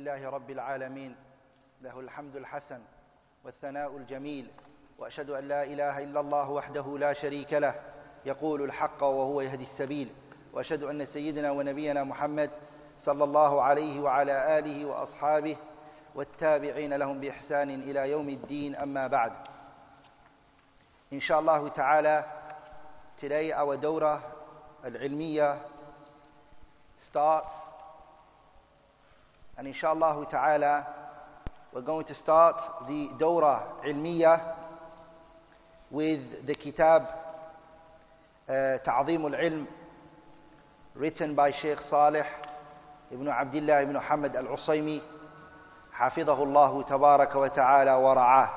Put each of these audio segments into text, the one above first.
لله رب العالمين له الحمد الحسن والثناء الجميل وأشهد أن لا إله إلا الله وحده لا شريك له يقول الحق وهو يهدي السبيل وأشهد أن سيدنا ونبينا محمد صلى الله عليه وعلى آله وأصحابه والتابعين لهم بإحسان إلى يوم الدين أما بعد. إن شاء الله تعالى today our dawrah al-ilmiya starts and inshallah ta'ala we're going to start the dawrah ilmiya with the kitab uh, العلم written by Sheikh Salih ibn Abdullah ibn Muhammad al-Usaymi حفظه الله تبارك وتعالى ورعاه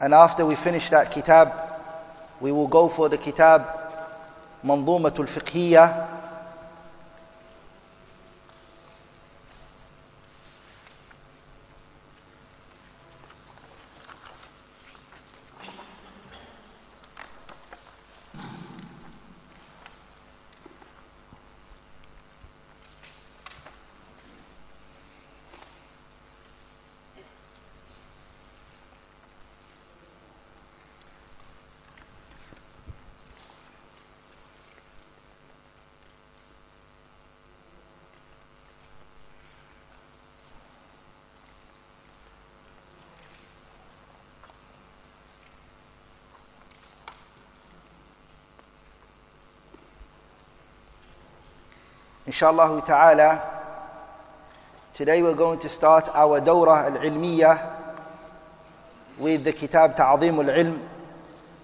And after we finish that kitab, we will go for the kitab منظومة الفقهية Inshallah ta'ala, today we're going to start our Dawrah al-ilmiyah with the Kitab Ta'zim al-Ilm,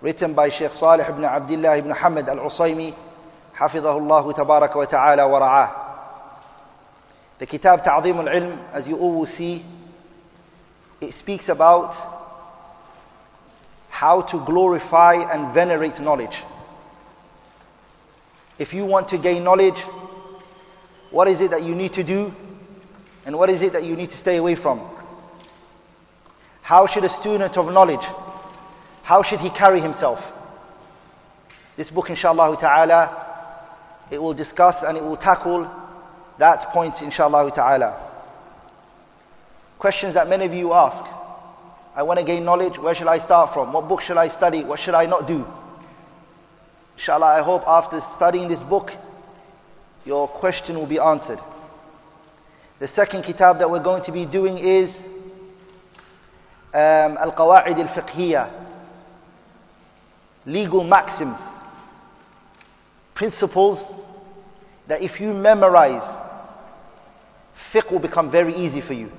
written by Sheikh Salih ibn Abdullah ibn Hamad al-Usaymi, hafidhahullah tabarak wa ta'ala wa ra'ah. The Kitab Ta'zim al-Ilm, as you all will see, it speaks about how to glorify and venerate knowledge. If you want to gain knowledge, what is it that you need to do? And what is it that you need to stay away from? How should a student of knowledge, how should he carry himself? This book, inshallah ta'ala, it will discuss and it will tackle that point, inshallah ta'ala. Questions that many of you ask. I want to gain knowledge, where should I start from? What book should I study? What should I not do? Inshallah, I hope after studying this book, your question will be answered. The second kitab that we're going to be doing is um, Al-Qawa'id al-Fiqhiyya. Legal maxims. Principles that if you memorize, fiqh will become very easy for you.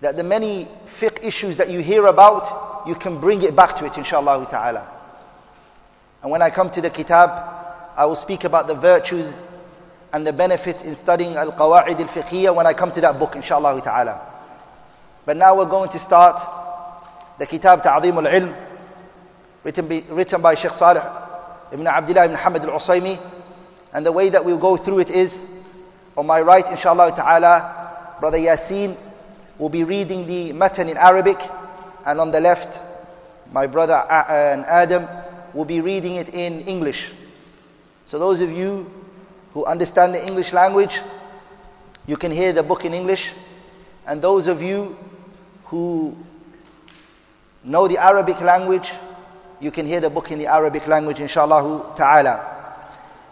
That the many fiqh issues that you hear about, you can bring it back to it, inshallah ta'ala. And when I come to the kitab, I will speak about the virtues and the benefits in studying Al-Qawa'id al-Fiqhiyya when I come to that book, inshallah ta'ala. But now we're going to start the Kitab Ta'zim al-Ilm, written by, written by Sheikh Salih ibn Abdullah ibn Muhammad al-Usaymi. And the way that we'll go through it is, on my right, inshallah ta'ala, Brother Yasin will be reading the matan in Arabic, and on the left, my brother uh, uh, Adam will be reading it in English. So those of you who understand the English language, you can hear the book in English. And those of you who know the Arabic language, you can hear the book in the Arabic language, inshallah ta'ala.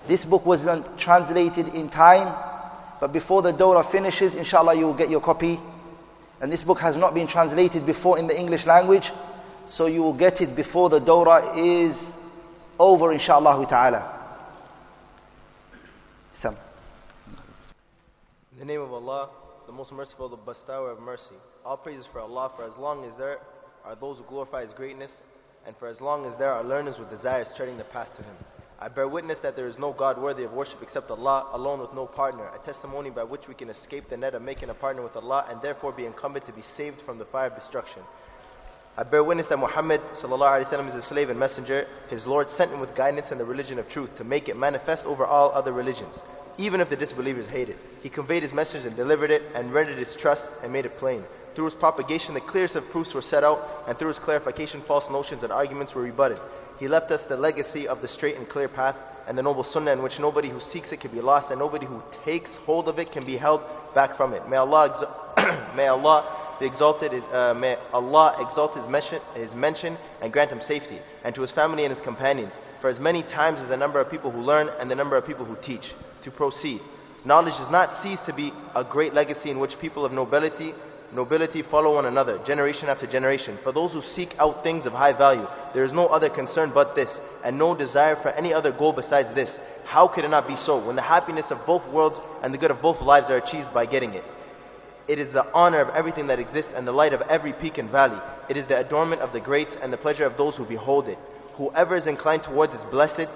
This book wasn't translated in time, but before the dawrah finishes, inshallah you will get your copy. And this book has not been translated before in the English language, so you will get it before the dawrah is over, inshallah ta'ala. In the name of Allah, the most merciful, the bestower of mercy. All praises for Allah, for as long as there are those who glorify His greatness, and for as long as there are learners with desires treading the path to Him. I bear witness that there is no God worthy of worship except Allah, alone with no partner, a testimony by which we can escape the net of making a partner with Allah, and therefore be incumbent to be saved from the fire of destruction. I bear witness that Muhammad وسلم, is a slave and messenger. His Lord sent him with guidance and the religion of truth to make it manifest over all other religions, even if the disbelievers hate it. He conveyed his message and delivered it, and rendered his trust and made it plain. Through his propagation, the clearest of proofs were set out, and through his clarification, false notions and arguments were rebutted. He left us the legacy of the straight and clear path and the noble sunnah in which nobody who seeks it can be lost and nobody who takes hold of it can be held back from it. May Allah, may Allah be exalted, his, uh, may Allah exalt his mention, his mention and grant him safety, and to his family and his companions, for as many times as the number of people who learn and the number of people who teach. To proceed. Knowledge does not cease to be a great legacy in which people of nobility nobility follow one another, generation after generation. For those who seek out things of high value, there is no other concern but this, and no desire for any other goal besides this. How could it not be so, when the happiness of both worlds and the good of both lives are achieved by getting it? It is the honor of everything that exists and the light of every peak and valley. It is the adornment of the greats and the pleasure of those who behold it. Whoever is inclined towards is blessed.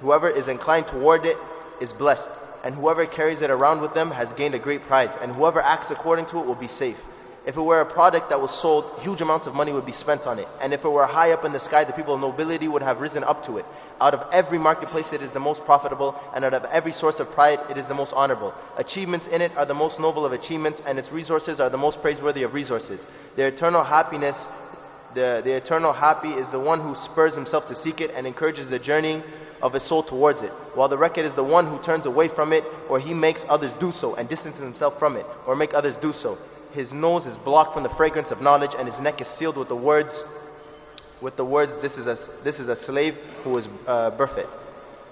Whoever is inclined toward it is blessed. And whoever carries it around with them has gained a great prize. And whoever acts according to it will be safe. If it were a product that was sold, huge amounts of money would be spent on it. And if it were high up in the sky, the people of nobility would have risen up to it. Out of every marketplace, it is the most profitable, and out of every source of pride, it is the most honorable. Achievements in it are the most noble of achievements, and its resources are the most praiseworthy of resources. Their eternal happiness, the, the eternal happy is the one who spurs himself to seek it and encourages the journeying of his soul towards it, while the record is the one who turns away from it, or he makes others do so and distances himself from it, or make others do so. His nose is blocked from the fragrance of knowledge and his neck is sealed with the words with the words this is a, this is a slave who is uh,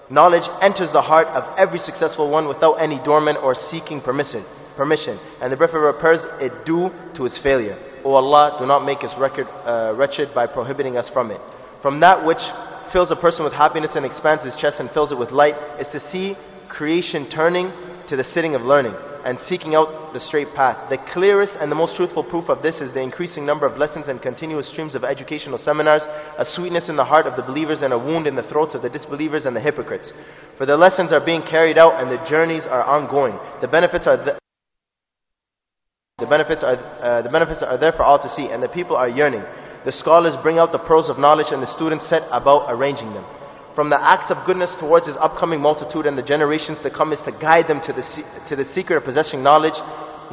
knowledge enters the heart of every successful one without any dormant or seeking permission permission and the bereft repairs it due to his failure o allah do not make us record, uh, wretched by prohibiting us from it from that which fills a person with happiness and expands his chest and fills it with light is to see creation turning to the sitting of learning and seeking out the straight path. The clearest and the most truthful proof of this is the increasing number of lessons and continuous streams of educational seminars, a sweetness in the heart of the believers and a wound in the throats of the disbelievers and the hypocrites. For the lessons are being carried out and the journeys are ongoing. The benefits are the, the benefits are uh, the benefits are there for all to see, and the people are yearning. The scholars bring out the pearls of knowledge, and the students set about arranging them from the acts of goodness towards his upcoming multitude and the generations to come is to guide them to the, to the secret of possessing knowledge,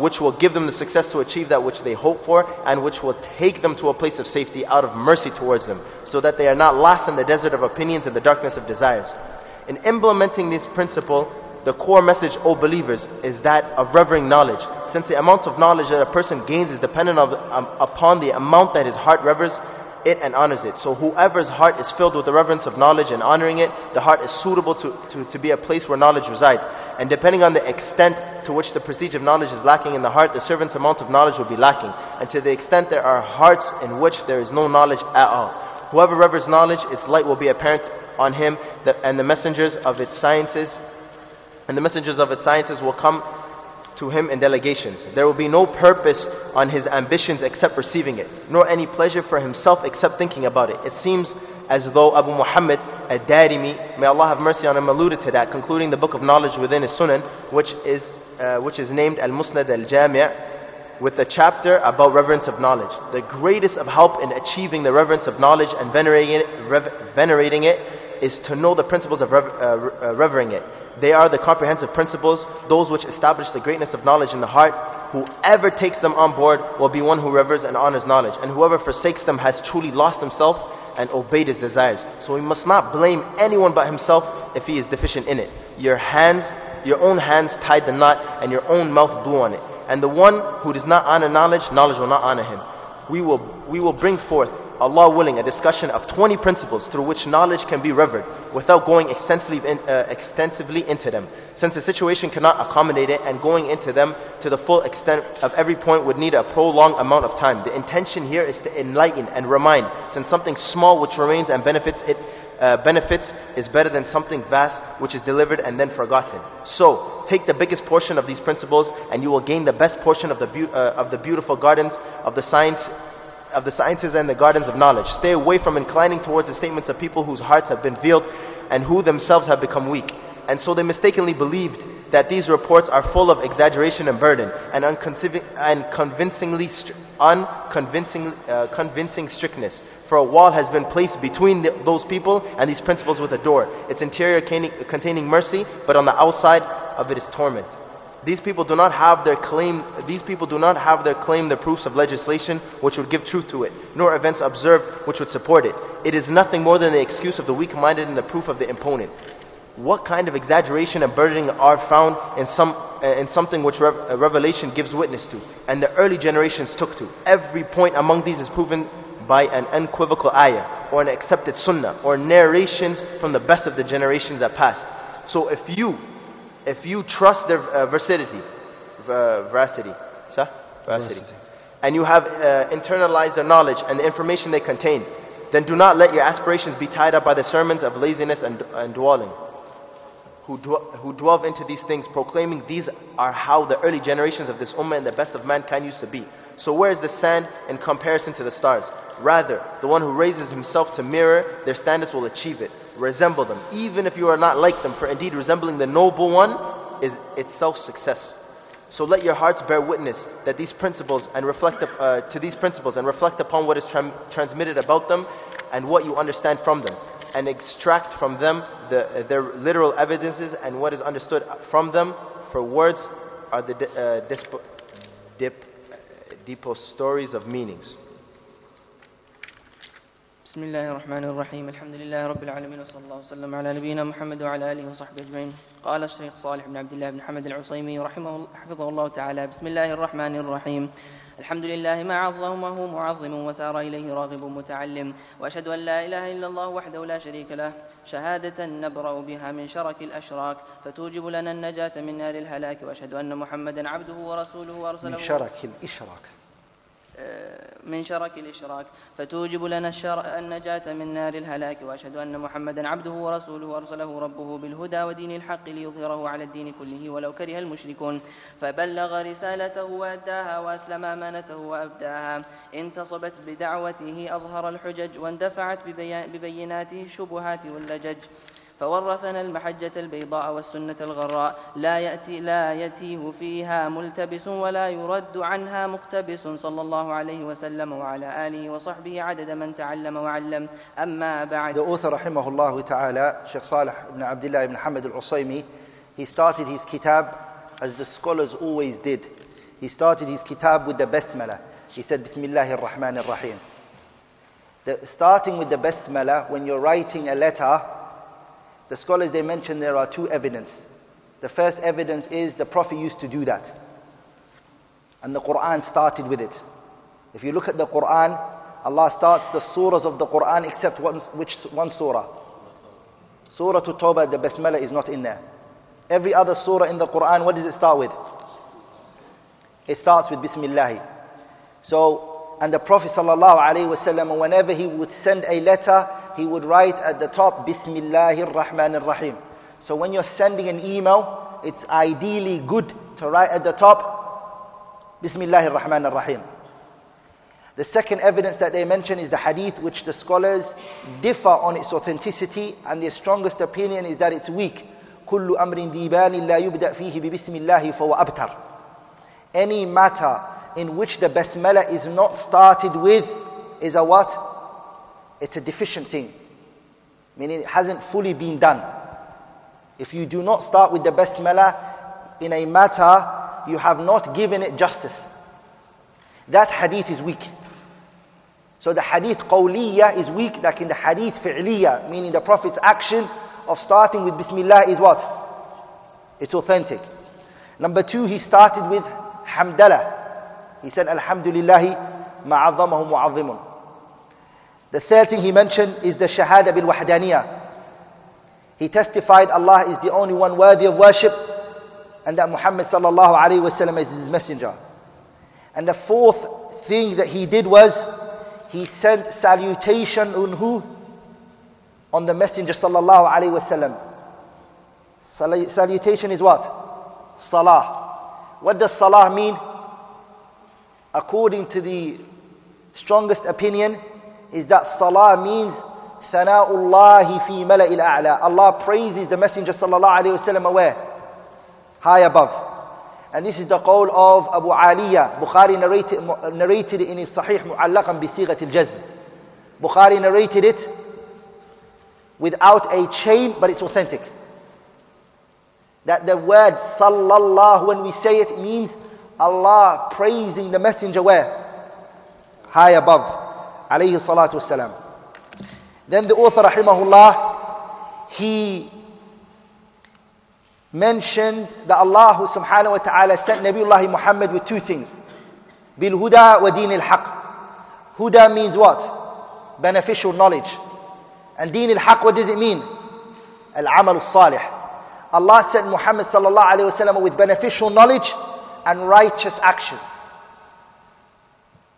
which will give them the success to achieve that which they hope for, and which will take them to a place of safety out of mercy towards them, so that they are not lost in the desert of opinions and the darkness of desires. In implementing this principle, the core message, O believers, is that of revering knowledge. Since the amount of knowledge that a person gains is dependent of, um, upon the amount that his heart reveres, it and honors it. So whoever's heart is filled with the reverence of knowledge and honoring it, the heart is suitable to, to, to be a place where knowledge resides. And depending on the extent to which the prestige of knowledge is lacking in the heart, the servant's amount of knowledge will be lacking. And to the extent there are hearts in which there is no knowledge at all. Whoever reveres knowledge, its light will be apparent on him, and the messengers of its sciences, and the messengers of its sciences will come to him in delegations. There will be no purpose on his ambitions except receiving it, nor any pleasure for himself except thinking about it. It seems as though Abu Muhammad ad-Darimi, may Allah have mercy on him, alluded to that, concluding the book of knowledge within his Sunan, which is, uh, which is named Al-Musnad al-Jami' with a chapter about reverence of knowledge. The greatest of help in achieving the reverence of knowledge and venerating it, venerating it is to know the principles of uh, uh, revering it. They are the comprehensive principles, those which establish the greatness of knowledge in the heart. Whoever takes them on board will be one who reveres and honors knowledge. And whoever forsakes them has truly lost himself and obeyed his desires. So we must not blame anyone but himself if he is deficient in it. Your hands, your own hands tied the knot and your own mouth blew on it. And the one who does not honor knowledge, knowledge will not honor him. We will, we will bring forth Allah willing, a discussion of 20 principles through which knowledge can be revered without going extensively, in, uh, extensively into them. Since the situation cannot accommodate it and going into them to the full extent of every point would need a prolonged amount of time. The intention here is to enlighten and remind, since something small which remains and benefits it uh, benefits is better than something vast which is delivered and then forgotten. So, take the biggest portion of these principles and you will gain the best portion of the, be- uh, of the beautiful gardens of the science of the sciences and the gardens of knowledge. Stay away from inclining towards the statements of people whose hearts have been veiled and who themselves have become weak. And so they mistakenly believed that these reports are full of exaggeration and burden and, and convincingly, unconvincing uh, convincing strictness. For a wall has been placed between the, those people and these principles with a door. Its interior containing mercy, but on the outside of it is torment. These people do not have their claim, these people do not have their claim the proofs of legislation which would give truth to it, nor events observed which would support it. It is nothing more than the excuse of the weak-minded and the proof of the opponent. What kind of exaggeration and burdening are found in, some, uh, in something which uh, revelation gives witness to, and the early generations took to? Every point among these is proven by an unequivocal ayah, or an accepted sunnah, or narrations from the best of the generations that passed. So if you if you trust their uh, veracity, uh, veracity, sir? veracity, and you have uh, internalized their knowledge and the information they contain, then do not let your aspirations be tied up by the sermons of laziness and, and dwelling. Who, who dwell into these things, proclaiming these are how the early generations of this ummah and the best of mankind used to be. So where is the sand in comparison to the stars? Rather, the one who raises himself to mirror their standards will achieve it. Resemble them, even if you are not like them, for indeed resembling the noble one is itself success. So let your hearts bear witness that these principles and reflect uh, to these principles and reflect upon what is tra transmitted about them and what you understand from them, and extract from them the, uh, their literal evidences and what is understood from them. For words are the uh, dip, depositories of meanings. بسم الله الرحمن الرحيم. الحمد لله رب العالمين وصلى الله وسلم على نبينا محمد وعلى آله وصحبه أجمعين. قال الشيخ صالح بن عبد الله بن حمد العصيمي رحمه الله حفظه الله تعالى. بسم الله الرحمن الرحيم. الحمد لله ما عظمه معظم وسار إليه راغب متعلم وأشهد أن لا إله إلا الله وحده لا شريك له. شهادة نبرأ بها من شرك الأشراك فتوجب لنا النجاة من نار الهلاك وأشهد أن محمدا عبده ورسوله وأرسله. من شرك الإشراك. من شرك الإشراك فتوجب لنا النجاة من نار الهلاك وأشهد أن محمدا عبده ورسوله أرسله ربه بالهدى ودين الحق ليظهره على الدين كله ولو كره المشركون. فبلغ رسالته وأداها وأسلم أمانته وأبداها. انتصبت بدعوته أظهر الحجج واندفعت ببيناته الشبهات واللجج. فورثنا المحجة البيضاء والسنة الغراء لا يأتي لا يتيه فيها ملتبس ولا يرد عنها مقتبس صلى الله عليه وسلم وعلى آله وصحبه عدد من تعلم وعلم أما بعد The author رحمه الله تعالى Sheikh Salih ibn Abdullah ibn Hamad al-Usaymi he started his kitab as the scholars always did he started his kitab with the basmala he said Bismillahir Rahmanir Rahim the, starting with the basmala when you're writing a letter The scholars they mention there are two evidence. The first evidence is the Prophet used to do that. And the Quran started with it. If you look at the Quran, Allah starts the surahs of the Quran except one, which one surah? Surah to Tawbah, the Basmala is not in there. Every other surah in the Quran, what does it start with? It starts with Bismillah. So, and the Prophet wasallam, whenever he would send a letter, he would write at the top, Bismillahir Rahmanir Rahim. So when you're sending an email, it's ideally good to write at the top, Bismillahir Rahmanir Rahim. The second evidence that they mention is the hadith which the scholars differ on its authenticity and their strongest opinion is that it's weak. كل أمر ديبان لا يبدأ فيه ببسم الله فهو أبتر. Any matter in which the basmala is not started with is a what? It's a deficient thing. Meaning it hasn't fully been done. If you do not start with the basmala in a matter, you have not given it justice. That hadith is weak. So the hadith qawliya is weak, like in the hadith fi'liya, meaning the Prophet's action of starting with Bismillah is what? It's authentic. Number two, he started with hamdalah. He said, Alhamdulillahi ma'azamahu mu'azzimun. The third thing he mentioned is the Shahada bil Wahdaniyah. He testified Allah is the only one worthy of worship and that Muhammad sallallahu alayhi wasallam is his messenger. And the fourth thing that he did was he sent salutation on who? On the messenger sallallahu alayhi wasallam. Salutation is what? Salah. What does salah mean? According to the strongest opinion, is that salah means thana'ullahi fi mala'il a'la. Allah praises the Messenger sallallahu alayhi wa sallam where? High above. And this is the qawl of Abu Aliya. Bukhari narrated, narrated in his Sahih mu'allaqan bi sighat al-jazm. Bukhari narrated it without a chain, but it's authentic. That the word sallallahu, when we say it, means Allah praising the messenger where? High above. Alayhi salatu wasalam. Then the author, rahimahullah, he mentioned that Allah subhanahu wa ta'ala sent Nabiullah Muhammad with two things. Bil huda wa deen al haq. Huda means what? Beneficial knowledge. And deen al haq, what does it mean? Al amal al salih. Allah sent Muhammad sallallahu alayhi wa with beneficial knowledge and righteous actions.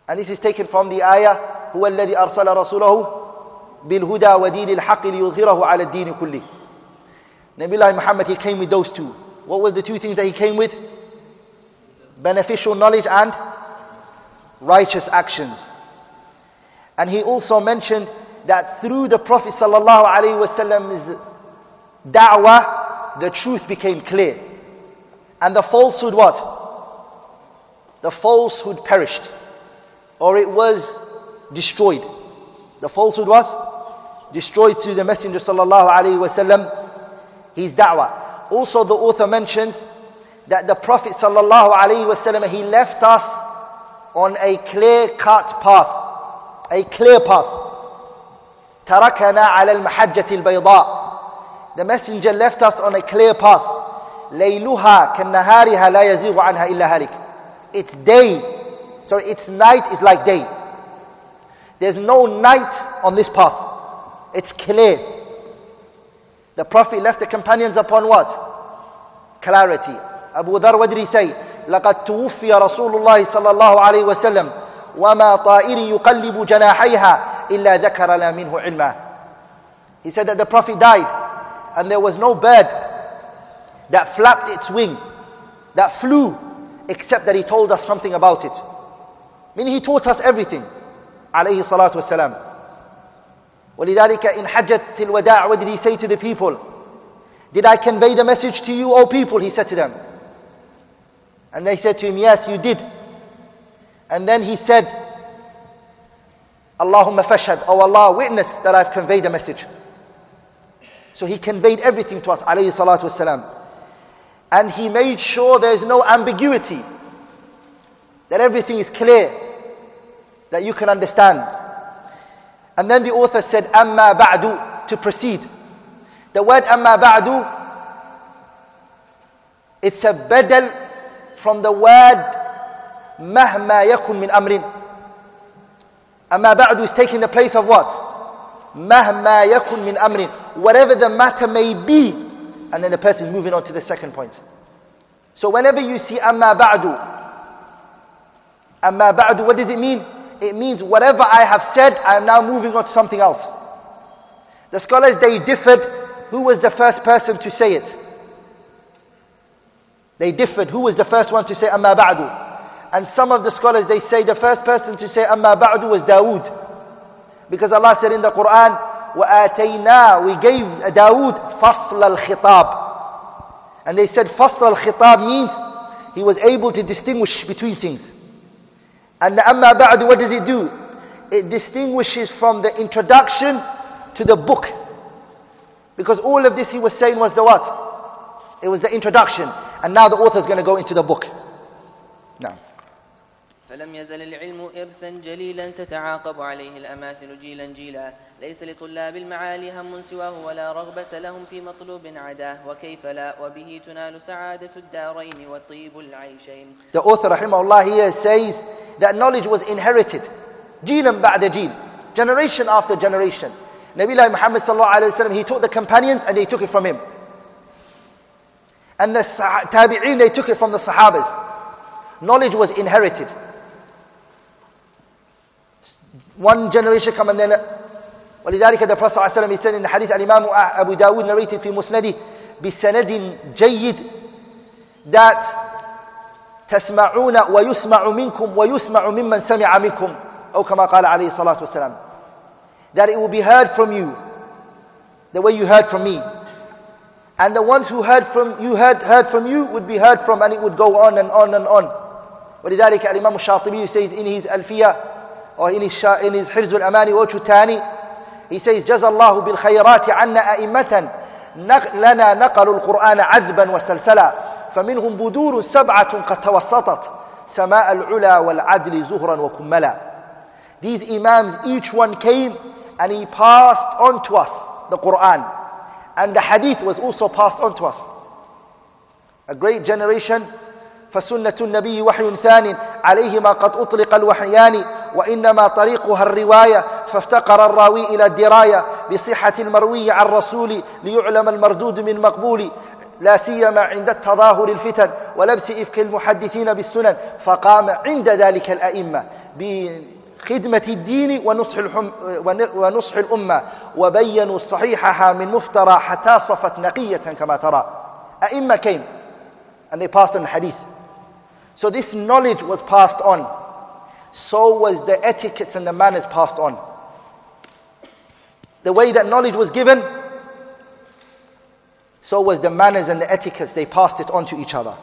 And this is taken from the ayah, هو الذي أرسل رسوله بالهدى ودين الحق ليظهره على الدين كله. Nabi Allah Muhammad, he came with those two. What were the two things that he came with? Beneficial knowledge and righteous actions. And he also mentioned that through the Prophet sallallahu alaihi wasallam's da'wah, the truth became clear. And the falsehood what? The falsehood perished. Or it was destroyed. The falsehood was destroyed through the Messenger sallallahu alaihi wasallam his da'wah. Also the author mentions that the Prophet sallallahu alaihi wasallam he left us on a clear-cut path, a clear path. تركنا على المحجة البيضاء. The messenger left us on a clear path. ليلها كنهارها لا يزيغ عنها إلا هالك. Its day, sorry, its night is like day. There's no night on this path. It's clear. The Prophet left the companions upon what? Clarity. Abu Dhar, what did he say? لقد توفي رسول الله صلى الله عليه وسلم وما طائر يقلب جناحيها إلا ذكر منه علما. He said that the Prophet died and there was no bird that flapped its wing, that flew, except that he told us something about it. Meaning he taught us everything. عليه الصلاة والسلام. ولذلك in Hajjat al-Wada' what did he say to the people? Did I convey the message to you, O people? He said to them. And they said to him, yes, you did. And then he said, Allahumma fashhad, O Allah, witness that I've conveyed the message. So he conveyed everything to us, alayhi salatu wasalam. And he made sure there's no ambiguity. That everything is clear. That you can understand. And then the author said, Amma ba'du, to proceed. The word Amma ba'du, it's a bedel from the word Mahma yakun min amrin. Amma ba'du is taking the place of what? Mahma yakun min amrin. Whatever the matter may be. And then the person is moving on to the second point. So whenever you see Amma ba'du, Amma ba'du, what does it mean? it means whatever I have said, I am now moving on to something else. The scholars, they differed. Who was the first person to say it? They differed. Who was the first one to say Amma Ba'du? And some of the scholars, they say the first person to say Amma Ba'du was Dawood. Because Allah said in the Quran, وَآتَيْنَا We gave Dawood فَصْلَ الْخِطَابِ And they said فَصْلَ الْخِطَابِ means he was able to distinguish between things. And the Amma Ba'du, what does it do? It distinguishes from the introduction to the book. Because all of this he was saying was the what? It was the introduction. And now the author is going to go into the book. Now. فلم يزل العلم إرثا جليلا تتعاقب عليه الأماثل جيلا جيلا ليس لطلاب المعالي هم سواه ولا رغبة لهم في مطلوب عداه وكيف لا وبه تنال سعادة الدارين وطيب العيشين The author rahimahullah here says that knowledge was inherited جيلا بعد جيل generation after generation Nabi Muhammad sallallahu alayhi wa sallam he taught the companions and they took it from him and the tabi'een they took it from the sahabas knowledge was inherited one generation come and then ولذلك دفع صلى الله عليه وسلم يسأل حديث الإمام أه- أبو داود نريت في مسنده بسند جيد. ذات تسمعون ويسمع منكم ويسمع ممن سمع منكم أو كما قال عليه الصلاة والسلام. That it will be heard from you the way you heard from me. And the ones who heard from you heard, heard from you would be heard from and it would go on and on and on. ولذلك الإمام الشاطبي says in his ألفية or in his, in his حرز الأماني وجه الثاني he says جزى الله بالخيرات عنا أئمة نق- لنا نقلوا القرآن عذبا وسلسلا فمنهم بدور سبعة قد توسطت سماء العلا والعدل زهرا وكملا These Imams, each one came and he passed on to us the Quran. And the Hadith was also passed on to us. A great generation فسنة النبي وحي ثان عليهما قد أطلق الوحيان وإنما طريقها الرواية فافتقر الراوي إلى الدراية بصحة المروي عن رسول ليعلم المردود من مقبول لا سيما عند التظاهر الفتن ولبس إفك المحدثين بالسنن فقام عند ذلك الأئمة بخدمة الدين ونصح, الحم ونصح الأمة وبينوا صحيحها من مفترى حتى صفت نقية كما ترى. أئمة came and they passed So this knowledge was passed on. So was the etiquettes and the manners passed on. The way that knowledge was given, so was the manners and the etiquettes. They passed it on to each other.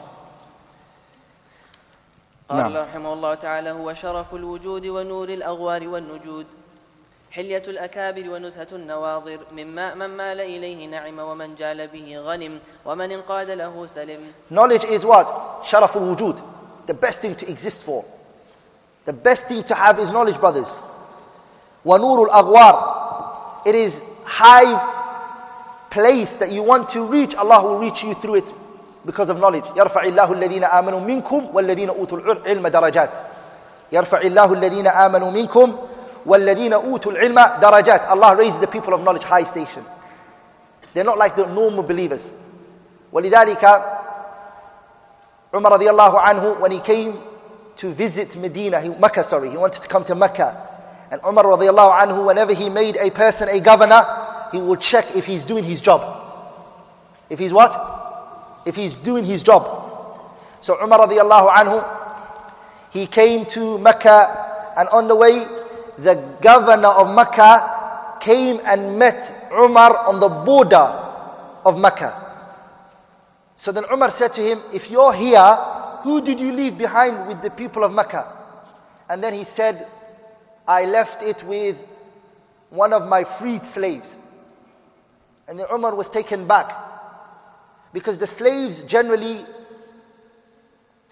قال نعم. رحمه الله تعالى هو شرف الوجود ونور الأغوار والنجود حلية الأكابر ونزهة النواظر مما من مال إليه نعم ومن جال به غنم ومن انقاد له سلم Knowledge is what? Sharaf al-wujud. The best thing to exist for. The best thing to have is knowledge, brothers. وَنُورُ الْأَغْوَارِ It is high place that you want to reach. Allah will reach you through it because of knowledge. يرفع الله الذين آمنوا منكم والذين أوتوا العلم درجات. يرفع الله الذين آمنوا منكم والذين أوتوا العلم درجات. Allah raises the people of knowledge high station. They're not like the normal believers. ولذلك Umar radiallahu anhu, when he came to visit Medina, he, Mecca, sorry, he wanted to come to Mecca. And Umar radiallahu anhu, whenever he made a person a governor, he would check if he's doing his job. If he's what? If he's doing his job. So Umar radiallahu anhu, he came to Mecca, and on the way, the governor of Mecca came and met Umar on the border of Mecca. So then Umar said to him, If you're here, who did you leave behind with the people of Mecca? And then he said, I left it with one of my freed slaves. And then Umar was taken back. Because the slaves generally,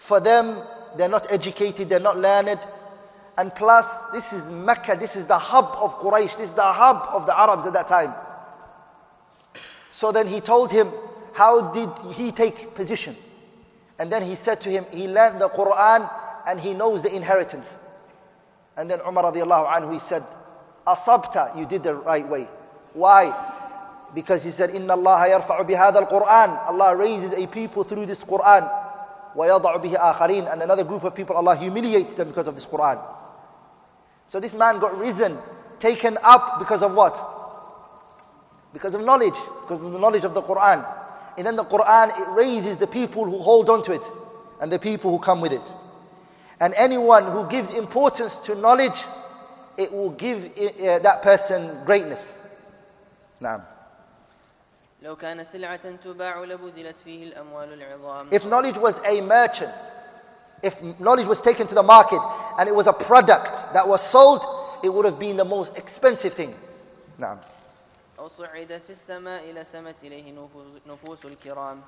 for them, they're not educated, they're not learned. And plus, this is Mecca, this is the hub of Quraysh, this is the hub of the Arabs at that time. So then he told him, how did he take position? And then he said to him, he learned the Quran and he knows the inheritance. And then Umar radiallahu anhu, he said, Asabta, you did the right way. Why? Because he said, Inna Allah yarfa'u bihada al-Quran. Allah raises a people through this Quran. وَيَضَعُ بِهِ آخَرِينَ And another group of people, Allah humiliates them because of this Quran. So this man got risen, taken up because of what? Because of knowledge, because of the knowledge of the Quran. And in the Quran, it raises the people who hold on to it and the people who come with it. And anyone who gives importance to knowledge, it will give uh, that person greatness. Naam. If knowledge was a merchant, if knowledge was taken to the market and it was a product that was sold, it would have been the most expensive thing. Naam. أو صعد في السماء لسمت إليه نفوس- الكرام.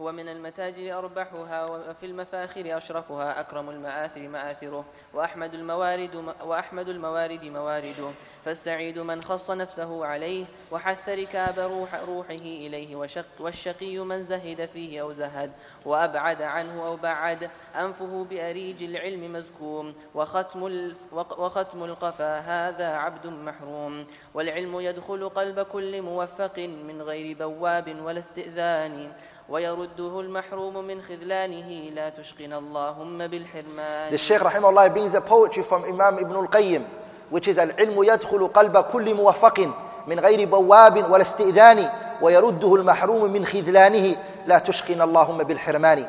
هو من المتاجر أربحها وفي المفاخر أشرفها أكرم المآثر مآثره وأحمد الموارد وأحمد الموارد موارده فالسعيد من خص نفسه عليه وحث ركاب روح روحه إليه وشق والشقي من زهد فيه أو زهد وأبعد عنه أو بعد أنفه بأريج العلم مزكوم وختم وختم القفا هذا عبد محروم والعلم يدخل قلب كل موفق من غير بواب ولا استئذان ويرده المحروم من خذلانه لا تشقنا اللهم بالحرمان The Shaykh rahimahullah brings a poetry from Imam Ibn al-Qayyim, which is العلم يدخل قلب كل موفق من غير بواب ولا استئذان ويرده المحروم من خذلانه لا تشقنا اللهم بالحرمان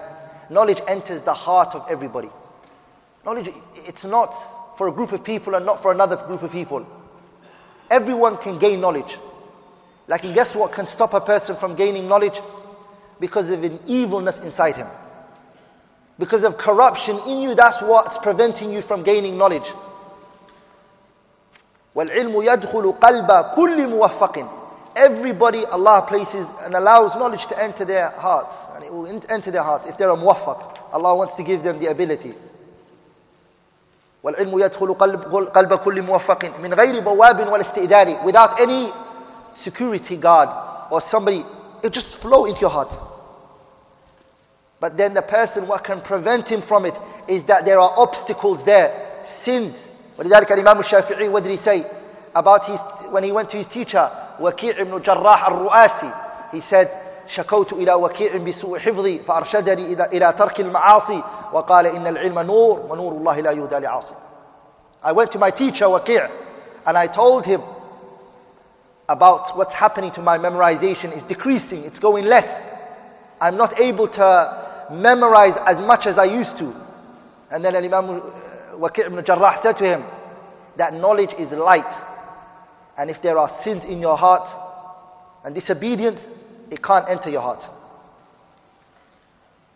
Knowledge enters the heart of everybody. Knowledge, it's not for a group of people and not for another group of people. Everyone can gain knowledge. Like, and guess what can stop a person from gaining knowledge? Because of an evilness inside him. Because of corruption in you, that's what's preventing you from gaining knowledge. وَالْعِلْمُ يَدْخُلُ قَلْبَ كُلِّ مُوَفَّقٍ everybody Allah places and allows knowledge to enter their hearts. And it will en- enter their hearts if they're a muwaffaq. Allah wants to give them the ability. والعلم يدخل قلب, قلب كل موفق من غير بواب ولا استئذان without any security guard or somebody it just flow into your heart but then the person what can prevent him from it is that there are obstacles there sins ولذلك الإمام الشافعي what did he say about his when he went to his teacher وكيع بن جراح الرؤاسي he said شكوت إلى وكيع بسوء حفظي فأرشدني إلى, إلى ترك المعاصي وقال إن العلم نور ونور الله لا يهدى لعاصي I went to my teacher Waqi' and I told him about what's happening to my memorization is decreasing, it's going less. I'm not able to memorize as much as I used to. And then Imam uh, Waqi' ibn Jarrah said to him that knowledge is light. And if there are sins in your heart and disobedience, it can't enter your heart.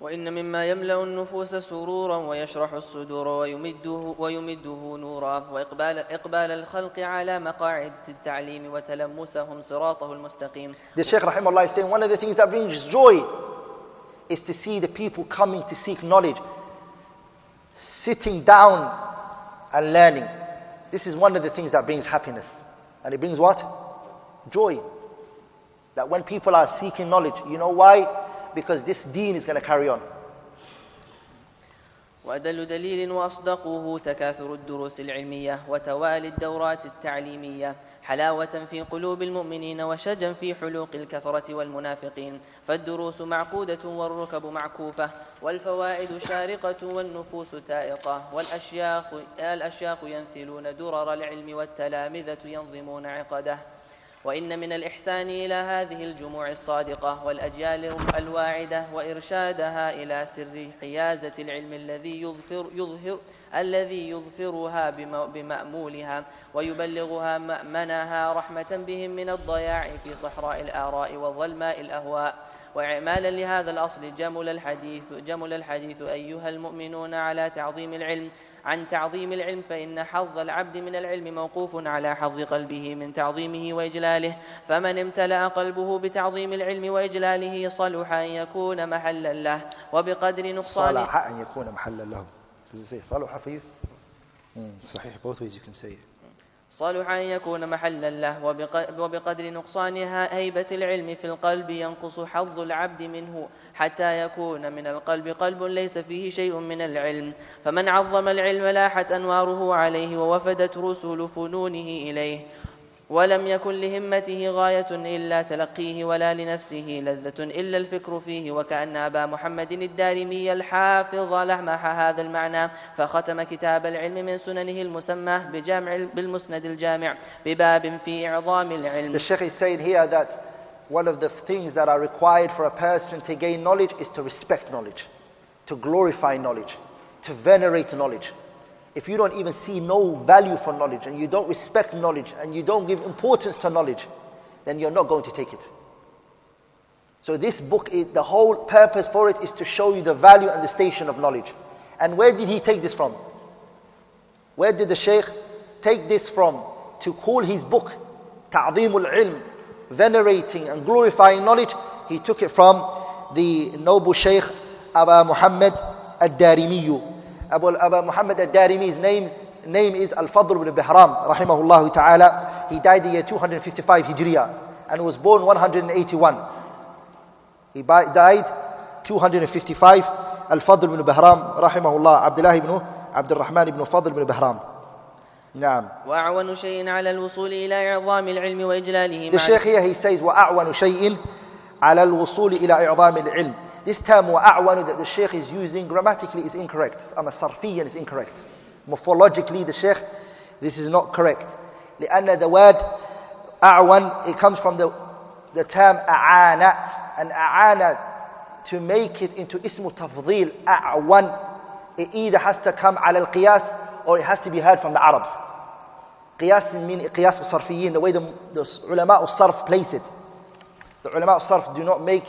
وإن مما يملأ النفوس سرورا ويشرح الصدور ويمده, ويمده نورا وإقبال إقبال الخلق على مقاعد التعليم وتلمسهم صراطه المستقيم The Shaykh Rahimahullah is saying one of the things that brings joy is to see the people coming to seek knowledge, sitting down and learning. This is one of the things that brings happiness. And it brings what? Joy. That when people are seeking knowledge, you know why? Because this deen is going to carry on. وأدل دليل وأصدقه تكاثر الدروس العلمية وتوالي الدورات التعليمية حلاوة في قلوب المؤمنين وشجا في حلوق الكفرة والمنافقين. فالدروس معقودة والركب معكوفة والفوائد شارقة والنفوس تائقة. والأشياخ الأشياخ ينثلون درر العلم والتلامذة ينظمون عقده. وإن من الإحسان إلى هذه الجموع الصادقة والأجيال الواعدة وإرشادها إلى سر حيازة العلم الذي يظفر, يظهر الذي يظفرها بم- بمأمولها ويبلغها مأمنها رحمة بهم من الضياع في صحراء الآراء وظلماء الأهواء. وإعمالا لهذا الأصل جمل الحديث جمل الحديث أيها المؤمنون على تعظيم العلم عن تعظيم العلم فإن حظ العبد من العلم موقوف على حظ قلبه من تعظيمه وإجلاله فمن امتلأ قلبه بتعظيم العلم وإجلاله صلح أن يكون محلا له وبقدر نقصان صالح أن يكون محلا له. Does it say صالح for you? Mm, صحيح, both ways you. صلح أن يكون محلا له وبق- وبقدر نقصانها هيبة العلم في القلب ينقص حظ العبد منه حتى يكون من القلب قلب ليس فيه شيء من العلم. فمن عظم العلم لاحت أنواره عليه ووفدت رسل فنونه إليه. ولم يكن لهمته غاية إلا تلقيه ولا لنفسه لذة إلا الفكر فيه وكأن أبا محمد الدارمي الحافظ لمح هذا المعنى فختم كتاب العلم من سننه المسمى بجامع بالمسند الجامع بباب في إعظام العلم The Shaykh is saying here that one of the things that are required for a person to gain knowledge is to respect knowledge, to glorify knowledge, to venerate knowledge. If you don't even see no value for knowledge and you don't respect knowledge and you don't give importance to knowledge, then you're not going to take it. So this book, is, the whole purpose for it is to show you the value and the station of knowledge. And where did he take this from? Where did the Shaykh take this from to call his book Ta'zimul Ilm, venerating and glorifying knowledge? He took it from the noble Shaykh Aba Muhammad Ad-Darimiyu. Abu Aba Muhammad Ad-Darimi's name, name is Al-Fadl ibn Bihram, rahimahullah ta'ala. He died the year 255 Hijriya and was born 181. He died 255. Al-Fadl ibn Bahram, rahimahullah, Abdullah ibn Abdul Rahman ibn Fadl ibn Bahram. نعم. وأعون شيء على الوصول إلى إعظام العلم وإجلاله The مع Shaykh here he says وأعون شيء على الوصول إلى إعظام العلم. This term وأعون that the Shaykh is using grammatically is incorrect. أما صرفيا is incorrect. Morphologically the Shaykh this is not correct. لأن the word أعون it comes from the the term أعانة and أعانة to make it into اسم تفضيل أعون it either has to come على القياس or it has to be heard from the Arabs. قياس mean قياس الصرفيين the way the, the علماء الصرف place it. The علماء الصرف do not make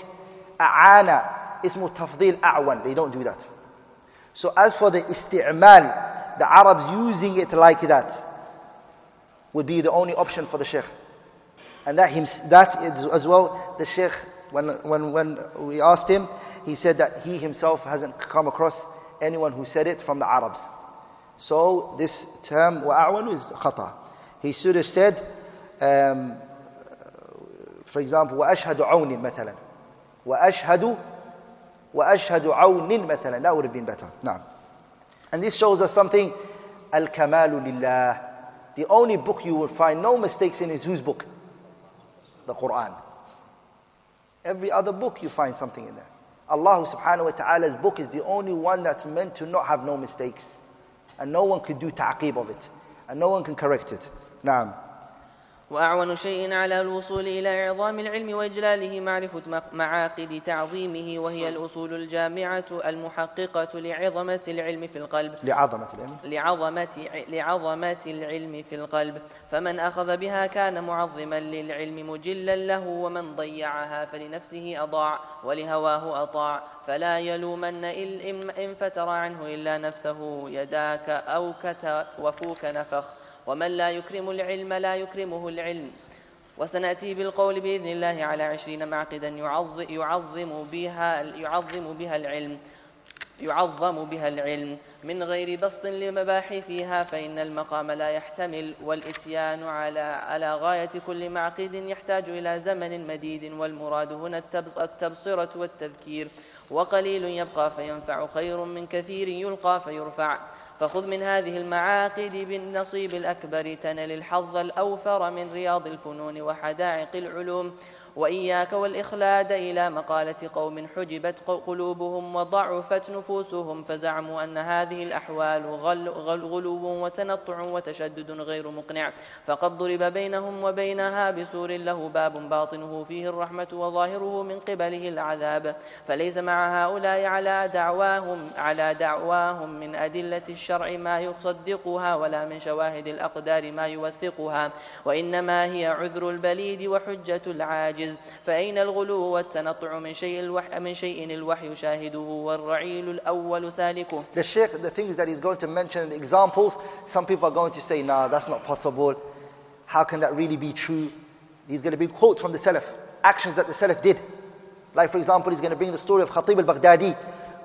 أعانة ismu tafdil a'wan. They don't do that. So as for the isti'mal, the Arabs using it like that would be the only option for the sheikh. And that, him, that is as well, the sheikh, when, when, when we asked him, he said that he himself hasn't come across anyone who said it from the Arabs. So this term, wa'awanu, is khata. He should have said, um, for example, وأشهد عون مثلا وأشهد وَأَشْهَدُ عَوْنٍ مثلا. That would have been better. Now. And this shows us something, Al-Kamalu Lillah. The only book you will find no mistakes in is whose book? The Quran. Every other book you find something in there. Allah subhanahu wa ta'ala's book is the only one that's meant to not have no mistakes. And no one could do ta'qib of it. And no one can correct it. Naam. وأعون شيء على الوصول إلى عظام العلم وإجلاله معرفة معاقد تعظيمه وهي الأصول الجامعة المحققة لعظمة العلم في القلب. لعظمة العلم. لعظمة, لعظمة العلم في القلب. فمن أخذ بها كان معظما للعلم مجلا له ومن ضيعها فلنفسه أضاع ولهواه أطاع. فلا يلومن إن فتر عنه إلا نفسه. يداك أو كت وفوك نفخ ومن لا يكرم العلم لا يكرمه العلم. وسنأتي بالقول بإذن الله على عشرين معقدا يعظم بها, يعظم بها العلم يعظم بها العلم. من غير بسط لمباحثها فإن المقام لا يحتمل. والإتيان على على غاية كل معقد يحتاج إلى زمن مديد. والمراد هنا التبصرة والتذكير. وقليل يبقى فينفع خير من كثير يلقى فيرفع. فخذ من هذه المعاقد بالنصيب الأكبر تنل الحظ الأوفر من رياض الفنون وحدائق العلوم. وإياك والإخلاد إلى مقالة قوم حجبت قلوبهم وضعفت نفوسهم فزعموا أن هذه الأحوال غل غلو وتنطع وتشدد غير مقنع. فقد ضرب بينهم وبينها بسور له باب باطنه فيه الرحمة وظاهره من قبله العذاب. فليس مع هؤلاء على دعواهم على دعواهم من أدلة الشرع ما يصدقها ولا من شواهد الأقدار ما يوثقها. وإنما هي عذر البليد وحجة العاجز العاجز فأين الغلو والتنطع من شيء الوحي من شيء الوحي شاهده والرعيل الأول سالكه The Sheikh, the things that he's going to mention, the examples, some people are going to say, no, that's not possible. How can that really be true? He's going to bring quotes from the Salaf, actions that the Salaf did. Like for example, he's going to bring the story of Khatib al-Baghdadi,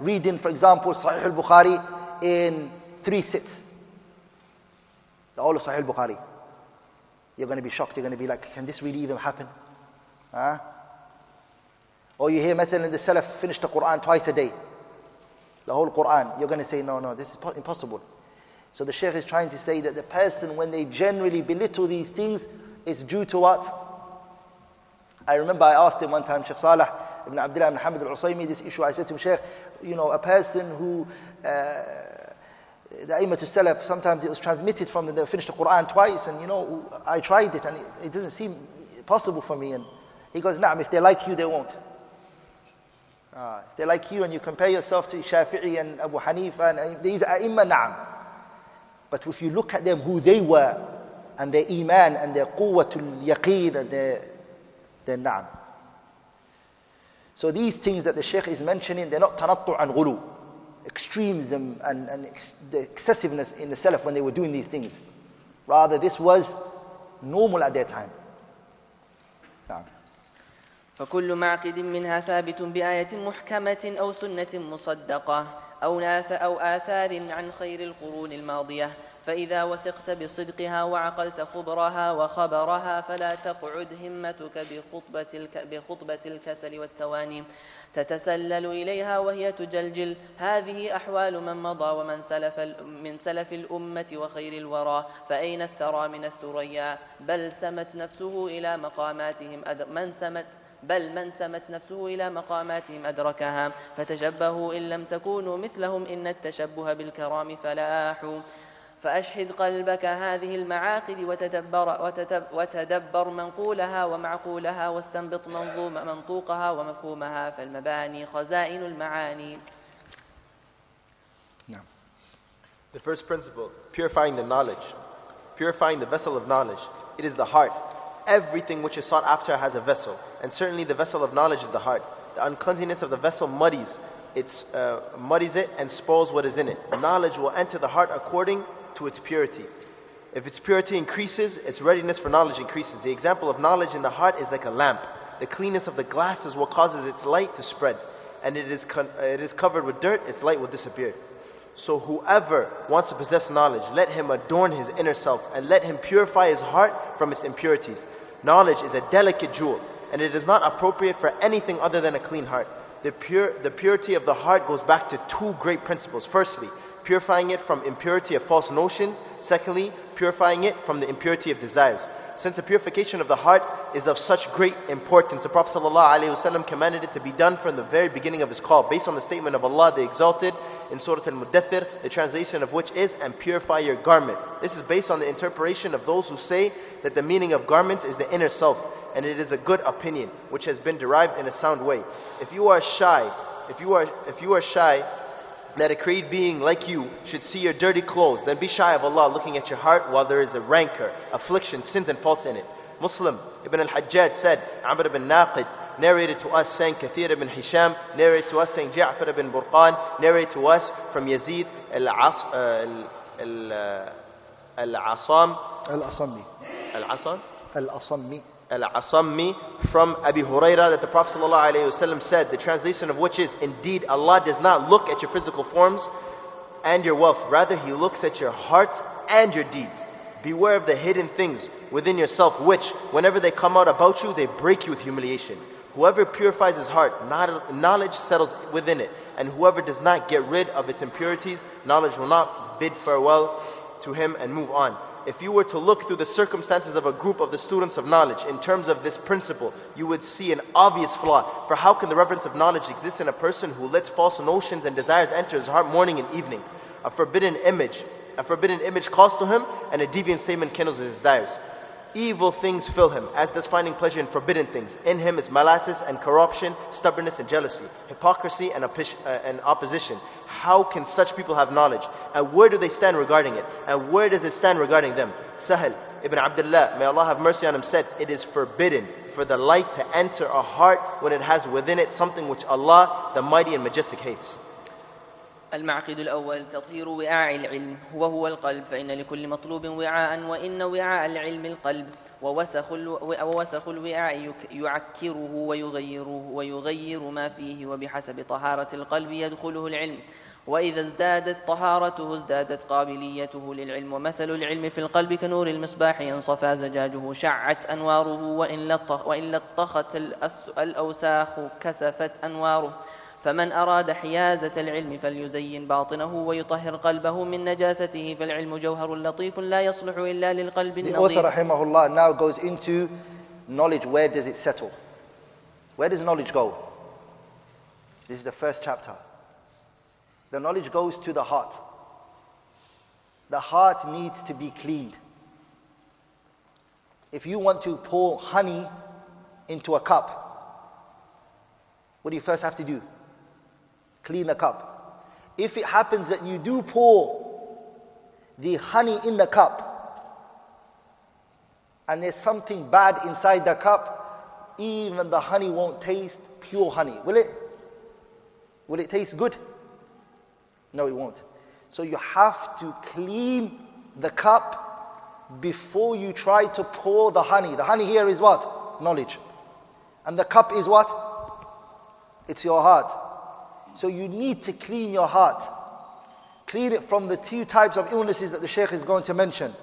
reading for example Sahih al-Bukhari in three sits. The whole of Sahih al-Bukhari. You're going to be shocked, you're going to be like, can this really even happen? Huh? Or you hear مثلا the Salaf finish the Quran twice a day. The whole Quran. You're going to say, no, no, this is impossible. So the Shaykh is trying to say that the person, when they generally belittle these things, it's due to what? I remember I asked him one time, Shaykh Salih ibn Abdullah ibn Hamad al-Usaymi, this issue. I said to him, Shaykh, you know, a person who, uh, the Aimat al-Salaf, sometimes it was transmitted from them, they finished the Quran twice, and you know, I tried it, and it, it doesn't seem possible for me. And he goes, Naam, if they like you, they won't. Uh, if they like you and you compare yourself to Shafi'i and Abu Hanifa and these are imma, na'am. But if you look at them, who they were, and their iman and their quwwatul yaqeen and their, their na'am. So these things that the Shaykh is mentioning, they're not tanattu and ghulu. Extremism and, and ex the excessiveness in the Salaf when they were doing these things. Rather, this was normal at their time. فكل معقد منها ثابت بآية محكمة أو سنة مصدقة أو, أو آثار عن خير القرون الماضية. فإذا وثقت بصدقها وعقلت خبرها وخبرها فلا تقعد همتك بخطبة, بخطبة الكسل والتواني. تتسلل إليها وهي تجلجل. هذه أحوال من مضى ومن سلف من سلف الأمة وخير الورى. فأين الثرى من الثريا؟ بل سمت نفسه إلى مقاماتهم من سمت بل من سمت نفسه إلى مقاماتهم أدركها. فتشبهوا إن لم تكونوا مثلهم إن التشبه بالكرام فلاح. فأشهد قلبك هذه المعاقد وتدبر, وتدبر منقولها ومعقولها واستنبط منظوم منطوقها ومفهومها. فالمباني خزائن المعاني. نعم. The first principle, purifying the knowledge, purifying the vessel of knowledge. It is the heart. Everything which is sought after has a vessel. And certainly the vessel of knowledge is the heart. The uncleanliness of the vessel muddies. It uh, muddies it and spoils what is in it. Knowledge will enter the heart according to its purity. If its purity increases, its readiness for knowledge increases. The example of knowledge in the heart is like a lamp. The cleanness of the glass is what causes its light to spread. And it is, con- it is covered with dirt, its light will disappear. So whoever wants to possess knowledge, let him adorn his inner self and let him purify his heart from its impurities. Knowledge is a delicate jewel and it is not appropriate for anything other than a clean heart. The, pure, the purity of the heart goes back to two great principles. Firstly, purifying it from impurity of false notions. Secondly, purifying it from the impurity of desires. Since the purification of the heart is of such great importance, the Prophet ﷺ commanded it to be done from the very beginning of his call, based on the statement of Allah the Exalted in Surah Al-Muddathir, the translation of which is, and purify your garment. This is based on the interpretation of those who say that the meaning of garments is the inner self, and it is a good opinion, which has been derived in a sound way. If you are shy, if you are, if you are shy, that a created being like you should see your dirty clothes, then be shy of Allah looking at your heart while there is a rancor, affliction, sins and faults in it. Muslim Ibn al-Hajjaj said, Amr ibn Naqid narrated to us saying Kathir ibn Hisham, narrated to us saying Ja'far ibn Burqan, narrated to us from Yazid uh, uh, al-Asam, Al-Asammi. al-Asam, Al-Asammi. Al-Asammi from Abi Huraira that the Prophet ﷺ said, the translation of which is, Indeed, Allah does not look at your physical forms and your wealth. Rather, He looks at your hearts and your deeds. Beware of the hidden things within yourself, which, whenever they come out about you, they break you with humiliation. Whoever purifies his heart, knowledge settles within it. And whoever does not get rid of its impurities, knowledge will not bid farewell to him and move on if you were to look through the circumstances of a group of the students of knowledge in terms of this principle, you would see an obvious flaw. For how can the reverence of knowledge exist in a person who lets false notions and desires enter his heart morning and evening? A forbidden image, a forbidden image calls to him, and a deviant statement kindles his desires. Evil things fill him, as does finding pleasure in forbidden things. In him is malice and corruption, stubbornness and jealousy, hypocrisy and, uh, and opposition. How can such people have knowledge? And where do they stand regarding it? And where does it stand regarding them? Sahl ibn Abdullah, may Allah have mercy on him, said, It is forbidden for the light to enter a heart when it has within it something which Allah, the Mighty and Majestic, hates. المعقد الأول تطهير وعاء العلم. وهو القلب فإن لكل مطلوب وعاء وإن وعاء العلم القلب. ووسخ, الوعاء يعكره ويغيره ويغير ما فيه. وبحسب طهارة القلب يدخله العلم. وإذا ازدادت طهارته ازدادت قابليته للعلم. ومثل العلم في القلب كنور المصباح إن صفى زجاجه شعت أنواره. وإن لطخت الأوساخ كسفت أنواره. فمن أراد حيازة العلم فليزين باطنه ويطهر قلبه من نجاسته فالعلم جوهر لطيف لا يصلح إلا للقلب النظيف. The author rahimahullah now goes into knowledge. Where does it settle? Where does knowledge go? This is the first chapter. The knowledge goes to the heart. The heart needs to be cleaned. If you want to pour honey into a cup, what do you first have to do? Clean the cup. If it happens that you do pour the honey in the cup and there's something bad inside the cup, even the honey won't taste pure honey. Will it? Will it taste good? No, it won't. So you have to clean the cup before you try to pour the honey. The honey here is what? Knowledge. And the cup is what? It's your heart. So you need to clean your heart. Clean it from the two types of illnesses that the Shaykh is going to mention.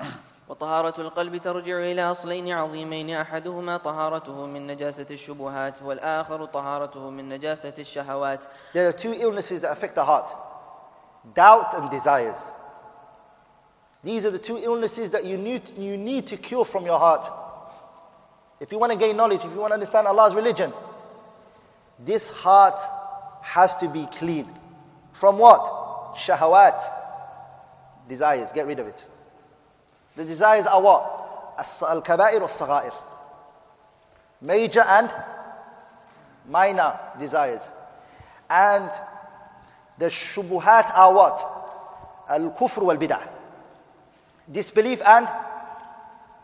وطهارة القلب ترجع إلى أصلين عظيمين أحدهما طهارته من نجاسة الشبهات والآخر طهارته من نجاسة الشهوات. There are two illnesses that affect the heart. Doubt and desires. These are the two illnesses that you need, you need to cure from your heart. If you want to gain knowledge, if you want to understand Allah's religion, this heart has to be clean. From what? Shahawat. Desires. Get rid of it. The desires are what? Al-kaba'ir al-saghair. Major and minor desires. And the shubuhat are what? Al-kufr wal-bid'ah. Disbelief and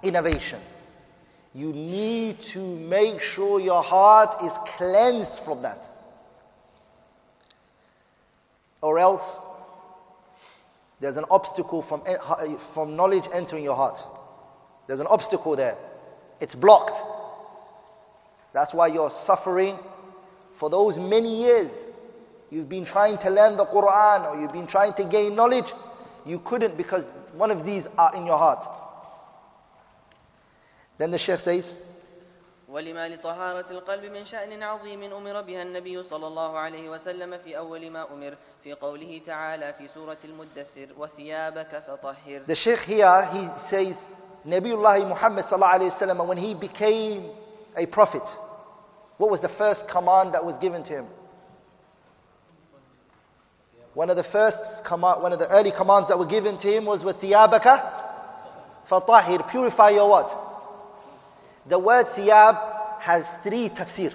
innovation. You need to make sure your heart is cleansed from that. Or else, There's an obstacle from, from knowledge entering your heart. There's an obstacle there. It's blocked. That's why you're suffering for those many years. You've been trying to learn the Quran or you've been trying to gain knowledge. You couldn't because one of these are in your heart. The Shaykh says, ولما لطهارة القلب من شأن عظيم أمر بها النبي صلى الله عليه وسلم في أول ما أمر في قوله تعالى في سورة المدثر وثيابك فطهر The Shaykh here, he says, Nabiullah Muhammad sallallahu alayhi wasallam, when he became a prophet, what was the first command that was given to him? One of the first command, one of the early commands that were given to him was with thiyabaka fatahir, purify your what? The word thiyab has three tafsir.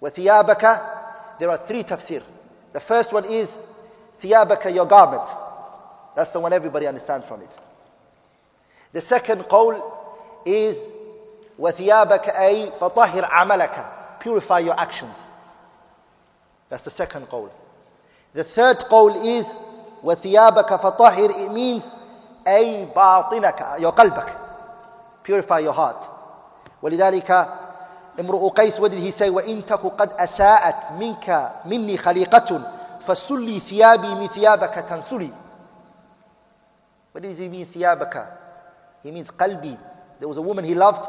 With thiyabaka, there are three tafsir. The first one is thiyabaka, your garment. That's the one everybody understands from it. The second qawl is وَثِيَابَكَ أي فَطَهِرْ عَمَلَكَ Purify your actions. That's the second qawl. The third qawl is وَثِيَابَكَ فَطَهِرْ It means أي باطنك your قلبك. Purify your heart. ولذلك امرؤ قيس what did he say وإن تك قد أساءت منك مني خليقة فسلي ثيابي من ثيابك تنسلي What does he mean ثيابك? He means qalbi. There was a woman he loved.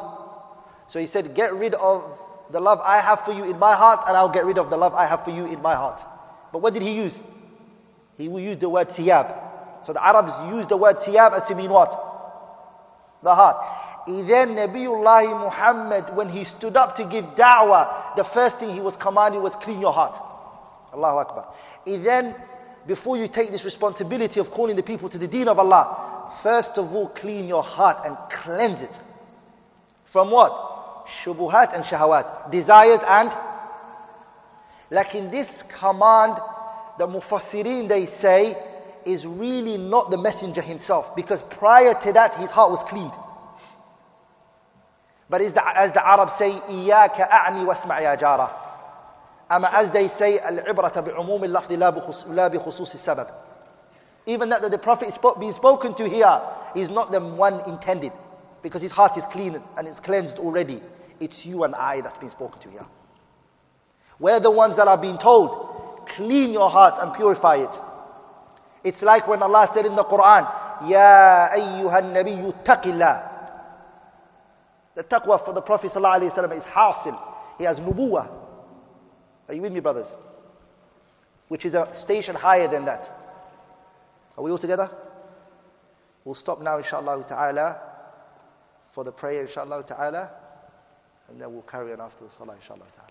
So he said, get rid of the love I have for you in my heart and I'll get rid of the love I have for you in my heart. But what did he use? He used the word siyab. So the Arabs used the word siyab as to mean what? The heart. then Nabiullah Muhammad, when he stood up to give da'wah, the first thing he was commanded was clean your heart. Allahu Akbar. Then, before you take this responsibility of calling the people to the deen of Allah, first of all clean your heart and cleanse it. From what? Shubuhat and shahawat. Desires and like in this command, the mufassirin they say is really not the messenger himself because prior to that his heart was cleaned. But as the, as the Arabs say, إِيَّاكَ أَعْنِي وَاسْمَعْ يَا جَارَةً Ama as they say, الْعِبْرَةَ بِعُمُومِ اللَّفْظِ لَا بِخُصُوصِ السَّبَبِ Even that the Prophet is being spoken to here is not the one intended. Because his heart is clean and it's cleansed already. It's you and I that's being spoken to here. We're the ones that are being told, clean your heart and purify it. It's like when Allah said in the Quran, Ya ayyuhan nabiyyu taqillah. The taqwa for the Prophet ﷺ is hasil. He has nubuwah. Are you with me, brothers? Which is a station higher than that. Are we all together? We'll stop now, inshallah ta'ala, for the prayer, inshallah ta'ala, and then we'll carry on after the salah, inshallah ta'ala.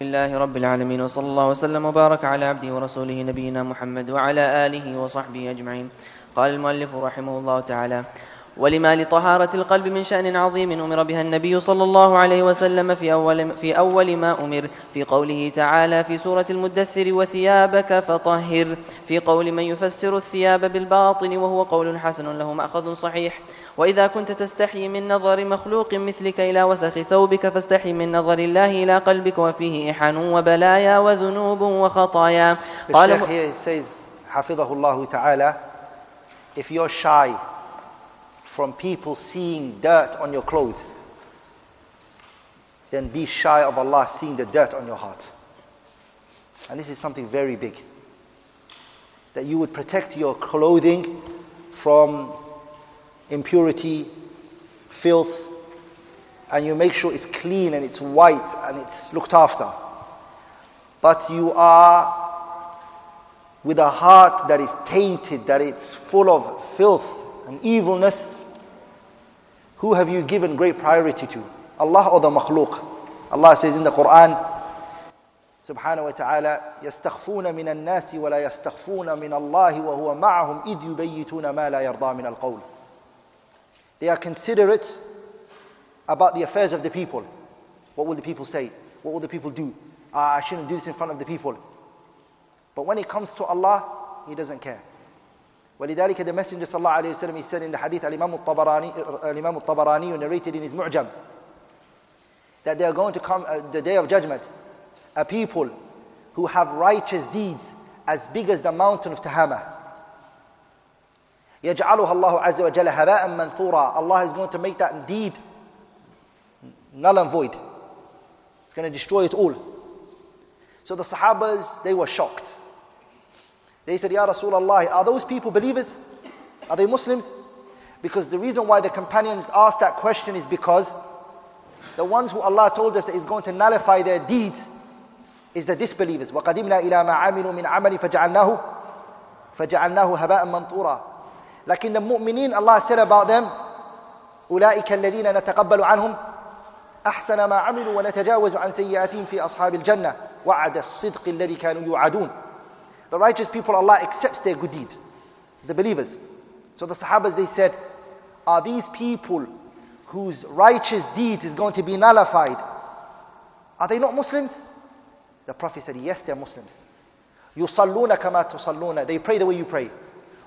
لله رب العالمين وصلى الله وسلم وبارك على عبده ورسوله نبينا محمد وعلى آله وصحبه أجمعين قال المؤلف رحمه الله تعالى ولما لطهارة القلب من شأن عظيم أمر بها النبي صلى الله عليه وسلم في أول, في أول ما أمر. في قوله تعالى في سورة المدثر وثيابك فطهر. في قول من يفسر الثياب بالباطن وهو قول حسن له مأخذ صحيح. وإذا كنت تستحي من نظر مخلوق مثلك إلى وسخ ثوبك فاستحي من نظر الله إلى قلبك وفيه إحن وبلايا وذنوب وخطايا. قال says حفظه الله تعالى if you're shy from people seeing dirt on your clothes then be shy of Allah seeing the dirt on your heart and this is something very big that you would protect your clothing from impurity, filth, and you make sure it's clean and it's white and it's looked after. But you are with a heart that is tainted, that it's full of filth and evilness. Who have you given great priority to? Allah or the makhluk? Allah says in the Quran, سبحانه وتعالى يستخفون من الناس ولا يستخفون من الله وهو معهم إذ يبيتون ما لا يرضى من القول they are considerate about the affairs of the people. What will the people say? What will the people do? Ah, I shouldn't do this in front of the people. But when it comes to Allah, He doesn't care. ولذلك the Messenger صلى الله عليه وسلم he said in the hadith Al-Imam al-Tabarani, Al-Imam al-Tabarani narrated in his Mu'jam that they are going to come uh, the day of judgment a people who have righteous deeds as big as the mountain of Tahama. يجعلها الله عز وجل هباء منثورا Allah is going to make that deed null and void. It's going to destroy it all. So the Sahabas, they were shocked. They said, Ya Rasulullah, are those people believers? Are they Muslims? Because the reason why the companions asked that question is because the ones who Allah told us that is going to nullify their deeds is the disbelievers. وَقَدِمْنَا إِلَى مَا عَمِلُوا مِنْ عَمَلِ فَجَعَلْنَاهُ فَجَعَلْنَاهُ هَبَاءً Like in the mu'mineen, Allah said about them, أُولَٰئِكَ الَّذِينَ نَتَقَبَّلُ عَنْهُمْ أحسن ما عملوا ونتجاوز عن سيئاتهم في أصحاب الجنة وعد الصدق الذي كانوا يوعدون The righteous people, Allah accepts their good deeds. The believers. So the Sahabas, they said, are these people whose righteous deeds is going to be nullified, are they not Muslims? The Prophet said, yes, they're Muslims. يصلون كما تصلون They pray the way you pray.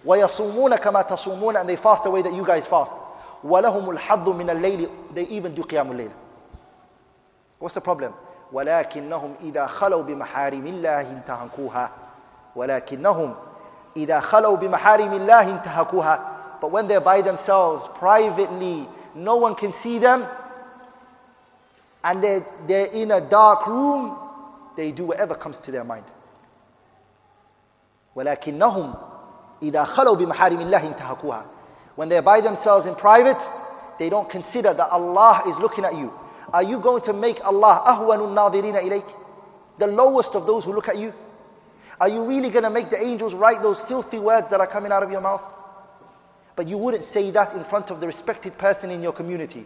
ويصومون كما تصومون And they fast the way that you guys fast. ولهم الحظ من الليل They even do قيام الليل. What's the problem? ولكنهم إذا خلوا بمحارم الله انتهكوها ولكنهم إذا خلوا بمحارم الله انتهكوها But when they're by themselves, privately, no one can see them, and they're, they're in a dark room, they do whatever comes to their mind. ولكنهم إذا خلوا بمحارم الله انتهكوها When they're by themselves in private, they don't consider that Allah is looking at you. Are you going to make Allah أهون الناظرين إليك? The lowest of those who look at you? Are you really going to make the angels write those filthy words that are coming out of your mouth? But you wouldn't say that in front of the respected person in your community.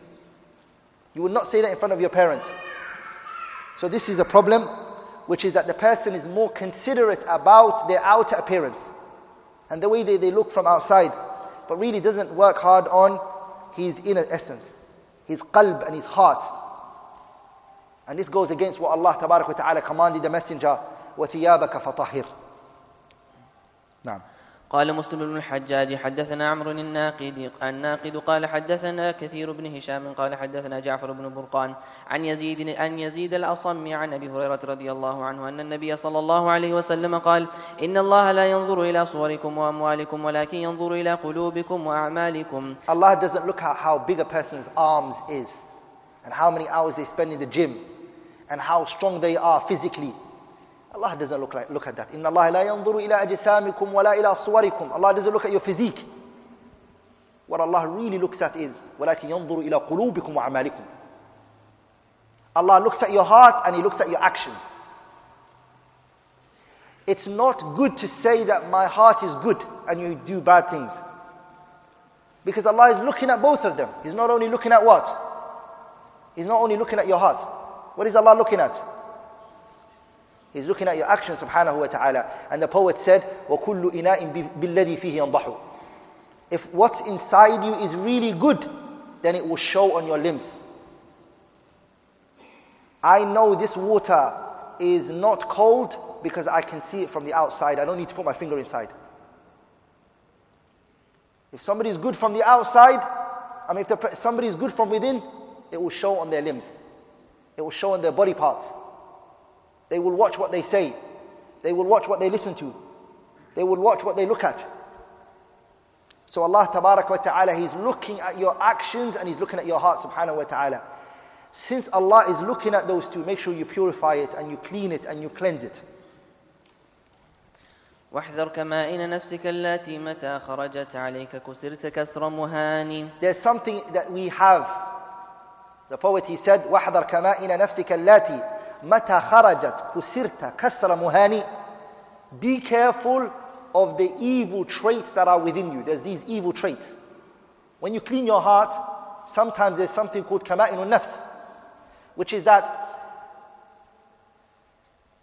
You would not say that in front of your parents. So this is a problem, which is that the person is more considerate about their outer appearance and the way they, they look from outside, but really doesn't work hard on his inner essence, his qalb and his heart. And this goes against what Allah Ta'ala commanded the messenger, وَثِيَابَكَ فَطَهِرْ. نعم. قال مسلم بن الحجاج حدثنا عمرو الناقد الناقد قال حدثنا كثير بن هشام قال حدثنا جعفر بن برقان عن يزيد عن يزيد الأصم عن أبي هريرة رضي الله عنه أن النبي صلى الله عليه وسلم قال إن الله لا ينظر إلى صوركم وأموالكم ولكن ينظر إلى قلوبكم وأعمالكم. Allah doesn't look at how big a person's arms is and how many hours they spend in the gym and how strong they are physically. Allah doesn't look, like, look at that. إِنَّ اللَّهَ لَا يَنظُرُ إِلَىٰ أَجْسَامِكُمْ وَلَا إِلَىٰ صُوَرِكُمْ Allah doesn't look at your physique. What Allah really looks at is وَلَكِنْ يَنظُرُ إِلَىٰ قُلُوبِكُمْ وَأَعْمَالِكُمْ Allah looks at your heart and He looks at your actions. It's not good to say that my heart is good and you do bad things. Because Allah is looking at both of them. He's not only looking at what? He's not only looking at your heart. What is Allah looking at? He's looking at your actions subhanahu wa ta'ala. And the poet said, وَكُلُّ إِنَاءٍ بِالَّذِي فِيهِ يَنضَحُ If what's inside you is really good, then it will show on your limbs. I know this water is not cold because I can see it from the outside. I don't need to put my finger inside. If somebody is good from the outside, I mean, if the, somebody is good from within, it will show on their limbs. It will show on their body parts. They will watch what they say. They will watch what they listen to. They will watch what they look at. So Allah Tabarak wa Ta'ala, He's looking at your actions and He's looking at your heart subhanahu wa ta'ala. Since Allah is looking at those two, make sure you purify it and you clean it and you cleanse it. واحذر كمائن نفسك التي متى خرجت عليك كسرت كسر مهان There's something that we have. The poet he said, واحذر كمائن نفسك التي متى خرجت كسرت كسر مهاني Be careful of the evil traits that are within you. There's these evil traits. When you clean your heart, sometimes there's something called kama'in nafs, which is that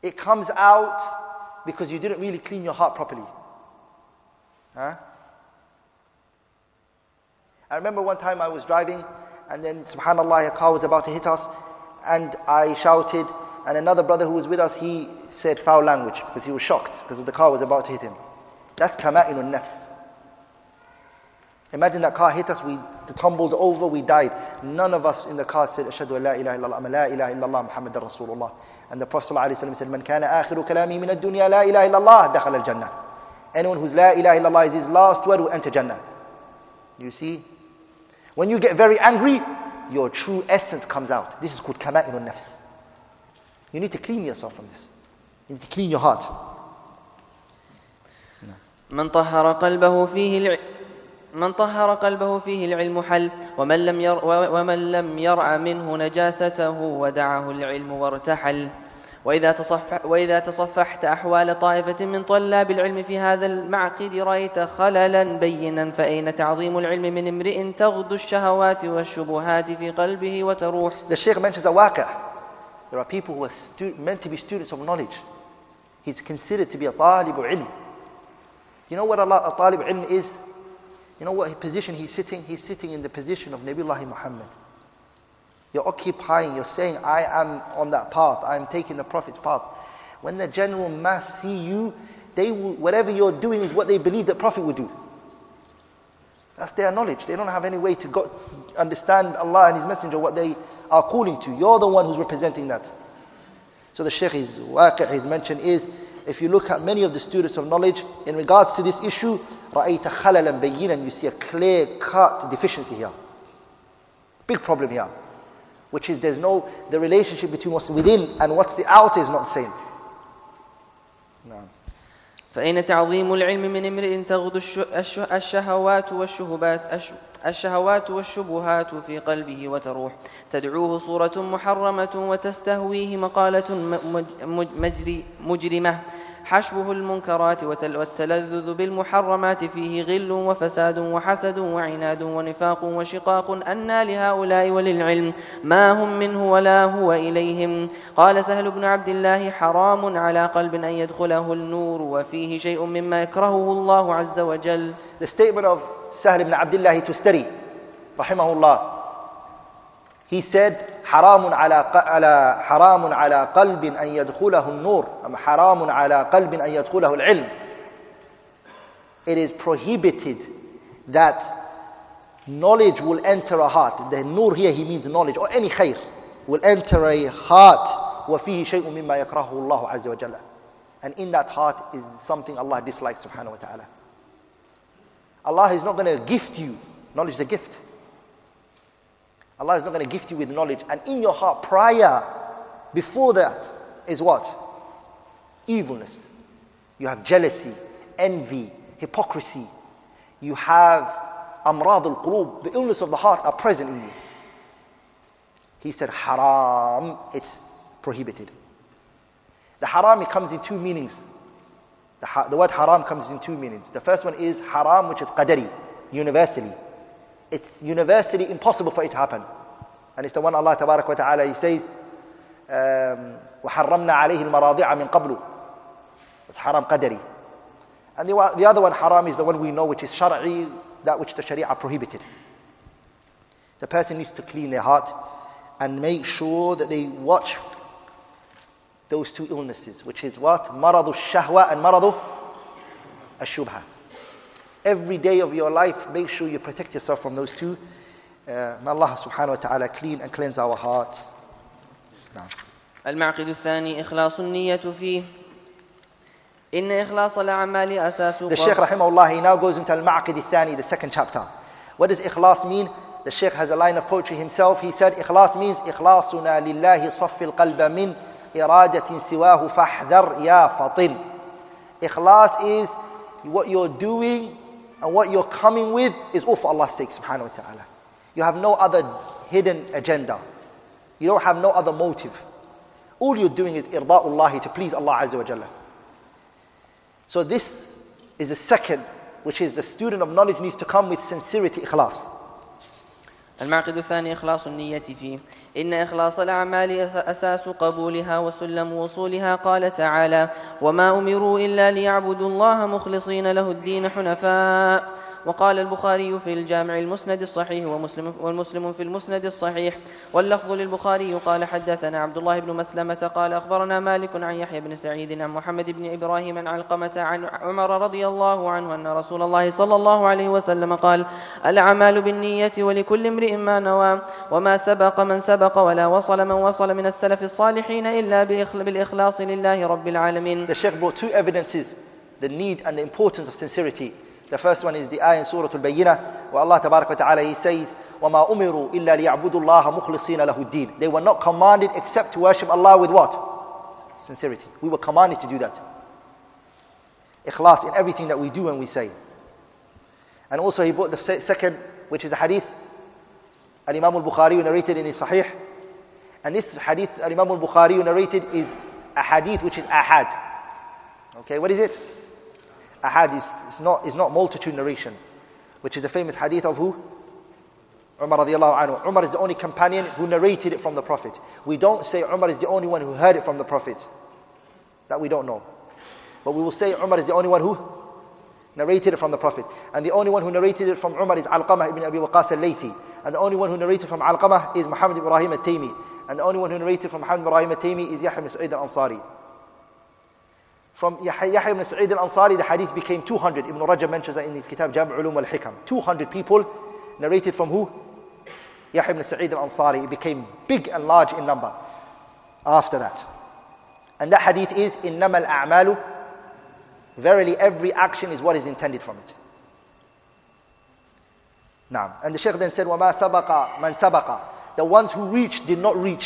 it comes out because you didn't really clean your heart properly. Huh? I remember one time I was driving and then subhanallah a car was about to hit us and I shouted and another brother who was with us, he said foul language because he was shocked because the car was about to hit him. That's kama'inun nafs. Imagine that car hit us, we tumbled over, we died. None of us in the car said, Ashadu la ilaha illallah, la ilaha illallah, Muhammad Rasulullah. And the Prophet ﷺ said, Man kana akhiru kalami min ad-dunya la ilaha illallah, dakhal al-jannah. Anyone who's la ilaha illallah is his last word will enter Jannah. You see? When you get very angry, your true essence comes out. This is called kama'inun nafs. You need to clean yourself from this. You need to clean your heart. من طهر قلبه فيه الع... من طهر قلبه فيه العلم حل ومن لم ير... ومن لم يرع منه نجاسته ودعه العلم وارتحل وإذا, تصفح وإذا تصفحت أحوال طائفة من طلاب العلم في هذا المعقد رأيت خللا بينا فأين تعظيم العلم من امرئ تغدو الشهوات والشبهات في قلبه وتروح The Shaykh mentions a waqi'. There are people who are stu- meant to be students of knowledge. He's considered to be a talib ilm. You know what a, la- a talib ilm is? You know what position he's sitting? He's sitting in the position of Nabiullah Muhammad. You're occupying, you're saying, I am on that path, I am taking the Prophet's path. When the general mass see you, they will, whatever you're doing is what they believe the Prophet would do. That's their knowledge. They don't have any way to go, understand Allah and His Messenger, what they are calling to. You're the one who's representing that. So the Shaykh is, waqi' he's mentioned is, if you look at many of the students of knowledge, in regards to this issue, رَأَيْتَ خَلَلًا بَيِّنًا You see a clear-cut deficiency here. Big problem here. Which is there's no, the relationship between what's within and what's the out is not the same. No. فأين تعظيم العلم من امرئ تغدو الش- الش- الشهوات والشهبات الش- الشهوات والشبهات في قلبه وتروح. تدعوه صورة محرمة وتستهويه مقالة مجري مجرمة. حشبه المنكرات والتلذذ بالمحرمات فيه غل وفساد وحسد وعناد ونفاق وشقاق أنى لهؤلاء وللعلم ما هم منه ولا هو إليهم. قال سهل بن عبد الله حرام على قلب أن يدخله النور وفيه شيء مما يكرهه الله عز وجل. The statement of Sahl ibn Abdullah Tustari, rahimahullah, he said, حرام على على حرام على قلب أن يدخله النور أم حرام على قلب أن يدخله العلم. It is prohibited that knowledge will enter a heart. The nur here he means knowledge or any khair will enter a heart وفيه شيء مما يكرهه الله عز وجل. And in that heart is something Allah dislikes subhanahu wa ta'ala. Allah is not going to gift you. Knowledge is a gift. Allah is not going to gift you with knowledge. And in your heart, prior, before that, is what? Evilness. You have jealousy, envy, hypocrisy. You have amrad al qulub, the illness of the heart are present in you. He said, haram, it's prohibited. The haram, it comes in two meanings. The, the word haram comes in two meanings. The first one is haram, which is qadari, universally. It's universally impossible for it to happen. And it's the one Allah Tabarak wa Ta'ala, He says, um, وَحَرَّمْنَا عَلَيْهِ الْمَرَاضِعَ مِنْ قَبْلُ It's haram qadari. And the, wa- the other one, haram, is the one we know, which is shar'i, that which the sharia prohibited. The person needs to clean their heart and make sure that they watch those two illnesses, which is what? Maradu shahwa and maradu ashubha. Every day of your life, make sure you protect yourself from those two. Uh, may Allah subhanahu wa ta'ala clean and cleanse our hearts. Now. المعقد الثاني إخلاص النية فيه إن إخلاص الأعمال أساس The Shaykh rahimahullah, he now goes into Al-Ma'qid al-Thani, the second chapter. What does ikhlas mean? The Shaykh has a line of poetry himself. He said, ikhlas means إخلاصنا لله صف القلب من إرادة سواه فاحذر يا فطن. Ikhlas is what you're doing and what you're coming with is all for Allah's sake subhanahu wa ta'ala. You have no other hidden agenda. You don't have no other motive. All you're doing is irda'ullahi to please Allah Azza wa Jalla. So this is the second, which is the student of knowledge needs to come with sincerity, ikhlas. المعقد الثاني إخلاص النية فيه إن إخلاص الأعمال أساس قبولها وسلم وصولها. قال تعالى وما أمروا إلا ليعبدوا الله مخلصين له الدين حنفاء. وقال البخاري في الجامع المسند الصحيح ومسلم والمسلم في المسند الصحيح واللفظ للبخاري قال حدثنا عبد الله بن مسلمة قال أخبرنا مالك عن يحيى بن سعيد عن محمد بن إبراهيم عن علقمة عن عمر رضي الله عنه أن رسول الله صلى الله عليه وسلم قال الأعمال بالنية ولكل امرئ ما نوى وما سبق من سبق ولا وصل من وصل من السلف الصالحين إلا بالإخلاص لله رب العالمين The Shaykh brought two evidences, the need and the importance of sincerity. The first one is the ayah in Surah Al-Bayyinah, where Allah Tabarak wa Ta'ala, He says, وَمَا أُمِرُوا إِلَّا لِيَعْبُدُوا اللَّهَ مُخْلِصِينَ لَهُ الدِّينَ They were not commanded except to worship Allah with what? Sincerity. We were commanded to do that. Ikhlas in everything that we do and we say. And also he brought the se- second, which is a hadith, Al-Imam al-Bukhari narrated in his Sahih. And this hadith Al-Imam al-Bukhari narrated is a hadith which is ahad. Okay, what is it? Ahad is, is, not, is not multitude narration, which is the famous hadith of who? Umar radiallahu anhu. Umar is the only companion who narrated it from the Prophet. We don't say Umar is the only one who heard it from the Prophet. That we don't know. But we will say Umar is the only one who narrated it from the Prophet. And the only one who narrated it from Umar is Alqamah ibn Abi Waqas al-Laythi. And the only one who narrated from Alqamah is Muhammad Ibrahim al-Taymi. And the only one who narrated from Muhammad Ibrahim al-Taymi is Yahya ibn Sa'id al-Ansari. From Yahya ibn Sa'id al-Ansari, the hadith became 200. Ibn Rajab mentions that in his kitab Jami' al-Ulum wal-Hikam. 200 people narrated from who? Yahya ibn Sa'id al-Ansari. It became big and large in number after that. And that hadith is, إِنَّمَا الْأَعْمَالُ Verily every action is what is intended from it. Now, and the Shaykh then said, وَمَا سَبَقَ مَنْ سَبَقَ The ones who reached did not reach.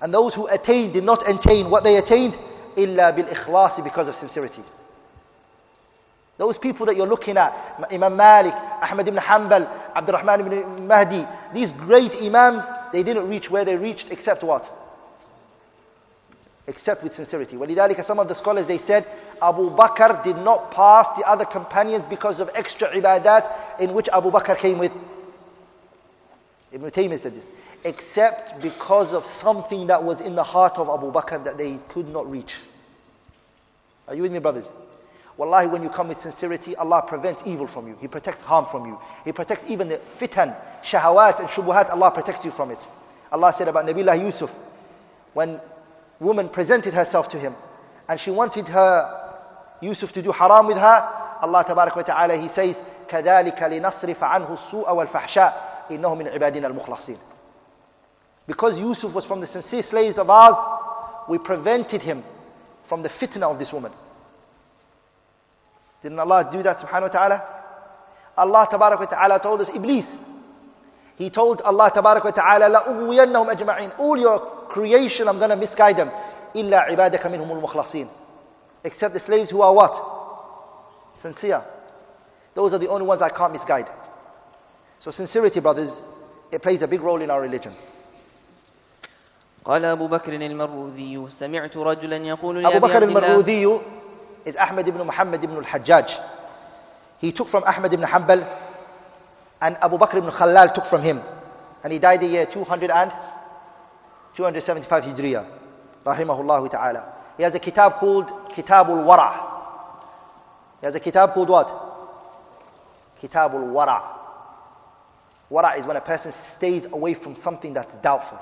And those who attained did not attain what they attained. إِلَّا بِالْإِخْلَاصِ because of sincerity. Those people that you're looking at, Imam Malik, Ahmad ibn Hanbal, Abdurrahman ibn Mahdi, these great Imams, they didn't reach where they reached except what? Except with sincerity. ولذلك some of the scholars they said Abu Bakr did not pass the other companions because of extra ibadat in which Abu Bakr came with. Ibn Taymiyyah said this. Except because of something that was in the heart of Abu Bakr that they could not reach. Are you with me, brothers? Wallahi, when you come with sincerity, Allah prevents evil from you. He protects harm from you. He protects even the fitan, shahawat, and shubuhat. Allah protects you from it. Allah said about Nabiullah Yusuf, when woman presented herself to him, and she wanted her Yusuf to do haram with her, Allah tabarak wa ta'ala, He says, كَذَلِكَ لِنَصْرِفَ عَنْهُ السُّوءَ وَالْفَحْشَاءَ إِنَّهُ مِنْ عِبَادِنَا الْمُخْلَصِينَ Because Yusuf was from the sincere slaves of ours, we prevented him from the fitna of this woman. Didn't Allah do that subhanahu wa ta'ala? Allah tabarak wa ta'ala told us Iblis. He told Allah tabarak wa ta'ala, لَأُغْوِيَنَّهُمْ أَجْمَعِينَ All your creation, I'm going to misguide them. إِلَّا عِبَادَكَ مِنْهُمُ الْمُخْلَصِينَ Except the slaves who are what? Sincere. Those are the only ones I can't misguide. So sincerity, brothers, it plays a big role in our religion. قال أبو بكر المروذي سمعت رجلا يقول عبد الله al-Marudhi is Ahmad ibn Muhammad ibn al-Hajjaj. He took from Ahmad ibn Hanbal and Abu Bakr ibn Khalal took from him. And he died the year 200 and 275 Hijriya. Rahimahullah ta'ala. He has a kitab called Kitabul Wara. He has a kitab called what? Kitabul Wara. Wara is when a person stays away from something that's doubtful.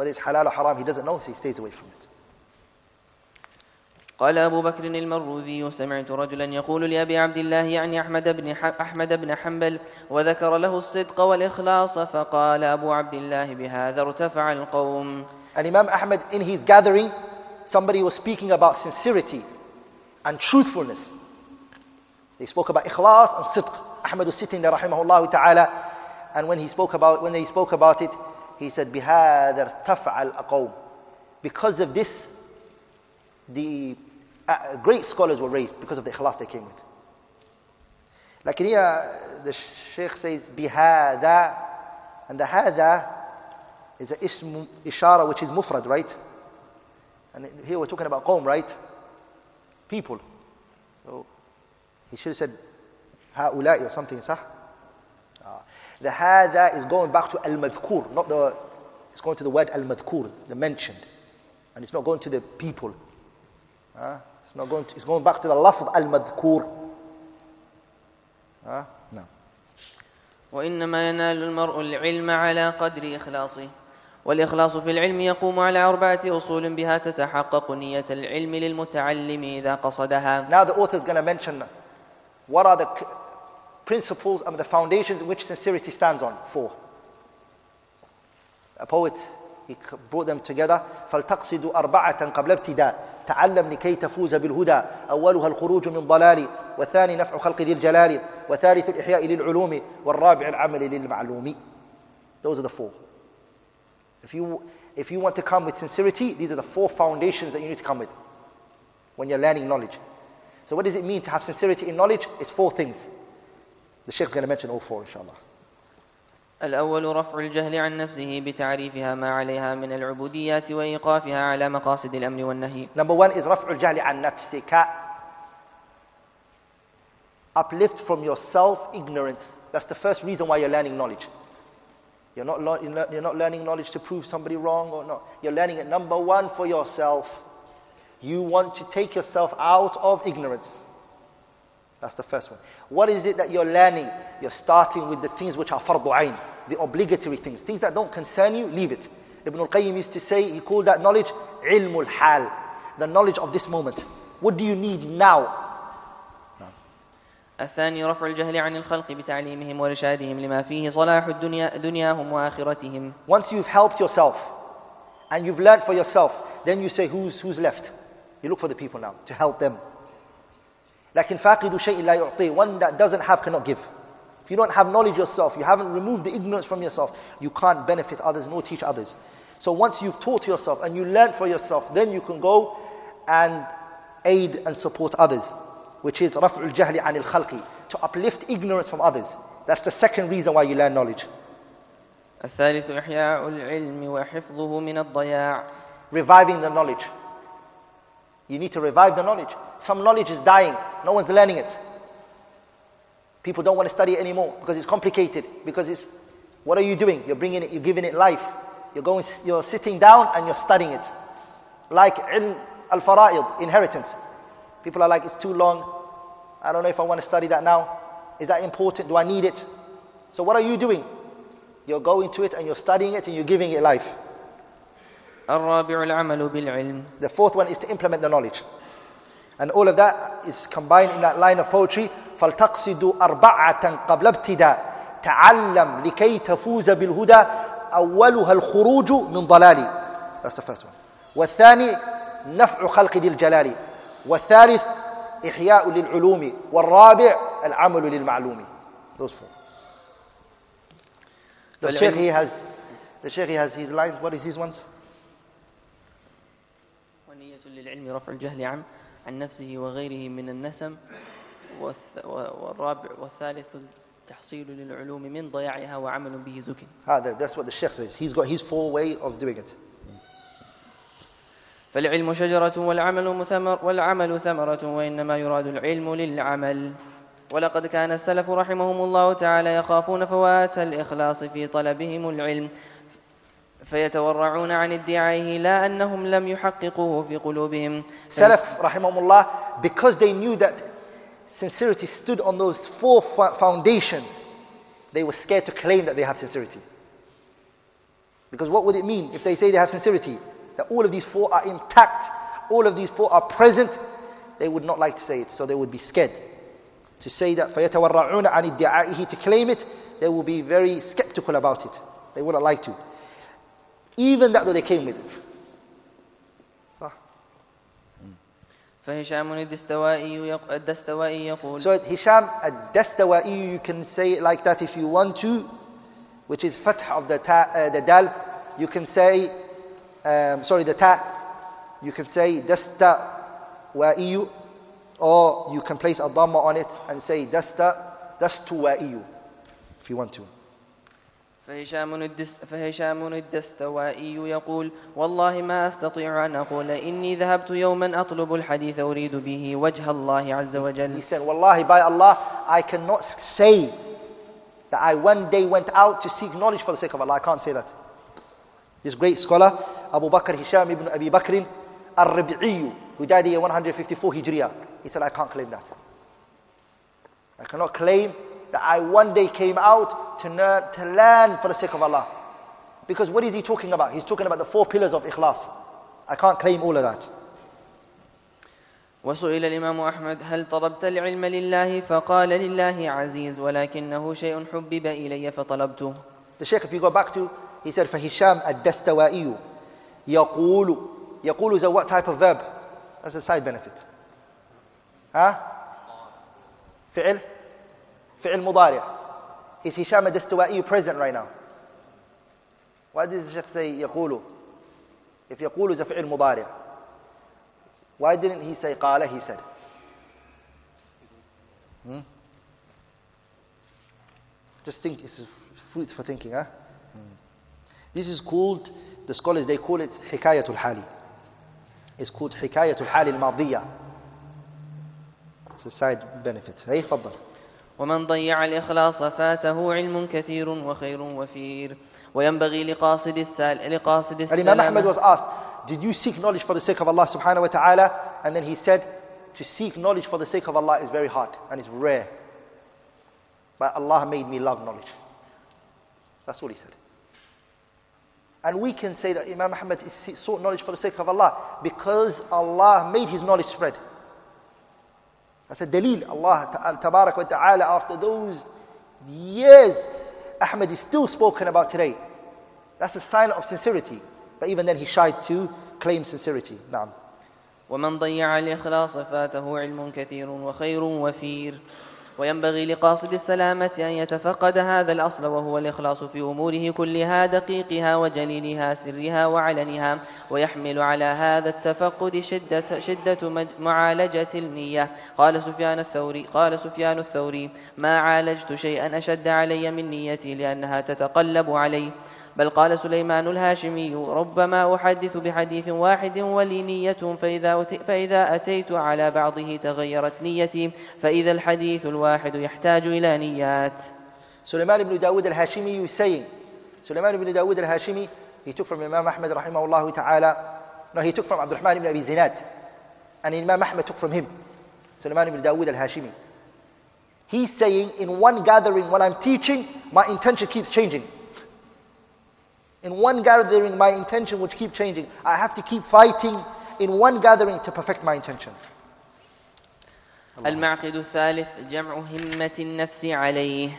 Whether it's halal or haram, he doesn't know, so he stays away from it. قال أبو بكر المروذي سمعت رجلا يقول لأبي عبد الله يعني أحمد بن أحمد بن حنبل وذكر له الصدق والإخلاص فقال أبو عبد الله بهذا ارتفع القوم And Imam Ahmad, in his gathering, somebody was speaking about sincerity and truthfulness. They spoke about ikhlas and sidq. Ahmad was sitting there, rahimahullah ta'ala, and when he spoke about, when he spoke about it, he said, بِهَذَا ارْتَفَعَ الْأَقَوْمِ Because of this, the uh, great scholars were raised because of the ikhlas they came with. Like here, the Shaykh says, بِهَذَا And the هذا is a ism ishara which is mufrad, right? And here we're talking about qawm, right? People. So he should have said هؤلاء or something, صح? Ah. The هذا is going back to al-madhkur, not the, it's going to the word al-madhkur, the mentioned. And it's not going to the people. Ah, It's not going to, it's going back to the lafz al-madhkur. Huh? No. وإنما ينال المرء العلم على قدر إخلاصه والإخلاص في العلم يقوم على أربعة أصول بها تتحقق نية العلم للمتعلم إذا قصدها Now the author is going to mention what are the principles and the foundations in which sincerity stands on. Four. A poet, he c- brought them together. فلتقصد أربعة قبل ابتداء تعلم لكي تفوز بالهدى أولها الخروج من ضلال والثاني نفع خلق ذي الجلال وثالث الإحياء للعلوم والرابع العمل للمعلوم Those are the four. If you, if you want to come with sincerity, these are the four foundations that you need to come with when you're learning knowledge. So what does it mean to have sincerity in knowledge? It's four things. The Shaykh is going to mention all four inshallah. الأول رفع الجهل عن نفسه بتعريفها ما عليها من العبوديات وإيقافها على مقاصد الأمر والنهي Number one is رفع الجهل عن نفسك. Uplift from yourself ignorance. That's the first reason why you're learning knowledge. You're not, lear- you're not- you're not learning knowledge to prove somebody wrong or not. You're learning it number one for yourself. You want to take yourself out of ignorance. That's the first one. What is it that you're learning? You're starting with the things which are fardu ayn, the obligatory things. Things that don't concern you, leave it. Ibn al-Qayyim used to say, he called that knowledge ilmul hal, the knowledge of this moment. What do you need now? الثاني رفع الجهل عن الخلق بتعليمهم وإرشادهم لما فيه صلاح الدنيا دنياهم وآخرتهم Once you've helped yourself and you've learned for yourself, then you say, who's, who's left? You look for the people now to help them. لكن فاقد شيء لا يعطيه One that doesn't have cannot give. If you don't have knowledge yourself, you haven't removed the ignorance from yourself, you can't benefit others nor teach others. So once you've taught yourself and you learned for yourself, then you can go and aid and support others, which is رفع الجهل عن الخلق, to uplift ignorance from others. That's the second reason why you learn knowledge. الثالث إحياء العلم وحفظه من الضياع reviving the knowledge. You need to revive the knowledge. Some knowledge is dying. No one's learning it. People don't want to study it anymore because it's complicated. Because it's, what are you doing? You're bringing it, you're giving it life. You're going, you're sitting down and you're studying it. Like in al-fara'id, inheritance. People are like, it's too long. I don't know if I want to study that now. Is that important? Do I need it? So what are you doing? You're going to it and you're studying it and you're giving it life. The fourth one is to implement the knowledge. And all of that is combined in that line of poetry. فَلْتَقْصِدُوا أَرْبَعَةً قَبْلَ ابْتِدَاء تَعَلَّمْ لِكَيْ تَفُوزَ بِالْهُدَى أَوَّلُهَا الْخُرُوجُ مِنْ ضَلَالِ That's the first one. والثاني نفع خلق ذي الجلال والثالث إحياء للعلوم والرابع العمل للمعلوم Those four. The Shaykh he has, the Shaykh he has his lines. What is his ones? ونية للعلم رفع الجهل عن عن نفسه وغيره من النسم والرابع والثالث التحصيل للعلوم من ضياعها وعمل به زكي هذا that's what the Shaykh says. He's got his full way of doing it. فالعلم شجرة والعمل مثمر والعمل ثمرة وإنما يراد العلم للعمل ولقد كان السلف رحمهم الله تعالى يخافون فوات الإخلاص في طلبهم العلم فيتورعون عن ادعائه لا أنهم لم يحققوه في قلوبهم Salaf, rahimahumullah, because they knew that sincerity stood on those four fo- foundations, they were scared to claim that they have sincerity. Because what would it mean if they say they have sincerity? That all of these four are intact, all of these four are present, they would not like to say it, so they would be scared. To say that فَيَتَوَرَّعُونَ عَنِ ادِّعَائِهِ To claim it, they will be very skeptical about it. They wouldn't like to. Even that though they came with it. صح؟ فهشام الدستوائي يق- الدستوائي يقول So Hisham ad-Dastawa'i, you can say it like that if you want to, which is fath of the ta, uh, the dal. You can say, um, sorry, the ta. You can say Dastawa'i, or you can place a dhamma on it and say Dasta, Dastuwa'i, if you want to. فهشام, الدس فهشام الدستوائي يقول والله ما أستطيع أن أقول إني ذهبت يوما أطلب الحديث أريد به وجه الله عز He وجل said, Wallahi, by Allah, I cannot say that I one day went out to seek knowledge for the sake of Allah. I can't say that. This great scholar, Abu Bakr Hisham ibn Abi Bakr al-Rabi'i, who died in 154 Hijriya, he said, I can't claim that. I cannot claim that I one day came out to learn, to learn for the sake of Allah. Because what is he talking about? He's talking about the four pillars of ikhlas. I can't claim all of that. وسئل الإمام أحمد هل طلبت العلم لله فقال لله عزيز ولكنه شيء حبب إلي فطلبته The Shaykh, if you go back to, he said, فهشام الدستوائي يقول يقول is a what type of verb? That's a side benefit. ها؟ فعل فعل مضارع. Is هشام الدستوائي present right now? Why did the Shaykh say يقول? If يقول is a فعل مضارع. Why didn't he say قال? He said. Hmm? Just think, this is food for thinking, huh? Hmm. This is called, the scholars, they call it حكاية الحالي. It's called حكاية الحال الماضية. It's a side benefit. هي تفضل. ومن ضيع الإخلاص فاته علم كثير وخير وفير وينبغي لقاصد السال لقاصد Al-Imam Ahmad السلامة was asked, did you seek knowledge for the sake of Allah subhanahu wa ta'ala? And then he said, to seek knowledge for the sake of Allah is very hard and it's rare. But Allah made me love knowledge. That's all he said. And we can say that Imam Ahmad is- sought knowledge for the sake of Allah because Allah made his knowledge spread. That's a dalil. Allah ta'ala, tabarak wa ta'ala after those years, Ahmad is still spoken about today. That's a sign of sincerity. But even then he shied to claim sincerity. Naam. ومن ضيع الإخلاص فاته علم كثير وخير وفير وينبغي لقاصد السلامة أن يتفقد هذا الأصل وهو الإخلاص في أموره كلها دقيقها وجليلها سرها وعلنها ويحمل على هذا التفقد شدة, شدة معالجة النية. قال سفيان الثوري قال سفيان الثوري ما عالجت شيئا أشد علي من نيتي لأنها تتقلب علي. بل قال سليمان الهاشمي ربما أحدث بحديث واحد ولي نية فإذا أتيت على بعضه تغيرت نيتي فإذا الحديث الواحد يحتاج إلى نيات. سليمان بن داود الهاشمي يسي سليمان بن داود الهاشمي هي تكفر من الإمام أحمد رحمه الله تعالى هي تكفر عبد الرحمن بن أبي زناد أن الإمام أحمد تكفر منهم سليمان بن داود الهاشمي He's saying in one gathering when I'm teaching, my intention keeps changing. In one gathering, my intention would keep changing. I have to keep fighting in one gathering to perfect my intention. المعقد الثالث جمع همة النفس عليه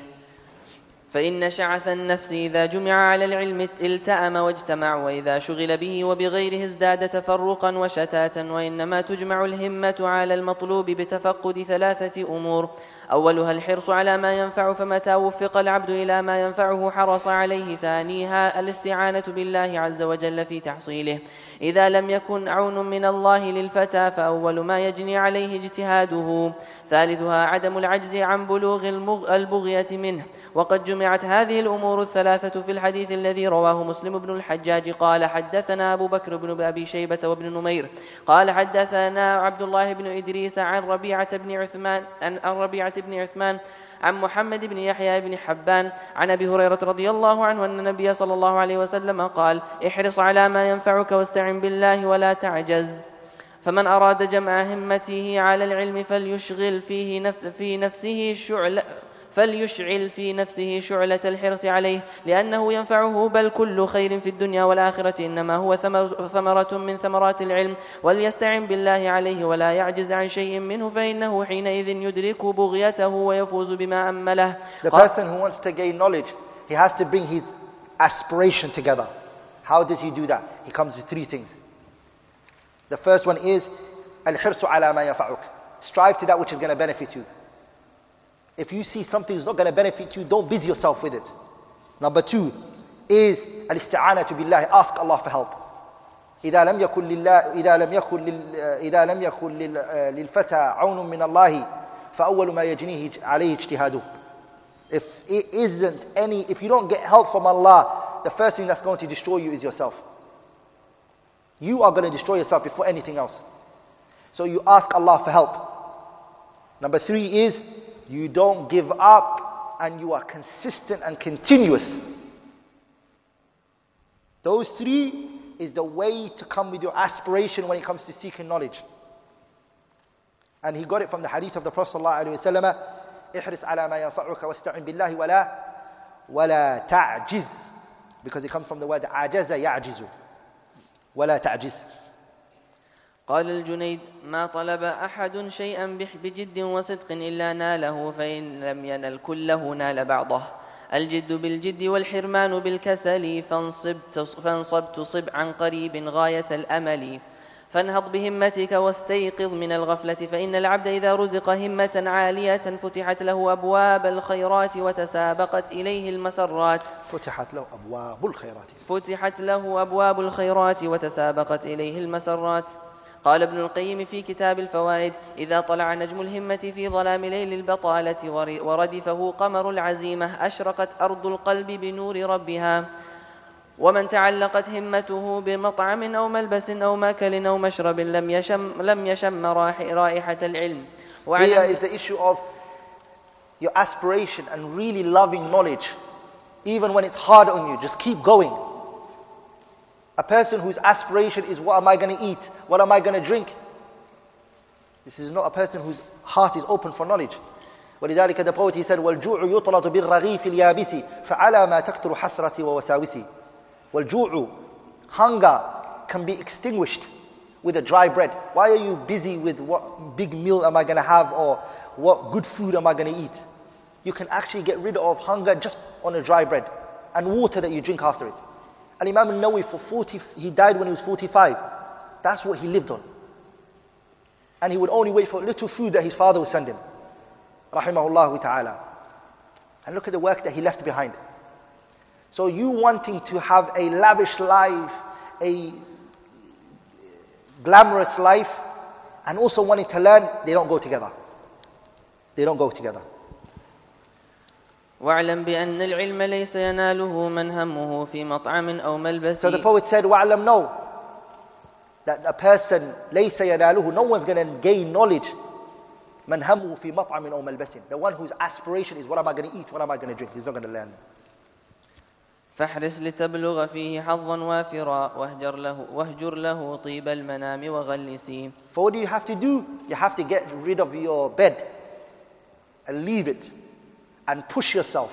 فإن شعث النفس إذا جمع على العلم التأم واجتمع وإذا شغل به وبغيره ازداد تفرقا وشتاتا وإنما تجمع الهمة على المطلوب بتفقد ثلاثة أمور أولها الحرص على ما ينفع فمتى وفق العبد إلى ما ينفعه حرص عليه ثانيها الاستعانة بالله عز وجل في تحصيله. إذا لم يكن عون من الله للفتى فأول ما يجني عليه اجتهاده. ثالثها عدم العجز عن بلوغ البغية منه. وقد جمعت هذه الأمور الثلاثة في الحديث الذي رواه مسلم بن الحجاج قال حدثنا أبو بكر بن أبي شيبة وابن نمير قال حدثنا عبد الله بن إدريس عن ربيعة بن عثمان عن ربيعة بن عثمان عن محمد بن يحيى بن حبان عن أبي هريرة رضي الله عنه أن النبي صلى الله عليه وسلم قال احرص على ما ينفعك واستعن بالله ولا تعجز. فمن أراد جمع همته على العلم فليشغل فيه نفس في نفسه شعل فليشعل في نفسه شعلة الحرص عليه لأنه ينفعه بل كل خير في الدنيا والآخرة إنما هو ثمر- ثمرة من ثمرات العلم وليستعن بالله عليه ولا يعجز عن شيء منه فإنه حينئذ يدرك بغيته ويفوز بما أمله The person who wants to gain knowledge, he has to bring his aspiration together. How does he do that? He comes with three things. The first one is al-hirsu ala ma yafa'uk. Strive to that which is going to benefit you. If you see something is not going to benefit you, don't busy yourself with it. Number two is al-isti'anatu billah. Ask Allah for help. إذا لم يكن لله إذا لم يكن لل إذا لم يكن لل- للفتى عون من الله فأول ما يجنيه عليه اجتهاده. If it isn't any, if you don't get help from Allah, the first thing that's going to destroy you is yourself. You are going to destroy yourself before anything else. So you ask Allah for help. Number three is you don't give up and you are consistent and continuous. Those three is the way to come with your aspiration when it comes to seeking knowledge. And he got it from the hadith of the Prophet ﷺ احرص على ما ينفعك واستعن بالله ولا ولا تعجز because it comes from the word عجز يعجز ولا تعجز قال الجنيد ما طلب أحد شيئا بجد وصدق إلا ناله فإن لم ينل كله نال بعضه. الجد بالجد والحرمان بالكسل فانصب تصب عن قريب غاية الأمل. فانهض بهمتك واستيقظ من الغفلة فإن العبد إذا رزق همة عالية فتحت له أبواب الخيرات وتسابقت إليه المسرات. فتحت له أبواب الخيرات. فتحت له أبواب الخيرات وتسابقت إليه المسرات. قال ابن القيم في كتاب الفوائد إذا طلع نجم الهمة في ظلام ليل البطالة ور- وردفه قمر العزيمة أشرقت أرض القلب بنور ربها ومن تعلقت همته بمطعم أو ملبس أو ماكل أو مشرب لم يشم, لم يشم رائحة العلم Here is the issue of your aspiration and really loving knowledge. Even when it's hard on you, just keep going. A person whose aspiration is what am I going to eat? What am I going to drink? This is not a person whose heart is open for knowledge. ولذلك the poet he said والجوع يطلط بالرغيف اليابس فعلى ما تكثر حسرتي ووساوسي والجوع hunger can be extinguished with a dry bread. Why are you busy with what big meal am I going to have or what good food am I going to eat? You can actually get rid of hunger just on a dry bread and water that you drink after it. And Imam al-Nawawi for 40, he died when he was 45. That's what he lived on. And he would only wait for a little food that his father would send him. Rahimahullah ta'ala. And look at the work that he left behind. So you wanting to have a lavish life, a glamorous life, and also wanting to learn, they don't go together. They don't go together. واعلم بأن العلم ليس يناله من همه في مطعم أو ملبس So the poet said, وَعْلَمْ know that a person ليس يناله, no one's going to gain knowledge من همه في مطعم أو ملبس. The one whose aspiration is what am I going to eat, what am I going to drink, he's not going to learn. فاحرص لتبلغ فيه حظا وافرا واهجر له, واهجر له طيب المنام وغلسي For what do you have to do? You have to get rid of your bed and leave it and push yourself.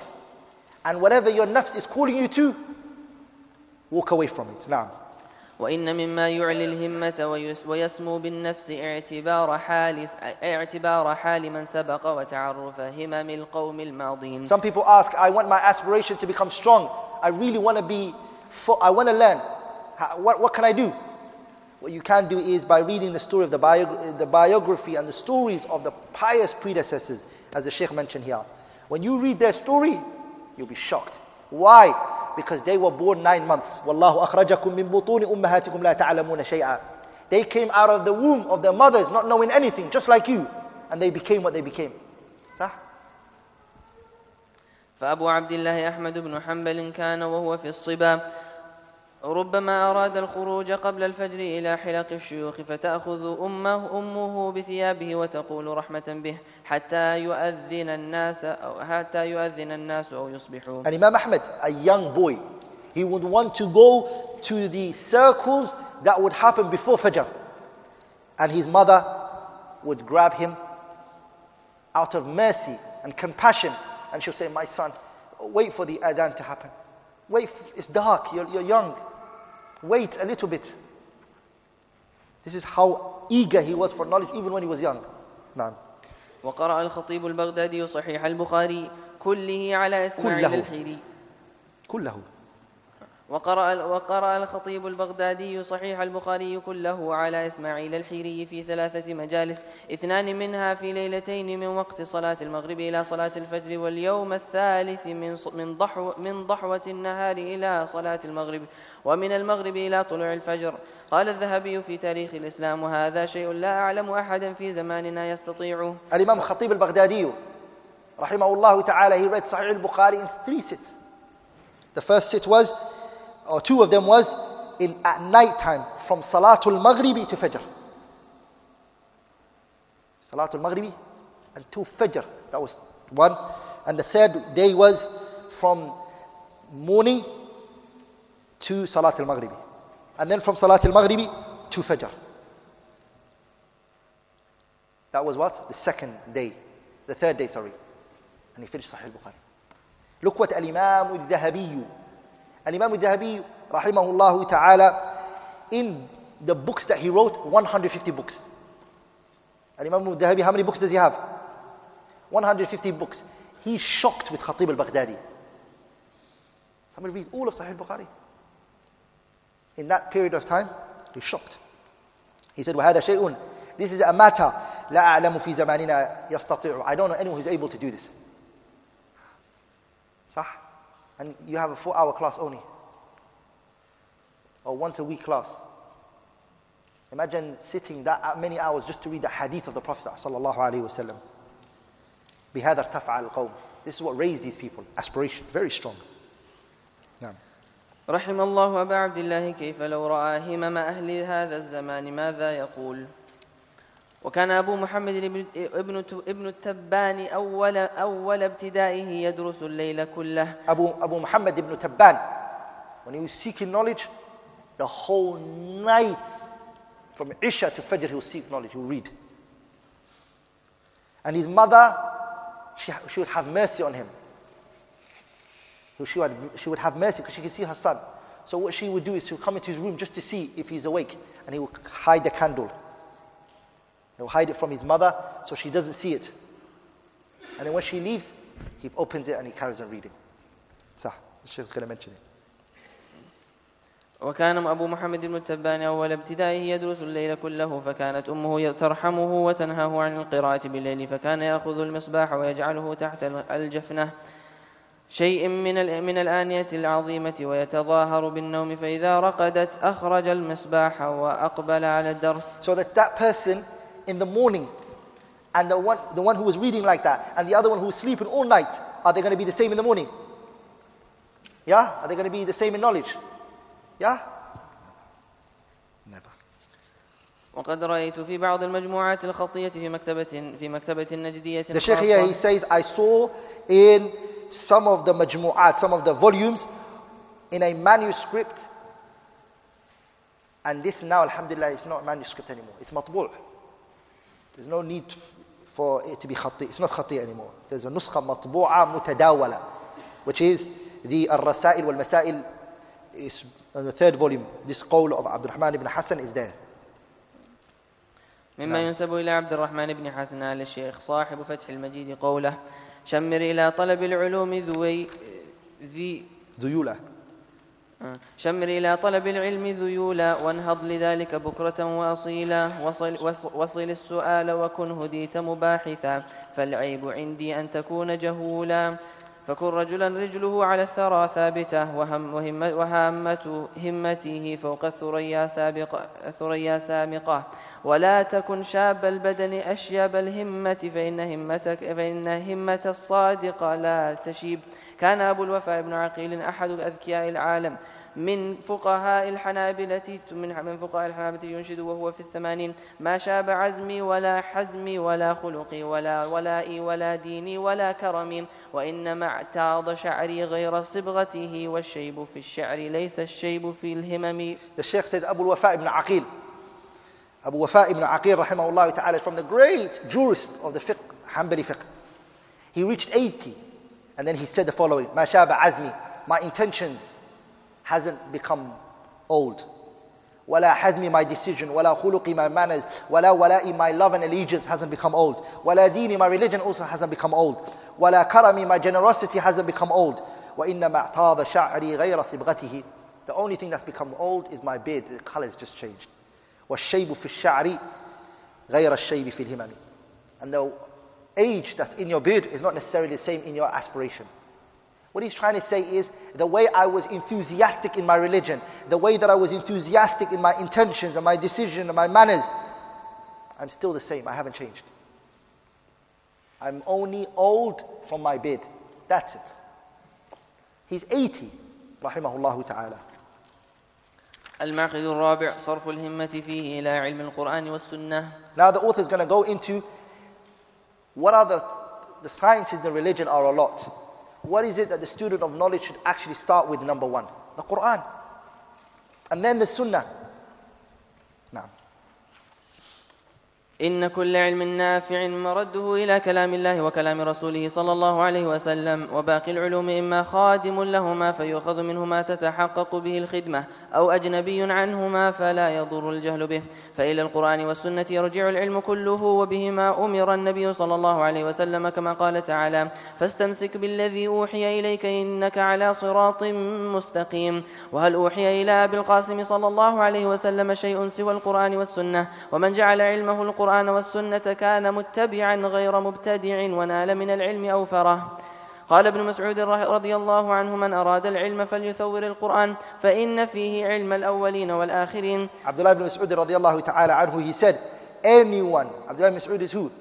And whatever your nafs is calling you to, walk away from it. Now, وإن مما يعلي الهمة ويس- ويسمو بالنفس اعتبار حال اعتبار حال من سبق وتعرف همم القوم الماضين some people ask, I want my aspiration to become strong. I really want to be, fo- I want to learn. How, what, what can I do? What you can do is by reading the story of the, bio, the biography and the stories of the pious predecessors, as the Sheikh mentioned here. When you read their story, you'll be shocked. Why? Because they were born nine months. Wallahu akhrajakum min butuni ummahatikum la ta'lamuna shay'a. They came out of the womb of their mothers not knowing anything, just like you. And they became what they became. صح? فأبو عبد الله أحمد بن حنبل كان وهو في الصبا ربما أراد الخروج قبل الفجر إلى حلق الشيوخ فتأخذ أمه, أمه بثيابه وتقول رحمة به حتى يؤذن الناس أو حتى يؤذن الناس أو يصبحوا And Imam Ahmed, a young boy, he would want to go to the circles that would happen before Fajr. And his mother would grab him out of mercy and compassion. And she'll say, My son, wait for the adhan to happen. Wait, f- it's dark, you're, you're young. Wait a little bit. This is how eager he was for knowledge even when he was young. Now, وقرأ الخطيب البغدادي صحيح البخاري كله على إسماعيل. الحيري كله. وقرأ, وقرأ الخطيب البغدادي صحيح البخاري كله على إسماعيل الحيري في ثلاثة مجالس اثنان منها في ليلتين من وقت صلاة المغرب إلى صلاة الفجر واليوم الثالث من من ضحو من ضحوة النهار إلى صلاة المغرب ومن المغرب إلى طلوع الفجر قال الذهبي في تاريخ الإسلام وهذا شيء لا أعلم أحدا في زماننا يستطيعه Al-Imam Khatib al-Baghdadi, rahimahullah ta'ala, he read Sahih al-Bukhari in three sits. The first sit was, or two of them was, in at night time, from Salatul Maghribi to Fajr. Salatul Maghribi and to Fajr. That was one. And the third day was from morning to Salatul Maghribi. And then from Salatul Maghribi to Fajr. That was what? The second day. The third day, sorry. And he finished Sahih al-Bukhari. Look what Al-Imam al-Dhahabi, Al-Imam al-Dhahabi, rahimahullah ta'ala, in the books that he wrote, 150 books. Al-Imam al-Dhahabi, how many books does he have? 150 books. He's shocked with Khatib al-Baghdadi. Somebody reads all of Sahih al-Bukhari. In that period of time, he's shocked. He said, وَهَذا شَيْءٌ This is a matter لا أعلم في زماننا يستطيع I don't know anyone who's able to do this. صح? And you have a four hour class only. Or once a week class. Imagine sitting that many hours just to read the hadith of the Prophet صلى الله عليه وسلم. بهذا ارتفع القوم. This is what raised these people. Aspiration. Very strong. نعم. رحم الله أبا عبد الله كيف لو رأى همم أهل هذا الزمان ماذا يقول وكان أبو محمد ابن ابن ابن التبان أول أول ابتدائه يدرس الليل كله Abu, Abu Muhammad ibn Tabban, when he was seeking knowledge, the whole night, from Isha to Fajr, he would seek knowledge, he would read. And his mother, she, she would have mercy on him. So She would, she would have mercy because she could see her son. So what she would do is she would come into his room just to see if he's awake, and he would hide the candle. He would hide it from his mother so she doesn't see it. And then when she leaves, he opens it and he carries on reading. صح الشيخ going to mention it. وكان أبو محمد بن التبان أول ابتدائه يدرس الليل كله فكانت أمه ترحمه وتنهاه عن القراءة بالليل فكان يأخذ المصباح ويجعله تحت الجفنة شيء من ال- من الآنية العظيمة ويتظاهر بالنوم فإذا رقدت أخرج المصباح وأقبل على الدرس So that that person in the morning and the one, the one who was reading like that and the other one who was sleeping all night, are they going to be the same in the morning? Yeah? Are they going to be the same in knowledge? Yeah? Never. وقد رأيت في بعض المجموعات الخطية في مكتبة في مكتبة النجدية The Sheikh here, he خاصة says, I saw in some of the majmu'at, some of the volumes, in a manuscript, and this now, alhamdulillah, is not manuscript anymore. It's matbu'. There's no need for it to be khati. It's not khati anymore. There's a nuskha matbu'a mutadawala, which is the al-rasail wal-masail is in the third volume. This qawl of Abdurrahman ibn Hassan is there. مما نعم. ينسب إلى عبد الرحمن بن حسن آل الشيخ صاحب فتح المجيد قوله شمر إلى طلب العلوم ذوي ذي ذيولة. شمر إلى طلب العلم ذيولا وانهض لذلك بكرة وأصيلا. وصل, وص- وصل السؤال وكن هديت مباحثا. فالعيب عندي أن تكون جهولا. فكن رجلا رجله على الثرى ثابتة وهم وهامة همته فوق الثريا سابقة, ثريا سامقة. ولا تكن شاب البدن أشيب الهمة. فإن همتك فإن همة الصادق لا تشيب. كان أبو الوفاء بن عقيل أحد أذكياء العالم من فقهاء الحنابلة من من فقهاء الحنابلة ينشد وهو في الثمانين ما شاب عزمي ولا حزمي ولا خلقي ولا ولائي ولا ديني ولا كرمي وإنما اعتاض شعري غير صبغته والشيب في الشعر ليس الشيب في الهمم Sheikh says Abu Wafa ibn Aqil. Abu Wafa ibn Aqil, rahimahullah ta'ala, is from the great jurist of the fiqh, Hanbali fiqh. He reached 80, and then he said the following, Ma shaba azmi, my intentions hasn't become old. Wala hazmi, my decision, wala khuluqi, my manners, wala wala'i, my love and allegiance hasn't become old. Wala dini, my religion also hasn't become old. Wala karami, my generosity hasn't become old. وإنما اعتاض شعري غير صبغته The only thing that's become old is my beard, the color has just changed. والشيب في الشعر غير الشيب في الهمم And the age that's in your beard is not necessarily the same in your aspiration. What he's trying to say is the way I was enthusiastic in my religion, the way that I was enthusiastic in my intentions and my decision and my manners, I'm still the same. I haven't changed. I'm only old from my beard. That's it. He's 80, rahimahullah ta'ala. المعقد الرابع صرف الهمة فيه إلى علم القرآن والسنة Now the author is going to go into what are the, the sciences in religion are a lot. What is it that the student of knowledge should actually start with number one? The Quran. And then the Sunnah. Now. إن كل علم نافع مرده إلى كلام الله وكلام رسوله صلى الله عليه وسلم وباقي العلوم إما خادم لهما فيؤخذ منه ما تتحقق به الخدمة أو أجنبي عنهما فلا يضر الجهل به. فإلى القرآن والسنة يرجع العلم كله وبهما أمر النبي صلى الله عليه وسلم كما قال تعالى فاستمسك بالذي أوحي إليك إنك على صراط مستقيم. وهل أوحي إلى أبي القاسم صلى الله عليه وسلم شيء سوى القرآن والسنة؟ ومن جعل علمه القرآن والسنة كان متبعا غير مبتدع ونال من العلم أوفره. قال ابن مسعود رضي الله عنه من أراد العلم فليثور القرآن فإن فيه علم الأولين والآخرين Abdullah ibn Mas'ud radiallahu ta'ala anhu, he said, anyone, Abdullah ibn Mas'ud is who?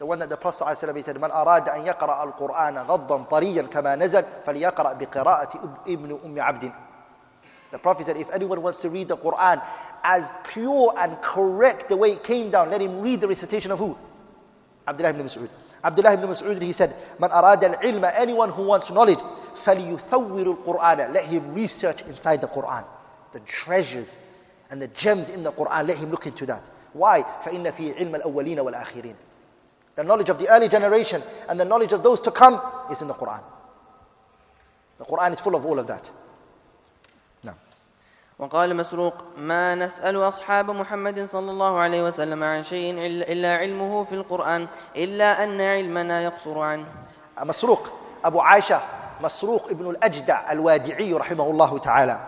The one that the Prophet ﷺ said, من أراد أن يقرأ القرآن غضا طريا كما نزل فليقرأ بقراءة ابن أم عبد. The Prophet said, if anyone wants to read the Quran as pure and correct the way it came down, let him read the recitation of who? Abdullah ibn Mas'ud. Abdullah ibn Mas'ud, he said, Man arada al-ilma, anyone who wants knowledge, فَلْيُثَوِّرُ الْقُرْآنَ Let him research inside the Quran. The treasures and the gems in the Quran, let him look into that. Why? فَإِنَّ فِي عِلْمَ الْأَوَّلِينَ وَالْآخِرِينَ The knowledge of the early generation and the knowledge of those to come is in the Quran. The Quran is full of all of that. وقال مسروق ما نسأل أصحاب محمد صلى الله عليه وسلم عن شيء إلا علمه في القرآن إلا أن علمنا يقصر عنه مسروق أبو عائشة مسروق ابن الأجدع الوادعي رحمه الله تعالى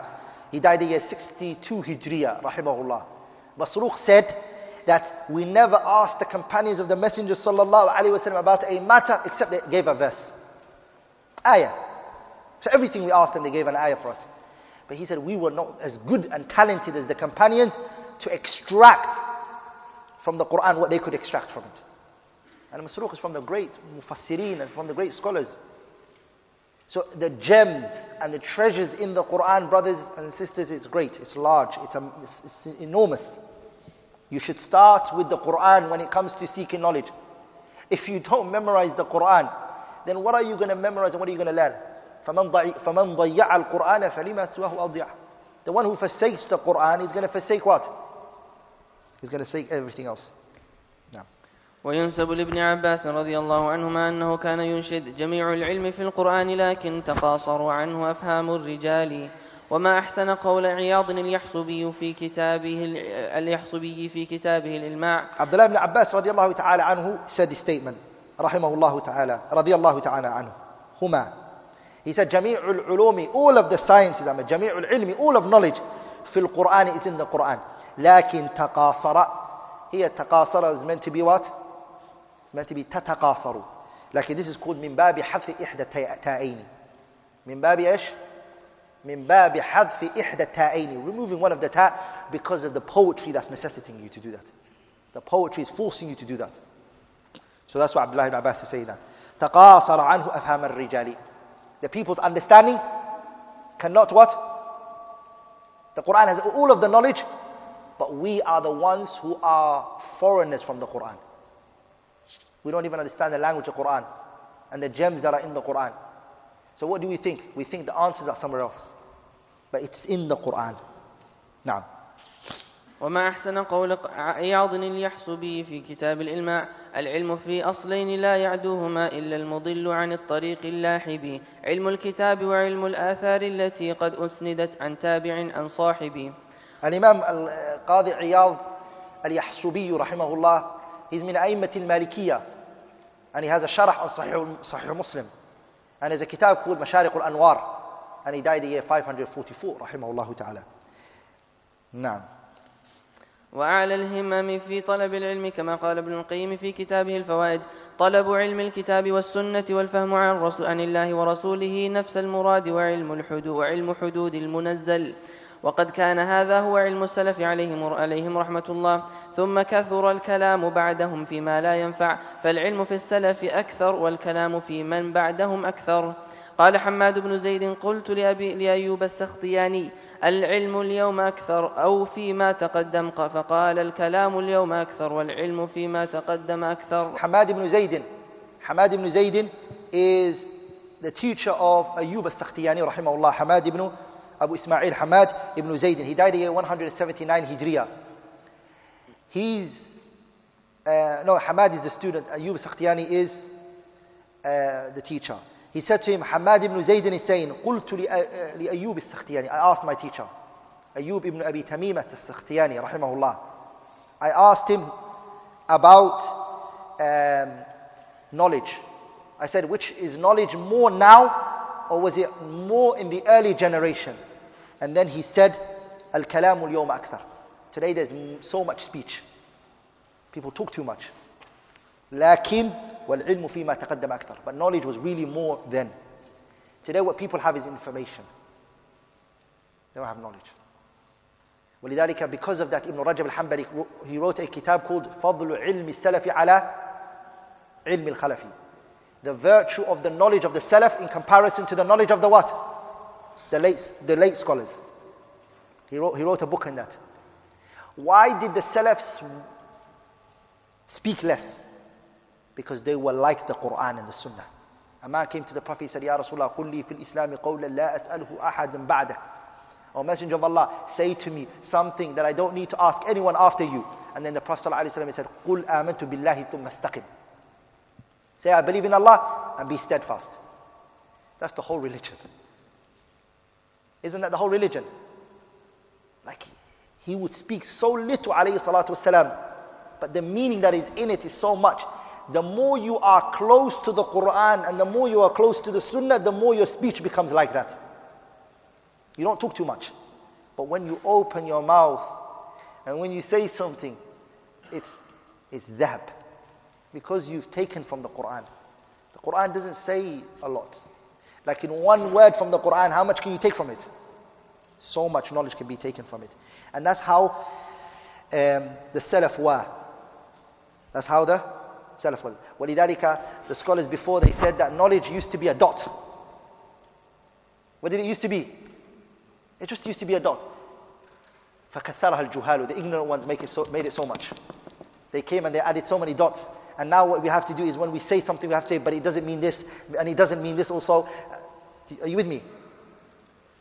He died in year 62 Hijriya رحمه الله Masruq said that we never asked the companions of the Messenger sallallahu alaihi wasallam about a matter except they gave a verse. Ayah. So everything we asked them, they gave an ayah for us. But he said we were not as good and talented as the companions to extract from the Quran what they could extract from it. And Masruq is from the great mufassirin and from the great scholars. So the gems and the treasures in the Quran, brothers and sisters, it's great, it's large, it's, um, it's, it's enormous. You should start with the Quran when it comes to seeking knowledge. If you don't memorize the Quran, then what are you going to memorize and what are you going to learn? فَمَنْ ضَيَّعَ الْقُرْآنَ فَلِمَا سُوَهُ أَضْيَعَ. The one who forsakes the Quran is going to forsake what? He's going to forsake everything else. وينسب لابن عباس رضي الله عنهما أنه كان ينشد جميع العلم في القرآن لكن تقاصروا عنه أفهام الرجال. وما أحسن قول عياض اليحصبي في كتابه اليحصبي في كتابه الإلماع عبد الله بن عباس رضي الله تعالى عنه said statement رحمه الله تعالى رضي الله تعالى عنه. هما He said جميع العلوم all of the sciences جميع العلم all of knowledge في القرآن is in the Quran لكن تقاصر هي تقاصر is meant to be what? It's meant to be تتقاصر لكن this is called من باب حذف إحدى التائين من باب إيش؟ من باب حذف إحدى التائين removing one of the ta because of the poetry that's necessitating you to do that the poetry is forcing you to do that so that's why Abdullah ibn Abbas is saying that تقاصر عنه أفهام الرجال The people's understanding cannot what? The Quran has all of the knowledge, but we are the ones who are foreigners from the Quran. We don't even understand the language of Quran and the gems that are in the Quran. So what do we think? We think the answers are somewhere else. But it's in the Quran. Now. وما أحسن قول عياض اليحصبي في كتاب الإلماع العلم في أصلين لا يعدوهما إلا المضل عن الطريق اللاحب. علم الكتاب وعلم الآثار التي قد أسندت عن تابع عن صاحب. الإمام القاضي عياض اليحصبي رحمه الله he's من أئمة المالكية. has a شرح on صحيح, صحيح مسلم. there's a kitab called مشارق الأنوار. he died in year 544 رحمه الله تعالى. نعم. وأعلى الهمم في طلب العلم كما قال ابن القيم في كتابه الفوائد. طلب علم الكتاب والسنة والفهم عن, رسول عن الله ورسوله نفس المراد وعلم الحدود وعلم حدود المنزل. وقد كان هذا هو علم السلف عليهم عليهم رحمة الله. ثم كثر الكلام بعدهم فيما لا ينفع. فالعلم في السلف أكثر والكلام في من بعدهم أكثر. قال حماد بن زيد قلت لأبي لأيوب السختياني العلم اليوم أكثر أو فيما تقدم فقال الكلام اليوم أكثر والعلم فيما تقدم أكثر حماد بن زيد حماد بن زيد is the teacher of Ayyub al-Sakhtiyani rahimahullah Hamad ibn Abu Ismail Hamad ibn Zayd he died in 179 Hijriya he's uh, no, Hamad is the student, Ayub Sakhtiyani is uh, the teacher. He said to him, Hamad ibn Zayd is saying, قلت لأيوب السختياني I asked my teacher, Ayub ibn Abi Tamimah al-Sakhtiyani, rahimahullah. I asked him about um, knowledge. I said, which is knowledge more now, or was it more in the early generation? And then he said, Al-kalamu al-yawma akthar. Today there's m- so much speech. People talk too much. لكن والعلم فيما تقدم أكثر. But knowledge was really more then. Today what people have is information. They don't have knowledge. ولذلك because of that Ibn Rajab al-Hanbali he wrote a kitab called فضل علم السلف على علم الخلفي. The virtue of the knowledge of the Salaf in comparison to the knowledge of the what? The late, the late scholars. He wrote, he wrote a book on that. Why did the Salafs speak less? Because they were like the Quran and the Sunnah. A man came to the Prophet and said, Ya Rasulullah, قل لي في الإسلام قولا لا أسأله أحدا بعده. O Messenger of Allah, say to me something that I don't need to ask anyone after you. And then the Prophet ﷺ said, قل آمنت بالله ثم استقم. Say, I believe in Allah and be steadfast. That's the whole religion. Isn't that the whole religion? Like, he would speak so little, alayhi salatu wasalam, but the meaning that is in it is so much. the more you are close to the Quran and the more you are close to the Sunnah, the more your speech becomes like that. You don't talk too much. But when you open your mouth and when you say something, it's, it's dhab. Because you've taken from the Quran. The Quran doesn't say a lot. Like in one word from the Quran, how much can you take from it? So much knowledge can be taken from it. And that's how um, the Salaf were. That's how the Salaf were. ولذلك, the scholars before they said that knowledge used to be a dot. What did it used to be? It just used to be a dot. فَكَثَّرَهَا الْجُهَالُ The ignorant ones make it so, made it so much. They came and they added so many dots. And now what we have to do is when we say something, we have to say, but it doesn't mean this, and it doesn't mean this also. Are you with me?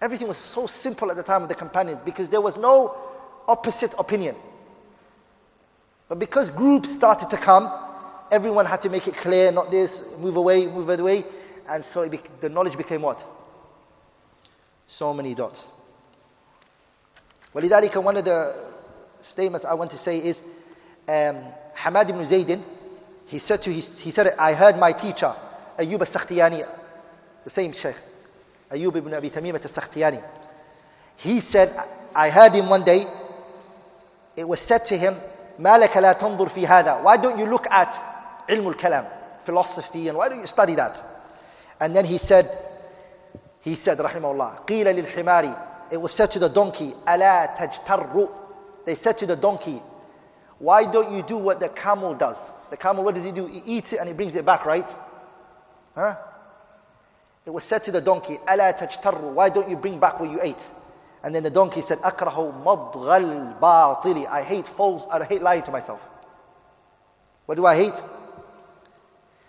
Everything was so simple at the time of the companions because there was no opposite opinion. But because groups started to come, everyone had to make it clear, not this, move away, move away. And so bec- the knowledge became what? So many dots. ولذلك one of the statements I want to say is um, Hamad ibn Zaydin, he said to his, he said, I heard my teacher, Ayyub al-Sakhtiyani, the same Sheikh, Ayyub ibn Abi Tamimat al-Sakhtiyani. He said, I heard him one day, it was said to him, ما لك لا تنظر في هذا Why don't you look at علم الكلام, philosophy, and why don't you study that? And then he said, he said, rahimahullah, قيل للحمار It was said to the donkey, ألا تجتر They said to the donkey, why don't you do what the camel does? The camel, what does he do? He eats it and he brings it back, right? Huh? It was said to the donkey, ألا تجتر Why don't you bring back what you ate? And then the donkey said, أكره مضغ الباطل I hate false, I hate lying to myself. What do I hate?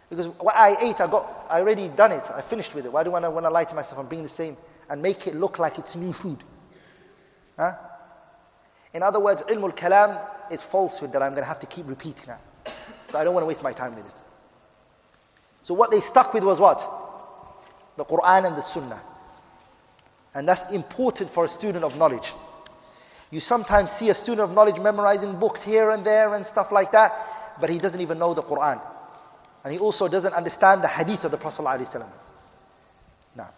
Because what I ate, I got, I already done it. I finished with it. Why do I want to lie to myself and bring the same and make it look like it's new food? Huh? In other words, ilm al-kalam is falsehood that I'm going to have to keep repeating now. So I don't want to waste my time with it. So what they stuck with was what? The Quran and the Sunnah. And that's important for a student of knowledge. You sometimes see a student of knowledge memorizing books here and there and stuff like that, but he doesn't even know the Quran. And he also doesn't understand the hadith of the Prophet ﷺ. Now,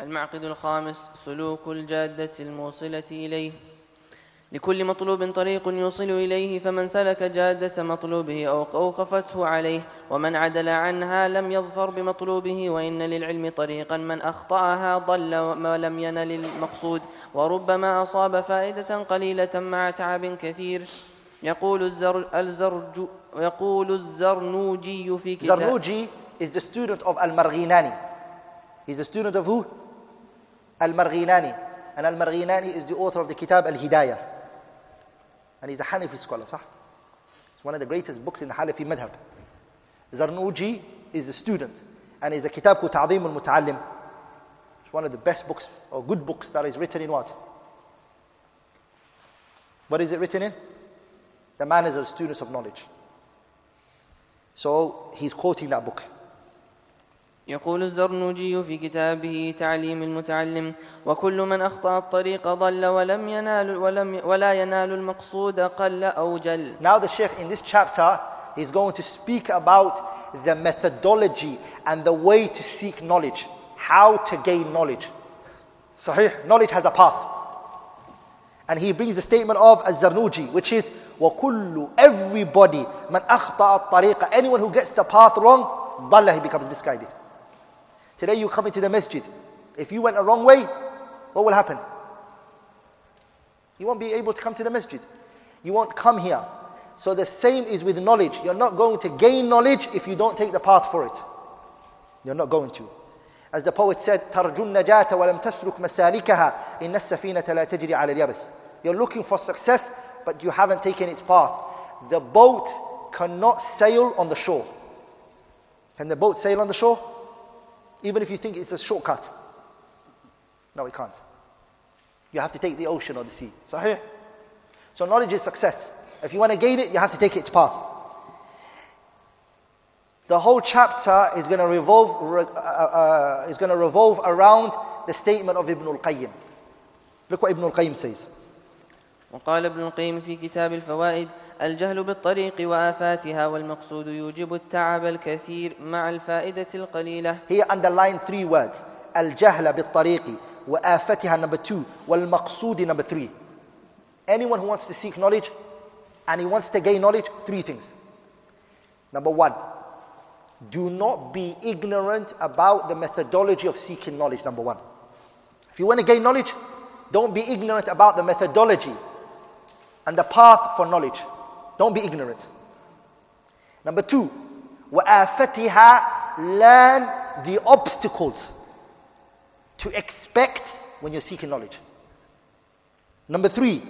المعقد الخامس سلوك الجادة الموصلة إليه. لكل مطلوب طريق يوصل إليه فمن سلك جادة مطلوبه أو أوقفته عليه ومن عدل عنها لم يظفر بمطلوبه وإن للعلم طريقا من أخطأها ضل ولم ينل المقصود. وربما أصاب فائدة قليلة مع تعب كثير. يقول الزر الزرج يقول الزرنوجي في كتاب Zarnuji is the student of Al-Marghinani. He's the student of who? Al-Marghinani. And Al-Marghinani is the author of the Kitab Al-Hidayah. And he's a Hanafi scholar, صح? It's one of the greatest books in the Hanafi madhab. Zarnuji is the student. And he's a called Ta'zim al-Muta'allim. It's one of the best books, or good books that is written in what? What is it written in? The manners of students of knowledge. So he's quoting that book. يقول الزرنوجي في كتابه تعليم المتعلم وكل من أخطأ الطريق ضل ولم ينال ولم ولا ينال المقصود قل أو جل Now the Sheikh in this chapter is going to speak about the methodology and the way to seek knowledge. How to gain knowledge. Sahih, knowledge has a path. And he brings the statement of Az-Zarnuji, which is, وَكُلُّ Everybody, مَنْ أَخْطَأَ الطَّرِيقَ Anyone who gets the path wrong, ضَلَّ, he becomes misguided. Today you come into the masjid. If you went a wrong way, what will happen? You won't be able to come to the masjid. You won't come here. So the same is with knowledge. You're not going to gain knowledge if you don't take the path for it. You're not going to. As the poet said, تَرْجُ النَّجَاةَ وَلَمْ تَسْلُكْ مَسَالِكَهَا إِنَّ السَّفِينَةَ لَا تَجْرِي عَلَى الْيَبَسِ You're looking for success, but you haven't taken its path. The boat cannot sail on the shore. Can the boat sail on the shore? Even if you think it's a shortcut. No, it can't. You have to take the ocean or the sea. Sahih? So knowledge is success. If you want to gain it, you have to take its path. The whole chapter is going to revolve, uh, uh, is going to revolve around the statement of Ibn al-Qayyim. Look what Ibn al-Qayyim says. وقال ابن القيم في كتاب الفوائد الجهل بالطريق وآفاتها والمقصود يوجب التعب الكثير مع الفائدة القليلة Here underline three words. الجهل بالطريق وآفتها number two والمقصود number three. Anyone who wants to seek knowledge and he wants to gain knowledge, three things. Number one, do not be ignorant about the methodology of seeking knowledge, number one. If you want to gain knowledge, don't be ignorant about the methodology and the path for knowledge. Don't be ignorant. Number two, وَآفَتِهَا Learn the obstacles to expect when you're seeking knowledge. Number three,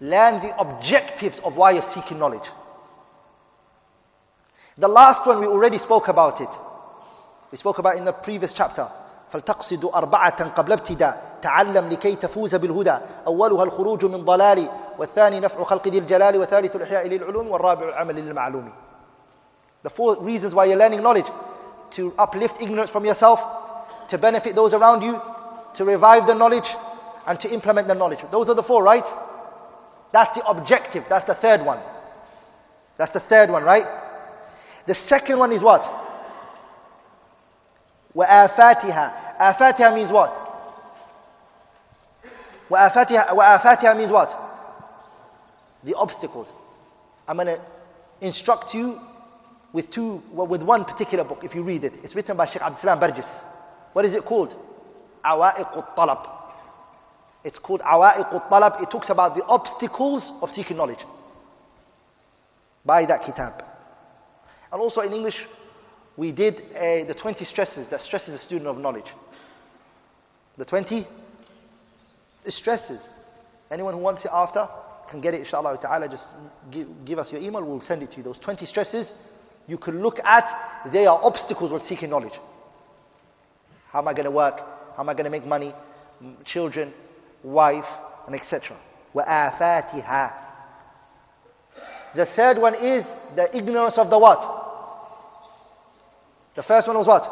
learn the objectives of why you're seeking knowledge. The last one we already spoke about it. We spoke about in the previous chapter. فلتقصد أربعة قبل ابتداء تعلم لكي تفوز بالهدى أولها الخروج من ضلال والثاني نفع خلق ذي الجلال والثالث الإحياء للعلوم والرابع العمل للمعلوم The four reasons why you're learning knowledge to uplift ignorance from yourself to benefit those around you to revive the knowledge and to implement the knowledge those are the four right that's the objective that's the third one that's the third one right the second one is what وآفاتها آفاتها means what وآفاتها, وآفاتها means what the obstacles I'm going to instruct you with two well, with one particular book if you read it it's written by Sheikh Abdul Salam Barjis what is it called عوائق الطلب it's called عوائق الطلب it talks about the obstacles of seeking knowledge by that kitab and also in English we did uh, the 20 stresses that stresses a student of knowledge. The 20 stresses. Anyone who wants it after can get it, inshallah ta'ala. Just give, give us your email, we'll send it to you. Those 20 stresses you can look at, they are obstacles when seeking knowledge. How am I going to work? How am I going to make money? Children, wife, and etc. وآفاتها. The third one is the ignorance of the what? The first one was what?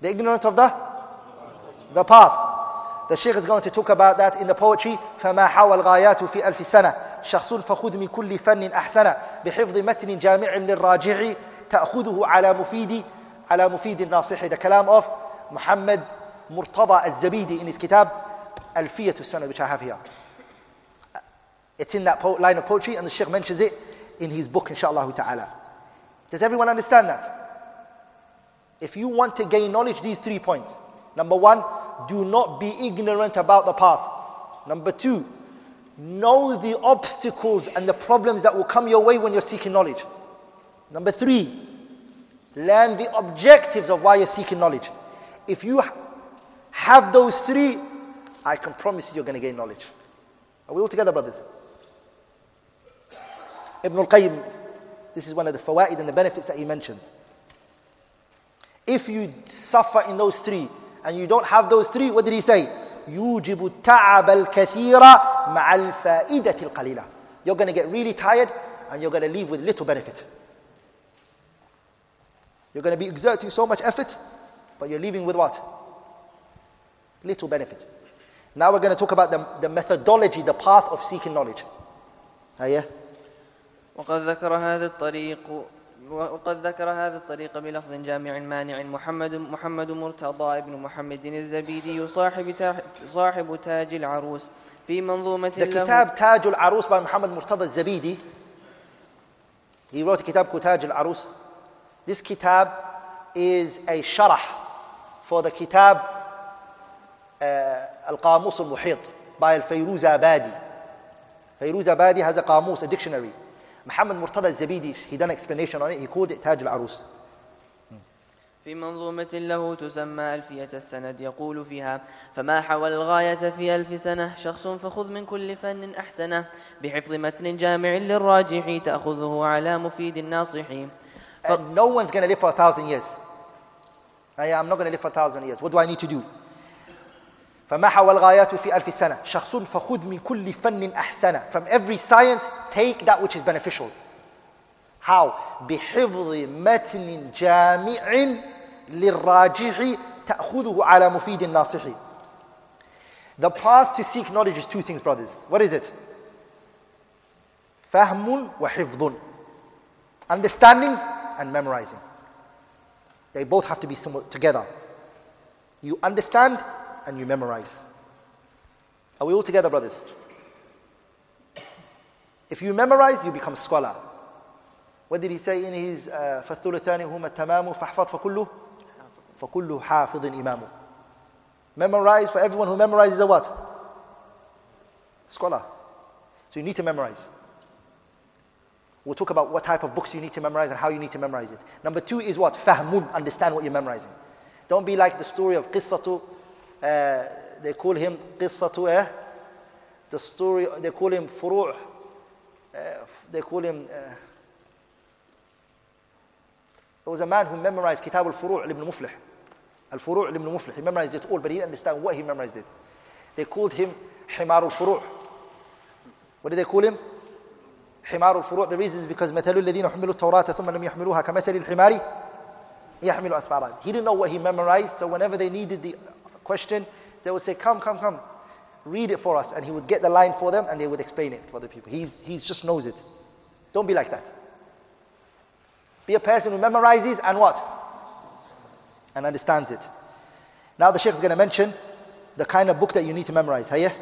The ignorance of the the path. The Shaykh is going to talk about that in the poetry. فما حوى الغايات في ألف سنة شخص فخذ من كل فن أحسن بحفظ متن جامع للراجع تأخذه على مفيد على مفيد الناصح ده كلام of محمد مرتضى الزبيدي in his kitab ألفية السنة which I have here. It's in that line of poetry and the Shaykh mentions it in his book inshallah ta'ala. Does everyone understand that? If you want to gain knowledge, these three points. Number one, do not be ignorant about the path. Number two, know the obstacles and the problems that will come your way when you're seeking knowledge. Number three, learn the objectives of why you're seeking knowledge. If you have those three, I can promise you you're going to gain knowledge. Are we all together, brothers? Ibn al-Qayyim, this is one of the fawaid and the benefits that he mentioned. If you suffer in those three and you don't have those three, what did he say? يوجب التعب الكثير مع الفائدة القليلة. You're going to get really tired and you're going to leave with little benefit. You're going to be exerting so much effort, but you're leaving with what? Little benefit. Now we're going to talk about the, the methodology, the path of seeking knowledge. yeah. وقد ذكر هذا الطريق وقد ذكر هذا الطريق بلفظ جامع مانع. محمد محمد مرتضى بن محمد الزبيدي صاحب صاحب تاج العروس. في منظومة كتاب تاج العروس بعد محمد مرتضى الزبيدي he wrote كتاب كتاج العروس this كتاب is a شرح for the كتاب القاموس المحيط by الفيروز أبادي فيروز أبادي has قاموس a dictionary. Muhammad Murtada Zabidi, he done an explanation on it, he called it Taj al-Arus. في منظومة له تسمى ألفية السند يقول فيها فما حوى الغاية في ألف سنة شخص فخذ من كل فن أحسنه بحفظ متن جامع للراجح تأخذه على مفيد الناصح And no one's going to live for a thousand years. I, I'm not going to live for a thousand years. What do I need to do? فمحى الغايات في ألف سنة شخص فخذ من كل فن أحسنه From every science, take that which is beneficial. How? بحفظ متن جامع للراجح تأخذه على مفيد الناصح The path to seek knowledge is two things, brothers. What is it? فهم وحفظ Understanding and memorizing. They both have to be somewhat together. You understand and you memorize. Are we all together, brothers? If you memorize, you become a scholar. What did he say in his uh, فَالثُّلُثَانِ هُمَا التَّمَامُ فَاحْفَظْ فَكُلُّ فَكُلُّ حَافِظٍ إِمَامُ Memorize, for everyone who memorizes a what? Scholar. So you need to memorize. We'll talk about what type of books you need to memorize and how you need to memorize it. Number two is what? Fahmun, understand what you're memorizing. Don't be like the story of Qissatu, uh, they call him Qissatu, eh? The story, they call him Furu' uh, they call him, uh, there was a man who memorized Kitab al-Furu' ibn Muflih. Al-Furu' ibn Muflih. He memorized it all, but he didn't understand what he memorized it. They called him Himar al-Furu' What did they call him? حمار الفروع the reason is because مثل الذين حملوا التوراة ثم لم يحملوها كمثل الحمار يحمل أسفارا he didn't know what he memorized so whenever they needed the question they would say come come come read it for us and he would get the line for them and they would explain it for the people he's, he just knows it don't be like that be a person who memorizes and what and understands it now the sheikh is going to mention the kind of book that you need to memorize هيا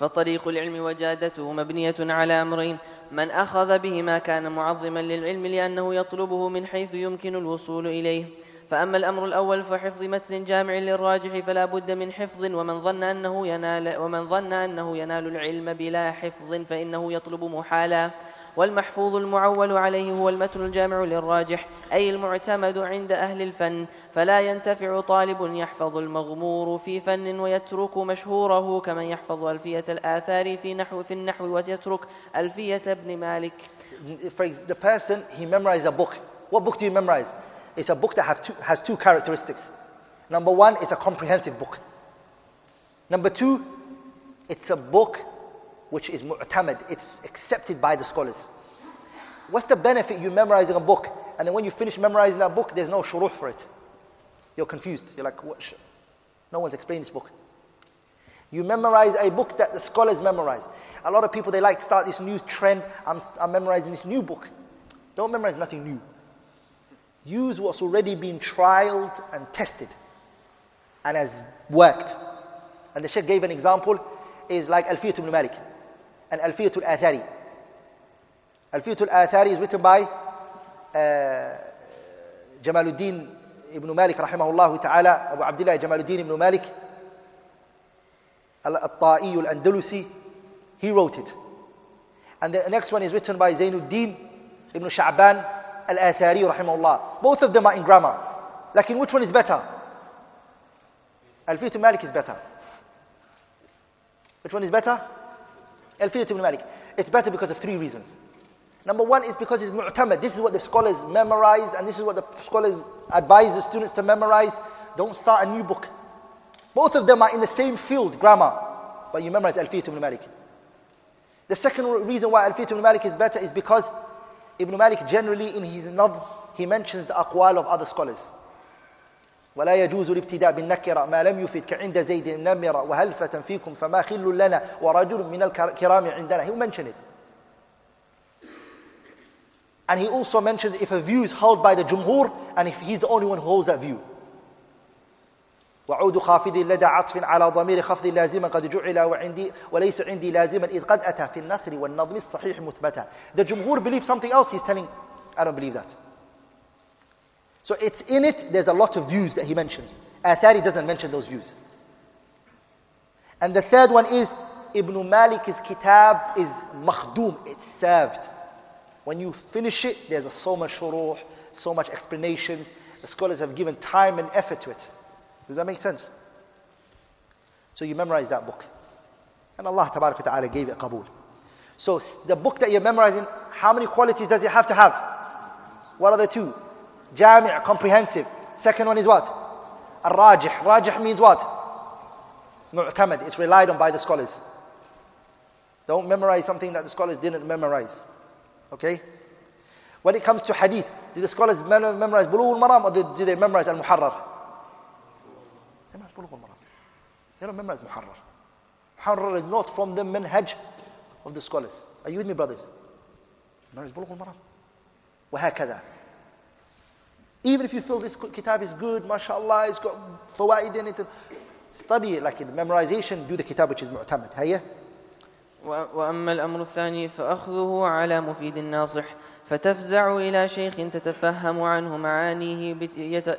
فطريق العلم وجادته مبنية على أمرين من أخذ بهما كان معظما للعلم لأنه يطلبه من حيث يمكن الوصول إليه فأما الأمر الأول فحفظ متن جامع للراجح فلا بد من حفظ ومن ظن أنه ينال ومن ظن أنه ينال العلم بلا حفظ فإنه يطلب محالا والمحفوظ المعول عليه هو المتن الجامع للراجح أي المعتمد عند أهل الفن فلا ينتفع طالب يحفظ المغمور في فن ويترك مشهوره كمن يحفظ ألفية الآثار في نحو في النحو ويترك ألفية ابن مالك the person, he memorized a book. What book do you memorize? It's a book that two, has two characteristics. Number one, it's a comprehensive book. Number two, it's a book which is mu'tamad. It's accepted by the scholars. What's the benefit you memorizing a book and then when you finish memorizing that book, there's no shuruh for it? You're confused. You're like, what? No one's explained this book. You memorize a book that the scholars memorize. A lot of people, they like start this new trend. I'm, I'm memorizing this new book. Don't memorize nothing new. Use what's already been trialed and tested and has worked. And the Sheikh gave an example is like Alfiyat ibn Malik and Alfiyat al-Athari. Alfiyat al-Athari is written by uh, Jamaluddin ibn Malik rahimahullah ta'ala, Abu Abdullah Jamaluddin ibn Malik Al-Ta'i al-Andalusi, he wrote it. And the next one is written by Zainuddin ibn Sha'ban al-Athari rahimahullah. Both of them are in grammar. Like in which one is better? Ibn Malik is better. Which one is better? Ibn Malik. It's better because of three reasons. Number one is because it's mu'tamad. This is what the scholars memorized and this is what the scholars advise the students to memorize. Don't start a new book. Both of them are in the same field, grammar. But you memorize ibn Malik. The second reason why ibn Malik is better is because Ibn Malik generally in his nadh, he mentions the aqwal of other scholars. ولا يجوز الابتداء بالنكرة ما لم يفد كعند زيد نمرة وهلفة فيكم فما خل لنا ورجل من الكرام عندنا. He will mention it. And he also mentions if a view is held by the jumhur and if he's the only one who holds that view. وعود خافض لدى عطف على ضمير خفض لازما قد جعل وعندي وليس عندي لازما إذ قد أتى في النثر والنظم الصحيح مثبتا. The jumhur believe something else, he's telling, I don't believe that. So it's in it, there's a lot of views that he mentions. Athari doesn't mention those views. And the third one is, Ibn Malik's kitab is makhdum, it's served. When you finish it, there's so much shuruh, so much explanations. The scholars have given time and effort to it. Does that make sense? So you memorize that book. And Allah Ta'ala gave it qabul. So the book that you're memorizing, how many qualities does it have to have? What are the two? Jami' comprehensive. Second one is what? Ar-rajih. Rajih means what? Mu'tamad. It's relied on by the scholars. Don't memorize something that the scholars didn't memorize. Okay? When it comes to hadith, did the scholars memorize Bulugh al-Maram or did they memorize al-Muharrar? They memorize Bulugh al-Maram. They don't memorize Muharrar. Muharrar is not from the manhaj of the scholars. Are you with me, brothers? Memorize Bulugh al-Maram. وهكذا. Even if you feel this kitab is good, mashallah, it's got fawaid in it, study it like in memorization, do the kitab which is mu'tamad. هيا وأما الأمر الثاني فأخذه على مفيد الناصح فتفزع إلى شيخ تتفهم عنه معانيه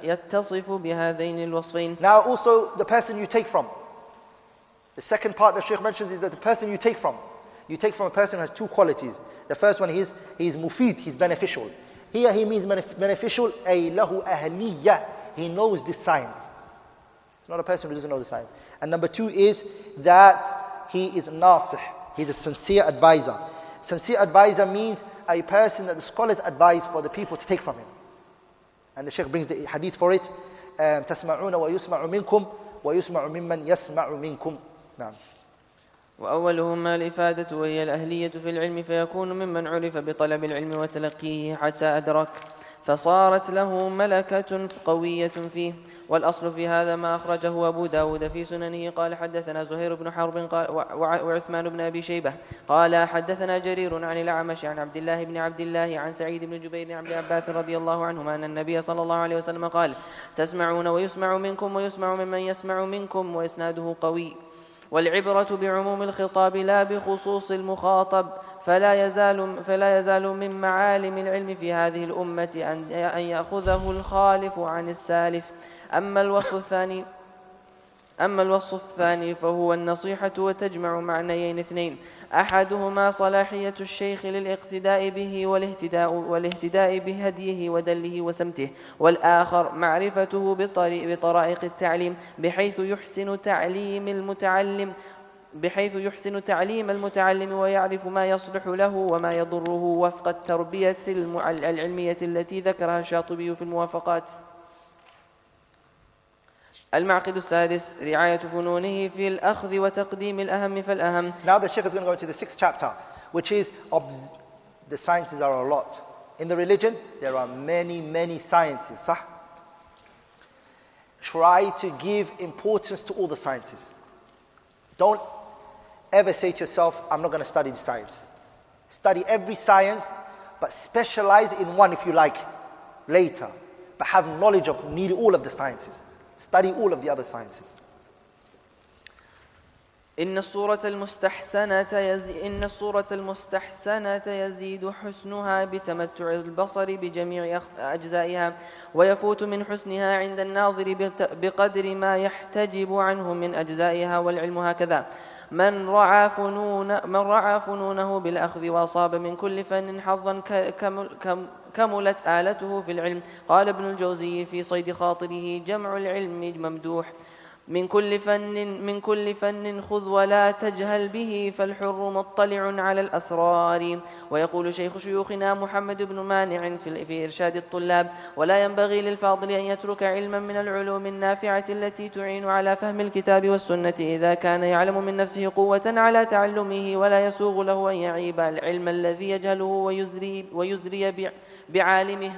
يتصف بهذين الوصفين Now also the person you take from. The second part that Sheikh mentions is that the person you take from. You take from a person who has two qualities. The first one is he is mufid, he's beneficial. Here he means beneficial, أي له أهلية. He knows this science. It's not a person who doesn't know the science. And number two is that he is nasih. He's a sincere advisor. Sincere advisor means a person that the scholars advise for the people to take from him. And the Shaykh brings the hadith for it. تسمعون ويسمع منكم ويسمع ممن يسمع منكم. نعم. وأولهما الإفادة وهي الأهلية في العلم فيكون ممن عرف بطلب العلم وتلقيه حتى أدرك فصارت له ملكة قوية فيه والأصل في هذا ما أخرجه أبو داود في سننه قال حدثنا زهير بن حرب قال وعثمان بن أبي شيبة قال حدثنا جرير عن الأعمش عن عبد الله بن عبد الله عن سعيد بن جبير عن عباس رضي الله عنهما أن النبي صلى الله عليه وسلم قال تسمعون ويسمع منكم ويسمع ممن يسمع منكم وإسناده قوي. والعبرة بعموم الخطاب لا بخصوص المخاطب فلا يزال فلا يزال من معالم العلم في هذه الأمة أن أن يأخذه الخالف عن السالف. أما الوصف الثاني أما الوصف الثاني فهو النصيحة وتجمع معنيين اثنين. أحدهما صلاحية الشيخ للاقتداء به والاهتداء, والاهتداء بهديه ودله وسمته. والآخر معرفته بطرائق التعليم بحيث يحسن تعليم المتعلم بحيث يحسن تعليم المتعلم ويعرف ما يصلح له وما يضره وفق التربية العلمية التي ذكرها الشاطبي في الموافقات. المعقد السادس رعاية فنونه في الأخذ وتقديم الأهم فالأهم Now the Sheikh is going to go into the sixth chapter, which is the sciences are a lot. In the religion, there are many, many sciences. صح? Try to give importance to all the sciences. Don't ever say to yourself, I'm not going to study the science. Study every science, but specialize in one if you like later. But have knowledge of nearly all of the sciences. Study all of the other sciences. إن الصورة المستحسنة يزي إن الصورة المستحسنة يزيد حسنها بتمتع البصر بجميع أجزائها ويفوت من حسنها عند الناظر بقدر ما يحتجب عنه من أجزائها والعلم هكذا من رعى فنون من رعى فنونه بالأخذ وأصاب من كل فن حظا كملت آلته في العلم. قال ابن الجوزي في صيد خاطره جمع العلم ممدوح. من كل فن من كل فن خذ ولا تجهل به فالحر مطلع على الأسرار. ويقول شيخ شيوخنا محمد بن مانع في, إرشاد الطلاب ولا ينبغي للفاضل أن يترك علما من العلوم النافعة التي تعين على فهم الكتاب والسنة إذا كان يعلم من نفسه قوة على تعلمه ولا يسوغ له أن يعيب العلم الذي يجهله ويزري, ويزري بعالمه.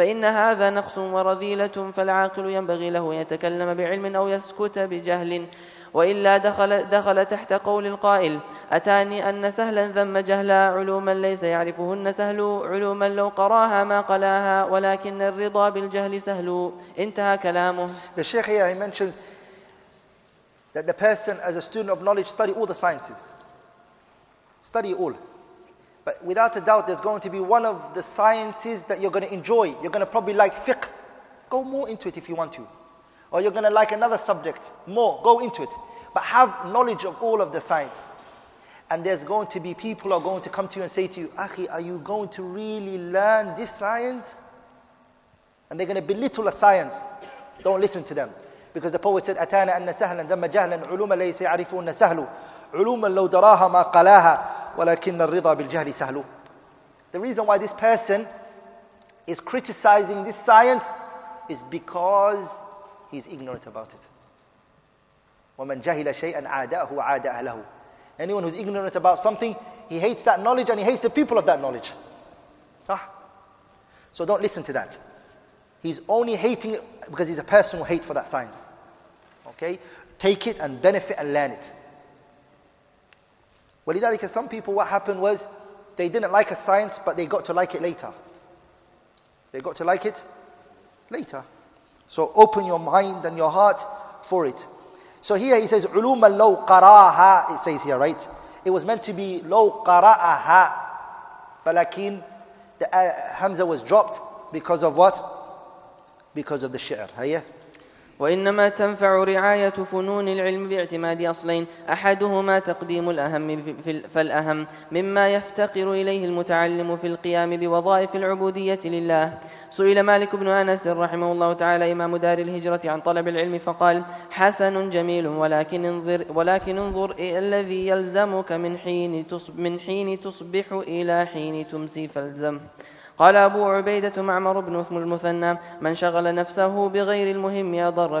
فإن هذا نقص ورذيلة فالعاقل ينبغي له يتكلم بعلم أو يسكت بجهل وإلا دخل, دخل تحت قول القائل أتاني أن سهلا ذم جهلا علوما ليس يعرفهن سهل علوما لو قراها ما قلاها ولكن الرضا بالجهل سهل انتهى كلامه The Shaykh here, he mentions that the person as a student of knowledge study all the sciences. Study all. But without a doubt there's going to be one of the sciences that you're going to enjoy. You're going to probably like fiqh. Go more into it if you want to. Or you're going to like another subject more. Go into it. But have knowledge of all of the science. And there's going to be people who are going to come to you and say to you, Akhi, are you going to really learn this science? And they're going to belittle a science. Don't listen to them. Because the poet said, أتانا أن سهلا ذم جهلا علوما ليس يعرفون سهل علوما لو دراها ما قلاها ولكن الرضا بالجهل سهل The reason why this person is criticizing this science is because he's ignorant about it. ومن جهل شيئا عاداه عاد أهله Anyone who's ignorant about something, he hates that knowledge and he hates the people of that knowledge. صح? So don't listen to that. He's only hating it because he's a personal hate for that science. Okay? Take it and benefit and learn it. ولذلك some people what happened was they didn't like a science but they got to like it later. They got to like it later. So open your mind and your heart for it. So here he says علوما لو قراها it says here right. It was meant to be لو قرأها فلكن the uh, Hamza was dropped because of what? Because of the shi'r. هيا وإنما تنفع رعاية فنون العلم باعتماد أصلين أحدهما تقديم الأهم فالأهم مما يفتقر إليه المتعلم في القيام بوظائف العبودية لله. سئل مالك بن أنس رحمه الله تعالى إمام دار الهجرة عن طلب العلم فقال حسن جميل ولكن انظر, ولكن انظر الذي يلزمك من حين, تصب من حين تصبح إلى حين تمسي فالزم. قال أبو عبيدة معمر بن المثنى من شغل نفسه بغير المهم أضر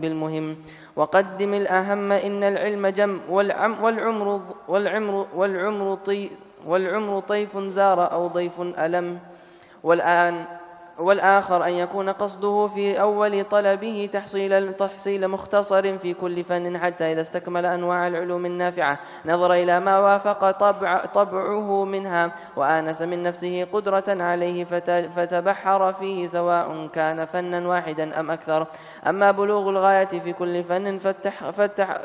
بالمهم. وقدم الأهم إن العلم جم والعم والعمر والعمر والعمر طي والعمر طيف زار أو ضيف ألم. والآن والآخر أن يكون قصده في أول طلبه تحصيل تحصيل مختصر في كل فن حتى إذا استكمل أنواع العلوم النافعة. نظر إلى ما وافق طبع طبعه منها وآنس من نفسه قدرة عليه فتبحر فيه سواء كان فنا واحدا أم أكثر. أما بلوغ الغاية في كل فن فالتح فالتح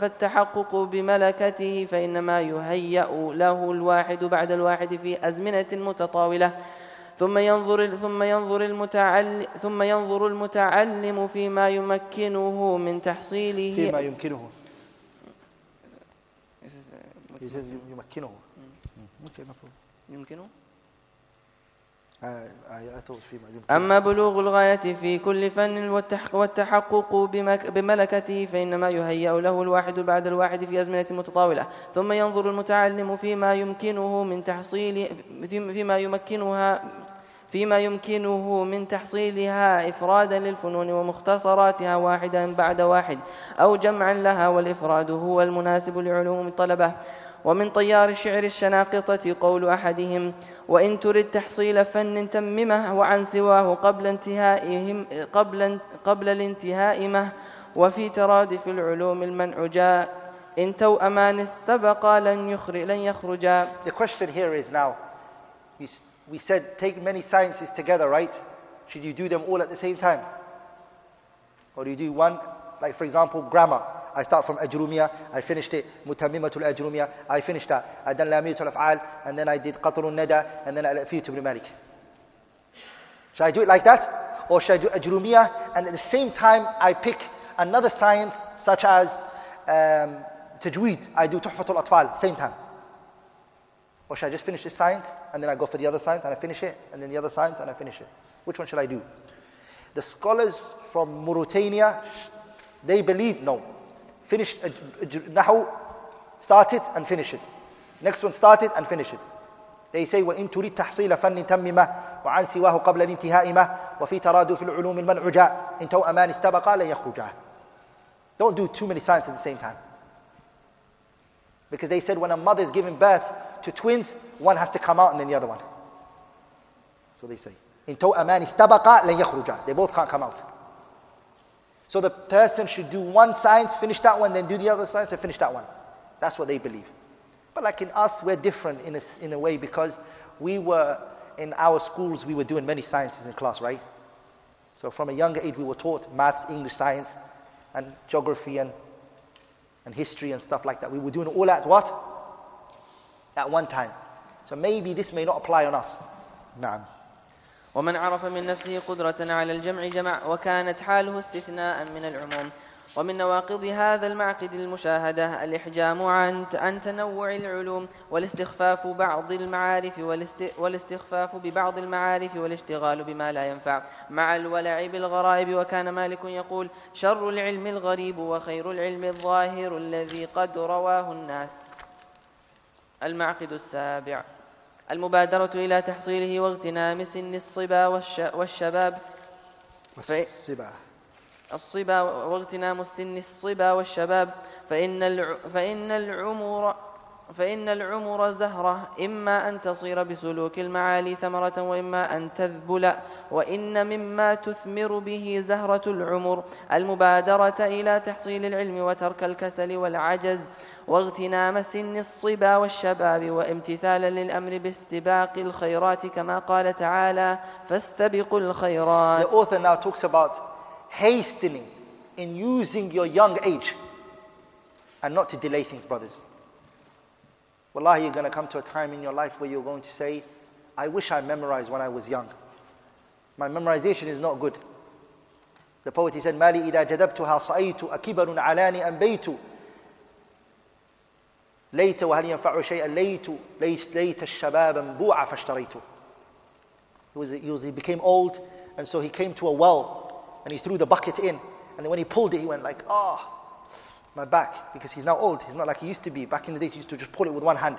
فالتحقق بملكته فإنما يهيأ له الواحد بعد الواحد في أزمنة متطاولة. ثم ينظر ثم ينظر المتعلم ثم ينظر المتعلم فيما يمكنه من تحصيله. فيما يمكنه. يمكنه. no problem. يمكنه؟ أما بلوغ الغاية في كل فن والتح- والتحقق بملكته فإنما يهيأ له الواحد بعد الواحد في أزمنة متطاولة. ثم ينظر المتعلم فيما يمكنه من تحصيل في- فيما يمكنها فيما يمكنه من تحصيلها إفرادا للفنون ومختصراتها واحدا بعد واحد أو جمعا لها والإفراد هو المناسب لعلوم الطلبة. ومن طيار الشعر الشناقطة قول أحدهم وإن ترد تحصيل فن تممه وعن سواه قبل انتهائهم قبل قبل الانتهاء مه وفي ترادف العلوم المنع جاء إن توأمان استبقا لن يخرج لن يخرجا The question here is now, we said take many sciences together, right? Should you do them all at the same time? Or do you do one, like for example, grammar. I start from Ajrumiyah, I finished it, Mutammimatul Ajrumiyah, I finished that. I done Lamiyatul Af'al, and then I did Qatrul Nada, and then Alfiyat ibn Malik. Should I do it like that? Or should I do Ajrumiyah, and at the same time I pick another science, such as um, Tajweed, I do Tuhfatul Atfal, same time. Or should I just finish this science and then I go for the other science and I finish it and then the other science and I finish it? Which one should I do? The scholars from Mauritania, they believe no. Finish uh, Nahu, start it and finish it. Next one start it and finish it. They say وإن تريد تحصيل فن تممه وعن سواه قبل الانتهاء ما وفي ترادف العلوم المنع جاء إن تو أمان استبقا لن يخرجا. Don't do too many sciences at the same time. Because they said when a mother is giving birth to twins, one has to come out and then the other one. So they say. In توأمان استبقا لن يخرجا. They both can't come out. So the person should do one science, finish that one, then do the other science and finish that one. That's what they believe. But like in us, we're different in a, in a way because we were, in our schools, we were doing many sciences in class, right? So from a younger age, we were taught maths, English, science, and geography and, and history and stuff like that. We were doing it all at what? At one time. So maybe this may not apply on us. نعم. ومن عرف من نفسه قدرة على الجمع جمع وكانت حاله استثناء من العموم ومن نواقض هذا المعقد المشاهدة الإحجام عن عن تنوع العلوم والاستخفاف بعض المعارف والاست- والاستخفاف ببعض المعارف والاشتغال بما لا ينفع مع الولع بالغرائب وكان مالك يقول شر العلم الغريب وخير العلم الظاهر الذي قد رواه الناس المعقد السابع. المبادرة إلى تحصيله واغتنام سن الصبا والش- والشباب. والسبع. الصبا واغتنام السن الصبا والشباب. فإن فإن العمر فإن العمر زهرة. إما أن تصير بسلوك المعالي ثمرة وإما أن تذبل. وإن مما تثمر به زهرة العمر. المبادرة إلى تحصيل العلم وترك الكسل والعجز. واغتنام سن الصبا والشباب وامتثالا للأمر باستباق الخيرات كما قال تعالى فاستبقوا الخيرات The author now talks about hastening in using your young age and not to delay things, brothers. Wallahi, you're going to come to a time in your life where you're going to say, I wish I memorized when I was young. My memorization is not good. The poet he said, مالي إذا جذبتها صأيت أكبر علاني أنبيت ليت وهل ينفع شيئا ليت ليت, ليت الشباب انبوع فاشتريته he, was, he, was, he became old, and so he came to a well, and he threw the bucket in. And then when he pulled it, he went like, oh, my back, because he's now old. He's not like he used to be. Back in the days, he used to just pull it with one hand.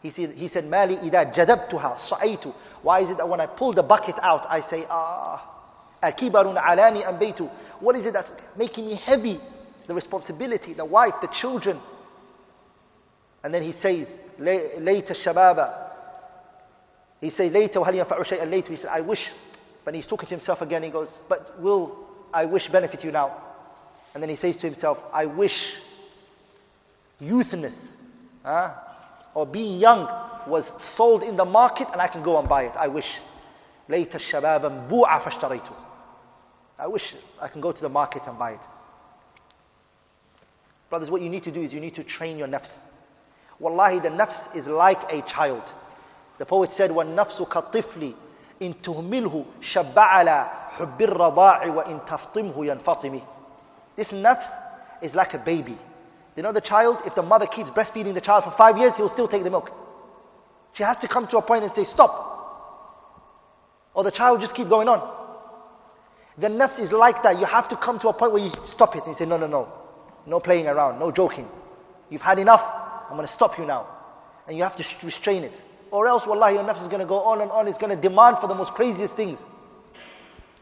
He said, he said, Mali ida jadabtuha sa'aytu. Why is it that when I pull the bucket out, I say, ah, akibarun alani ambeitu. What is it that's making me heavy? The responsibility, the wife, the children. And then he says, layta shababa. He says, later, وهل ينفع شيئا later. He said, I wish. But he's talking to himself again. He goes, but will I wish benefit you now? And then he says to himself, I wish youthness huh, or being young was sold in the market and I can go and buy it. I wish. ليت الشباب انبوع فاشتريته. I wish I can go to the market and buy it. Brothers, what you need to do is you need to train your nafs. Wallahi, the nafs is like a child. The poet said, وَالنَّفْسُ كَالطِّفْلِ إِن تُهْمِلْهُ شَبَّ عَلَى حُبِّ الرَّضَاعِ وَإِن تَفْطِمْهُ يَنْفَطِمِ This nafs is like a baby. You know the child, if the mother keeps breastfeeding the child for five years, he'll still take the milk. She has to come to a point and say, stop. Or the child will just keep going on. The nafs is like that. You have to come to a point where you stop it and you say, no, no, no. No playing around, no joking. You've had enough. I'm going to stop you now. And you have to restrain it. Or else, wallahi, your nafs is going to go on and on. It's going to demand for the most craziest things.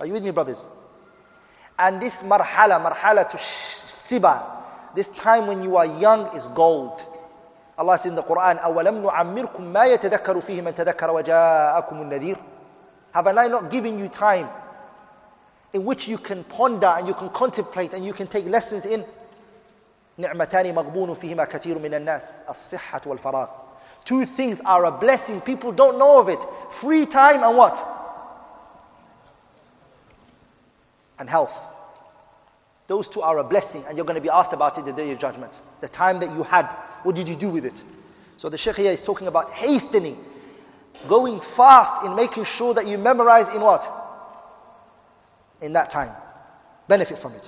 Are you with me, brothers? And this marhala, marhala to siba, this time when you are young is gold. Allah says in the Quran, أَوَلَمْ نُعَمِّرْكُمْ مَا يَتَذَكَّرُ فِيهِ مَنْ تَذَكَّرَ وَجَاءَكُمُ النَّذِيرُ Have I not given you time in which you can ponder and you can contemplate and you can take lessons in نعمتان مغبون فيهما كثير من الناس الصحة والفراغ Two things are a blessing. People don't know of it. Free time and what? And health. Those two are a blessing and you're going to be asked about it the day of judgment. The time that you had, what did you do with it? So the Shaykh here is talking about hastening, going fast in making sure that you memorize in what? In that time. Benefit from it.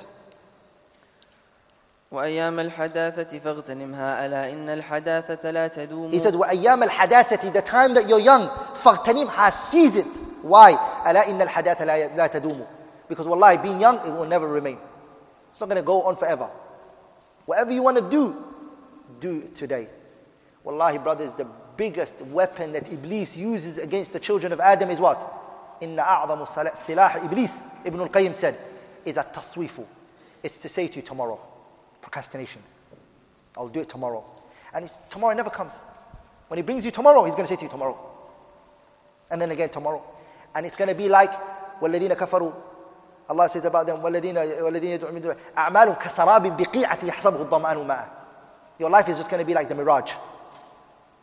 وأيام الحداثة فاغتنمها. ألا إن الحداثة لا تدوم؟ He said, وأيام الحداثة the time that you're young فاغتنمها seize it. Why? ألا إن الحداثة لا تدوم. Because والله, being young it will never remain. It's not going to go on forever. Whatever you want to do do it today. Wallahi brothers the biggest weapon that Iblis uses against the children of Adam is what? إن أعظم سلاح إبليس ابن القيم said is التسويف it's to say to you tomorrow Procrastination. I'll do it tomorrow. And tomorrow never comes. When he brings you tomorrow, he's going to say to you tomorrow. And then again tomorrow. And it's going to be like, وَالَّذِينَ كَفَرُوا Allah says about them, وَالَّذِينَ وَالَّذِينَ يَدْعُونَ مِن دُونِ أَعْمَالٌ كَسَرَابٍ بِقِيعَةٍ يَحْسَبُهُ الظَّمْآنُ مَاءً Your life is just going to be like the mirage.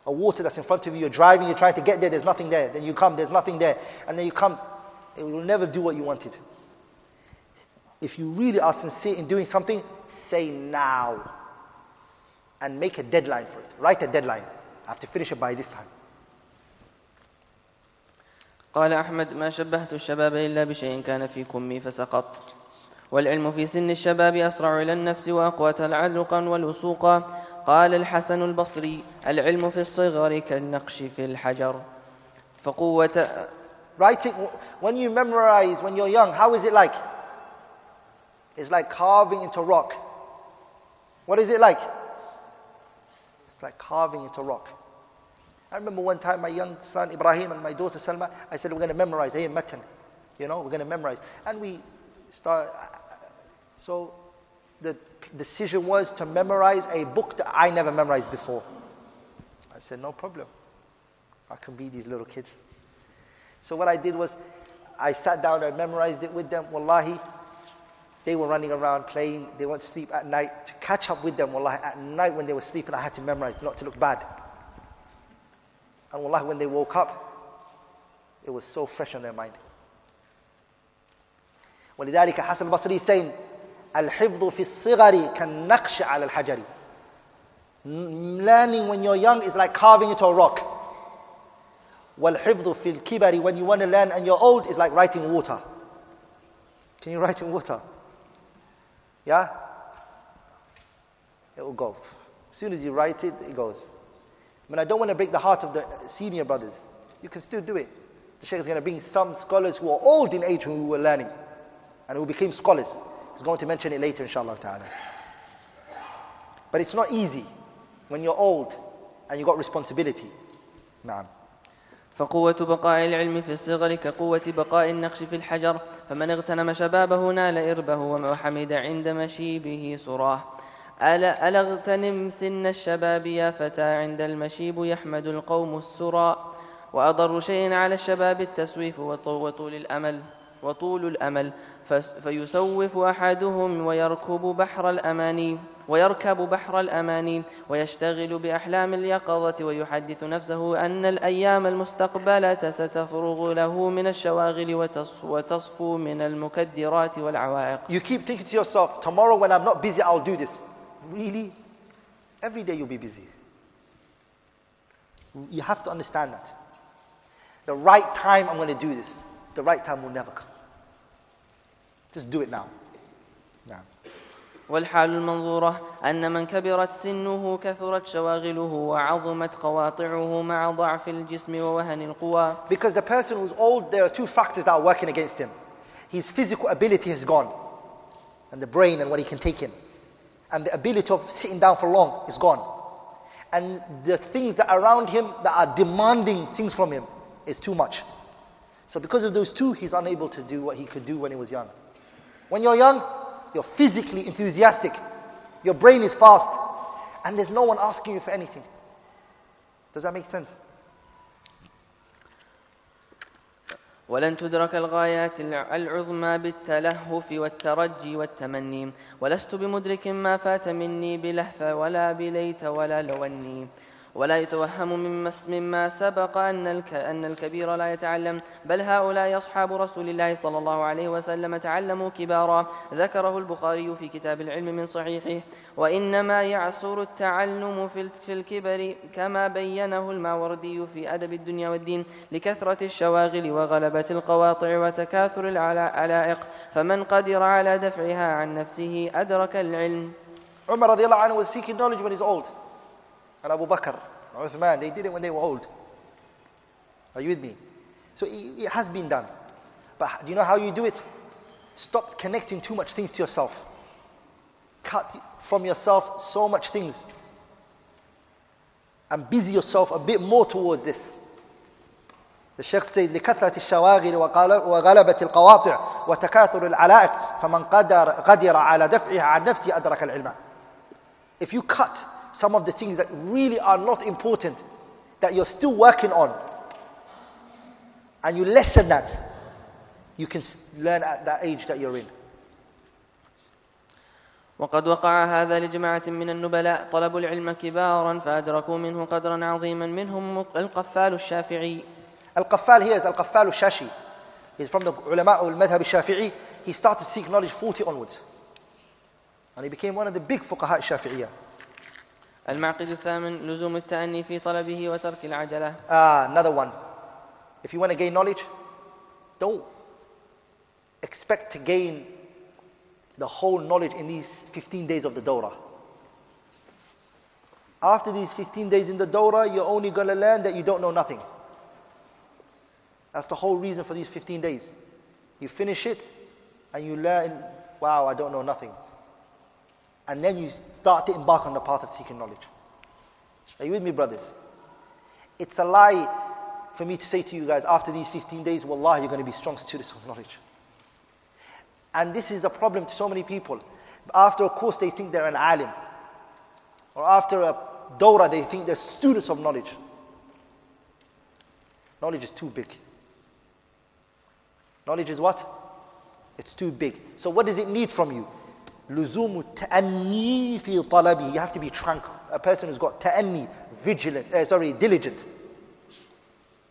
A water that's in front of you, you're driving, you're trying to get there, there's nothing there. Then you come, there's nothing there. And then you come, it will never do what you wanted. If you really are sincere in doing something, say now. And make a deadline for it. Write a deadline. I have to finish it by this time. قال أحمد ما شبهت الشباب إلا بشيء كان في كمي فسقط والعلم في سن الشباب أسرع إلى النفس وأقوى تعلقا والوسوقا قال الحسن البصري العلم في الصغر كالنقش في الحجر فقوة Writing, when you memorize when you're young, how is it like? It's like carving into rock. What is it like? It's like carving into rock. I remember one time my young son Ibrahim and my daughter Salma, I said, we're going to memorize, hey, matan. You know, we're going to memorize. And we start, so the decision was to memorize a book that I never memorized before. I said, no problem. I can be these little kids. So what I did was, I sat down and memorized it with them. Wallahi, they were running around playing. They went to sleep at night. To catch up with them, wallahi, at night when they were sleeping, I had to memorize not to look bad. And wallahi, when they woke up, it was so fresh on their mind. ولذلك حسن البصري is saying الحفظ في الصغر كالنقش على الحجر Learning when you're young is like carving into a rock. والحفظ في الكبر when you want to learn and you're old is like writing water. Can you write in water? Yeah? It will go. As soon as you write it, it goes. I mean, I don't want to break the heart of the senior brothers. You can still do it. The Shaykh is going to bring some scholars who are old in age who were learning and who became scholars. He's going to mention it later, inshallah ta'ala. But it's not easy when you're old and you've got responsibility. Naam. فقوة بقاء العلم في الصغر كقوة بقاء النقش في الحجر فمن اغتنم شبابه نال إربه وحمد عند مشيبه سراه. ألا, ألا اغتنم سن الشباب يا فتى عند المشيب يحمد القوم السرى. وأضر شيء على الشباب التسويف وطول الأمل وطول الأمل. فيسوف أحدهم ويركب بحر الأماني ويركب بحر الأماني ويشتغل بأحلام اليقظة ويحدث نفسه أن الأيام المستقبلة ستفرغ له من الشواغل وتصفو من المكدرات والعوائق. You keep thinking to yourself, tomorrow when I'm not busy, I'll do this. Really? Every day you'll be busy. You have to understand that. The right time I'm going to do this. The right time will never come. Just do it now. Now. والحال المنظورة أن من كبرت سنه كثرت شواغله وعظمت قواطعه مع ضعف الجسم ووهن القوى. Because the person who's old, there are two factors that are working against him. His physical ability has gone, and the brain and what he can take in, and the ability of sitting down for long is gone, and the things that are around him that are demanding things from him is too much. So because of those two, he's unable to do what he could do when he was young. When you're young, you're physically enthusiastic. Your brain is fast. And there's no one asking you for anything. Does that make sense? ولن تدرك الغايات العظمى بالتلهف والترجي والتمني ولست بمدرك ما فات مني بلهف ولا بليت ولا لوني ولا يتوهم مما, سبق أن أن الكبير لا يتعلم بل هؤلاء أصحاب رسول الله صلى الله عليه وسلم تعلموا كبارا. ذكره البخاري في كتاب العلم من صحيحه وإنما يعصر التعلم في الكبر كما بينه الماوردي في أدب الدنيا والدين لكثرة الشواغل وغلبة القواطع وتكاثر العلائق. فمن قدر على دفعها عن نفسه أدرك العلم. عمر رضي الله عنه was seeking knowledge when he's old. and Abu Bakr, Uthman, they did it when they were old. Are you with me? So it, it has been done. But do you know how you do it? Stop connecting too much things to yourself. Cut from yourself so much things. And busy yourself a bit more towards this. The Sheikh says لكثرة الشواغل وغلبة القواطع وتكاثر العلائق فمن قدر قدر على دفعها عن نفسه أدرك العلم. If you cut some of the things that really are not important, that you're still working on. and you lessen that, you can s- learn at that age that you're in. وقد وقع هذا لجماعة من النبلاء طلبوا العلم كبارا فأدركوا منه قدرا عظيما منهم القفال الشافعي Al-Qaffal here is Al-Qaffal al-Shashi. He's from the ulama al-madhab al-Shafi'i. He started to seek knowledge 40 onwards. And he became one of the big fuqaha al-Shafi'iyah. المعقد الثامن لزوم التأني في طلبه وترك العجلة Ah, another one. If you want to gain knowledge, don't expect to gain the whole knowledge in these 15 days of the Dawrah. After these 15 days in the Dawrah, you're only going to learn that you don't know nothing. That's the whole reason for these 15 days. You finish it and you learn, wow, I don't know nothing. And then you start to embark on the path of seeking knowledge. Are you with me, brothers? It's a lie for me to say to you guys, after these 15 days, Wallah, you're going to be strong students of knowledge. And this is the problem to so many people. After a course, they think they're an alim. Or after a dawrah, they think they're students of knowledge. Knowledge is too big. Knowledge is what? It's too big. So what does it need from you? لزوم التأني في طلبه. You have to be tranquil. A person who's got تأني, vigilant, uh, sorry, diligent.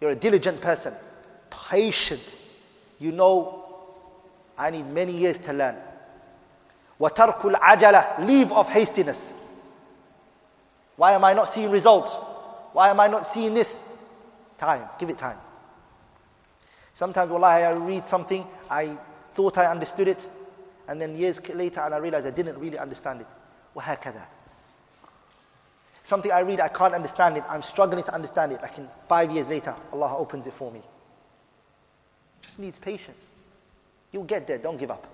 You're a diligent person. Patient. You know, I need many years to learn. وترك العجلة. Leave off hastiness. Why am I not seeing results? Why am I not seeing this? Time. Give it time. Sometimes, wallahi, I read something, I thought I understood it, and then years later, and I realize I didn't really understand it. وهكذا. Something I read, I can't understand it, I'm struggling to understand it. Like in five years later, Allah opens it for me. Just needs patience. You'll get there, don't give up.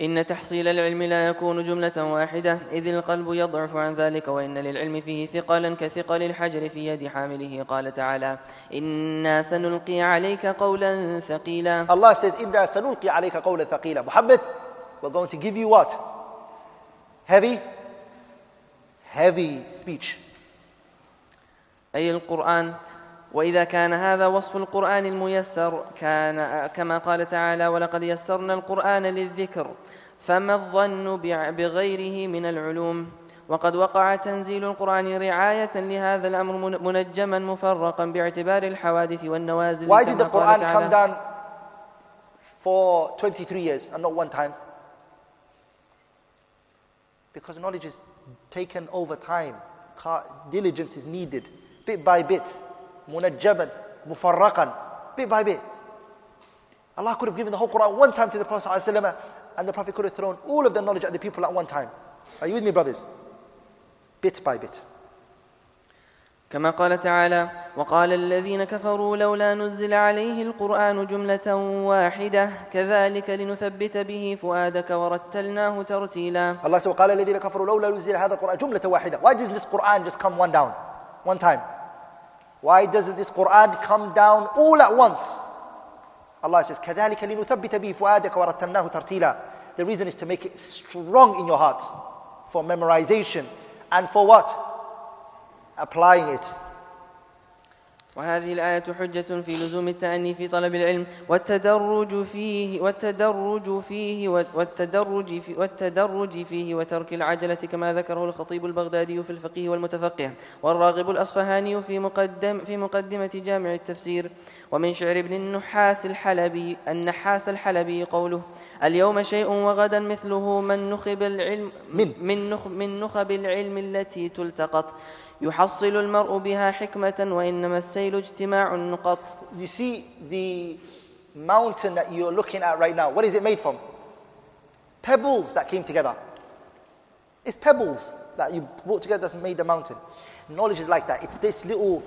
إن تحصيل العلم لا يكون جملة واحدة إذ القلب يضعف عن ذلك وإن للعلم فيه ثقلا كثقل الحجر في يد حامله قال تعالى إنا سنلقي عليك قولا ثقيلا Allah says, إِنَّا سَنُلْقِي عَلَيْكَ قَوْلًا ثَقِيلًا Muhammad, we're going to give you what? Heavy? Heavy speech. أي القرآن وإذا كان هذا وصف القرآن الميسر كان كما قال تعالى ولقد يسرنا القرآن للذكر فما الظن بغيره من العلوم وقد وقع تنزيل القرآن رعاية لهذا الأمر من- منجما مفرقا باعتبار الحوادث والنوازل Why did the Quran come down for 23 years and not one time? Because knowledge is taken over time. Diligence is needed, bit by bit. Munajjaban, mufarraqan, bit by bit. Allah could have given the whole Quran one time to the Prophet ﷺ, and the Prophet could have thrown all of the knowledge at the people at one time. Are you with me, brothers? Bit by bit. كما قال تعالى وقال الذين كفروا لولا نزل عليه القرآن جملة واحدة كذلك لنثبت به فؤادك ورتلناه ترتيلا Allah said, وقال الذين كفروا لولا نزل هذا القرآن جملة واحدة. Why does this Quran just come one down, one time? Why doesn't this Quran come down all at once? Allah says, كذلك لنثبت به فؤادك ورتلناه ترتيلا. The reason is to make it strong in your heart for memorization and for what? Applying it. وهذه الآية حجة في لزوم التأني في طلب العلم والتدرج فيه والتدرج فيه والتدرج في والتدرج فيه وترك العجلة كما ذكره الخطيب البغدادي في الفقه والمتفقه والراغب الأصفهاني في مقدم في مقدمة جامع التفسير ومن شعر ابن النحاس الحلبي النحاس الحلبي قوله اليوم شيء وغدا مثله من نخب العلم من. من نخب العلم التي تلتقط يحصل المرء بها حكمة وإنما السيل اجتماع النقط You see the mountain that you're looking at right now, what is it made from? Pebbles that came together. It's pebbles that you brought together that's made the mountain. Knowledge is like that. It's this little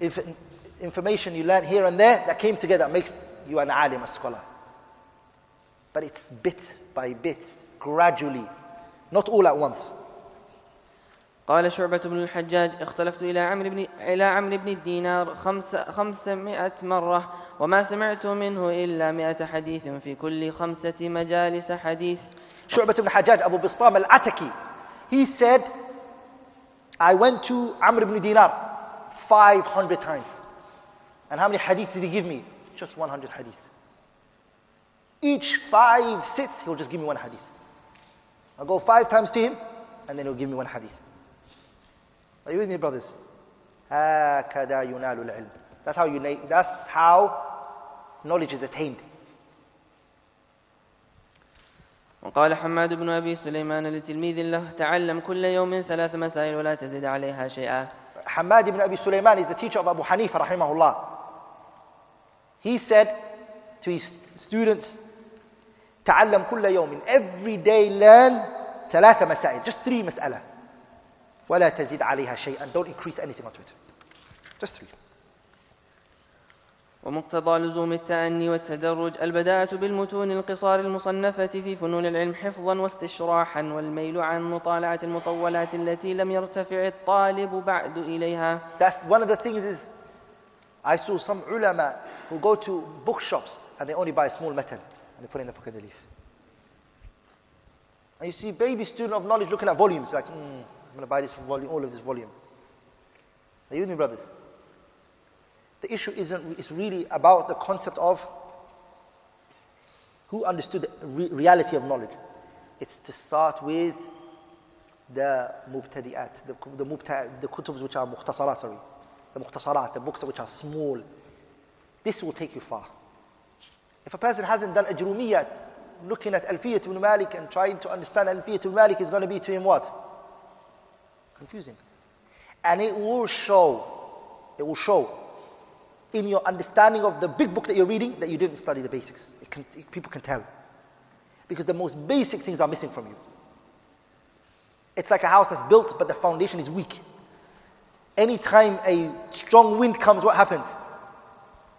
inf- information you learn here and there that came together that makes you an alim, a scholar. But it's bit by bit, gradually, not all at once. قال شعبة بن الحجاج اختلفت إلى عمرو بن إلى عمرو بن الدينار خمس خمسمائة مرة وما سمعت منه إلا مئة حديث في كل خمسة مجالس حديث Shu'bat ibn Hajjaj, Abu Bistam al-Ataki, he said, I went to Amr ibn Dinar 500 times. And how many hadiths did he give me? Just 100 hadiths. Each five sits, he'll just give me one hadith. I'll go five times to him, and then he'll give me one hadith. Are you with me, brothers? هكذا ينال العلم. That's how you that's how knowledge is attained. وقال حماد بن أبي سليمان لتلميذ له تعلم كل يوم ثلاث مسائل ولا تزد عليها شيئا Hamad ibn Abi Sulaiman is the teacher of Abu Hanifa rahimahullah. He said to his students, تعلم كل يوم every day learn ثلاث مسائل just three مسألة ولا تزيد عليها شيئا don't increase anything onto it just three ومقتضى لزوم التأني والتدرج البداءة بالمتون القصار المصنفة في فنون العلم حفظا واستشراحا والميل عن مطالعة المطولات التي لم يرتفع الطالب بعد إليها That's one of the things is I saw some ulama who go to bookshops and they only buy a small metal and they put it in the pocket of the leaf. And you see baby student of knowledge looking at volumes like, mm, I'm going to buy this volume, all of this volume. Are you with me, brothers? The issue isn't, it's really about the concept of who understood the re- reality of knowledge. It's to start with the mubtadi'at, the, the, mubta, the kutubs which are mukhtasarat, sorry. The mukhtasarat, the books which are small. This will take you far. If a person hasn't done ajrumiyat, looking at Alfiyat ibn Malik and trying to understand Alfiyat ibn Malik is going to be to him what? Confusing. And it will show, it will show in your understanding of the big book that you're reading that you didn't study the basics. It can, it, people can tell. Because the most basic things are missing from you. It's like a house that's built but the foundation is weak. Anytime a strong wind comes, what happens?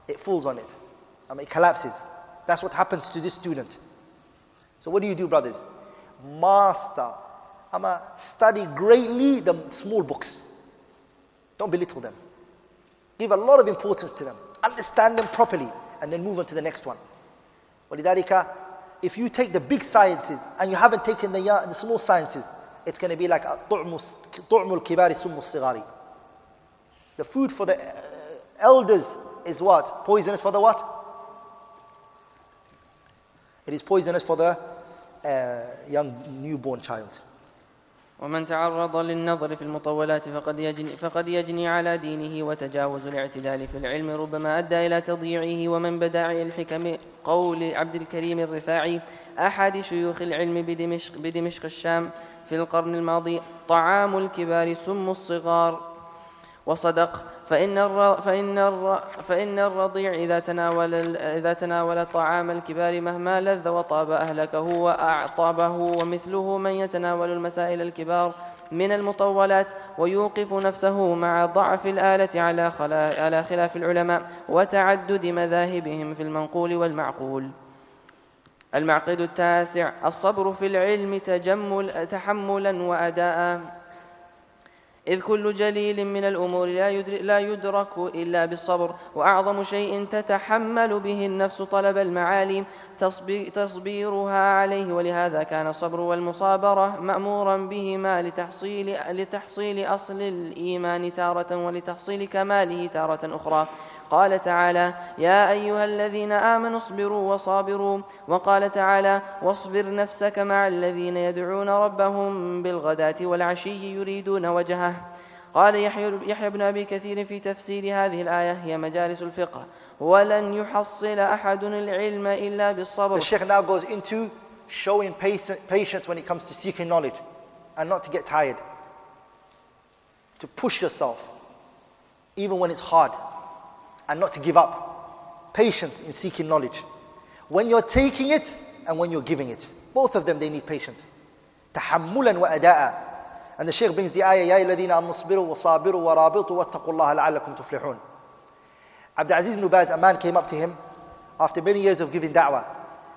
It falls on it. I mean, it collapses. That's what happens to this student. So what do you do, brothers? Master. Ama study greatly the small books. Don't belittle them. Give a lot of importance to them. Understand them properly and then move on to the next one. ولذلك, if you take the big sciences and you haven't taken the, the small sciences, it's going to be like طعم الكبار سم الصغار. The food for the uh, elders is what? Poisonous for the what? It is poisonous for the uh, young newborn child. ومن تعرض للنظر في المطولات فقد يجني, فقد يجني على دينه وتجاوز الاعتدال في العلم ربما أدى إلى تضييعه ومن بداعي الحكم قول عبد الكريم الرفاعي أحد شيوخ العلم بدمشق, بدمشق الشام في القرن الماضي طعام الكبار سم الصغار. وصدق فإن الر فإن الر فإن الرضيع إذا تناول إذا تناول طعام الكبار مهما لذ وطاب أهلكه وأعطابه ومثله من يتناول المسائل الكبار من المطولات ويوقف نفسه مع ضعف الآلة على على خلاف العلماء وتعدد مذاهبهم في المنقول والمعقول. المعقد التاسع الصبر في العلم تجمل تحملا وأداء إذ كل جليل من الأمور لا يدرك إلا بالصبر وأعظم شيء تتحمل به النفس طلب المعالي تصبيرها عليه ولهذا كان الصبر والمصابرة مأمورا بهما لتحصيل, لتحصيل أصل الإيمان تارة ولتحصيل كماله تارة أخرى. قال تعالى يا أيها الذين آمنوا اصبروا وصابروا. وقال تعالى واصبر نفسك مع الذين يدعون ربهم بالغداة والعشي يريدون وجهه. قال يحيى بن أبي كثير في تفسير هذه الآية هي مجالس الفقه. ولن يحصل أحد العلم إلا بالصبر. The Sheikh now goes into showing patience when it comes to seeking knowledge and not to get tired. To push yourself even when it's hard. and not to give up. Patience in seeking knowledge. When you're taking it and when you're giving it. Both of them, they need patience. تحملا وأداء. And the Shaykh brings the ayah, يا الذين آمنوا اصبروا وصابروا ورابطوا واتقوا الله لعلكم تفلحون. Abdul Aziz ibn Baz, a man came up to him after many years of giving da'wah.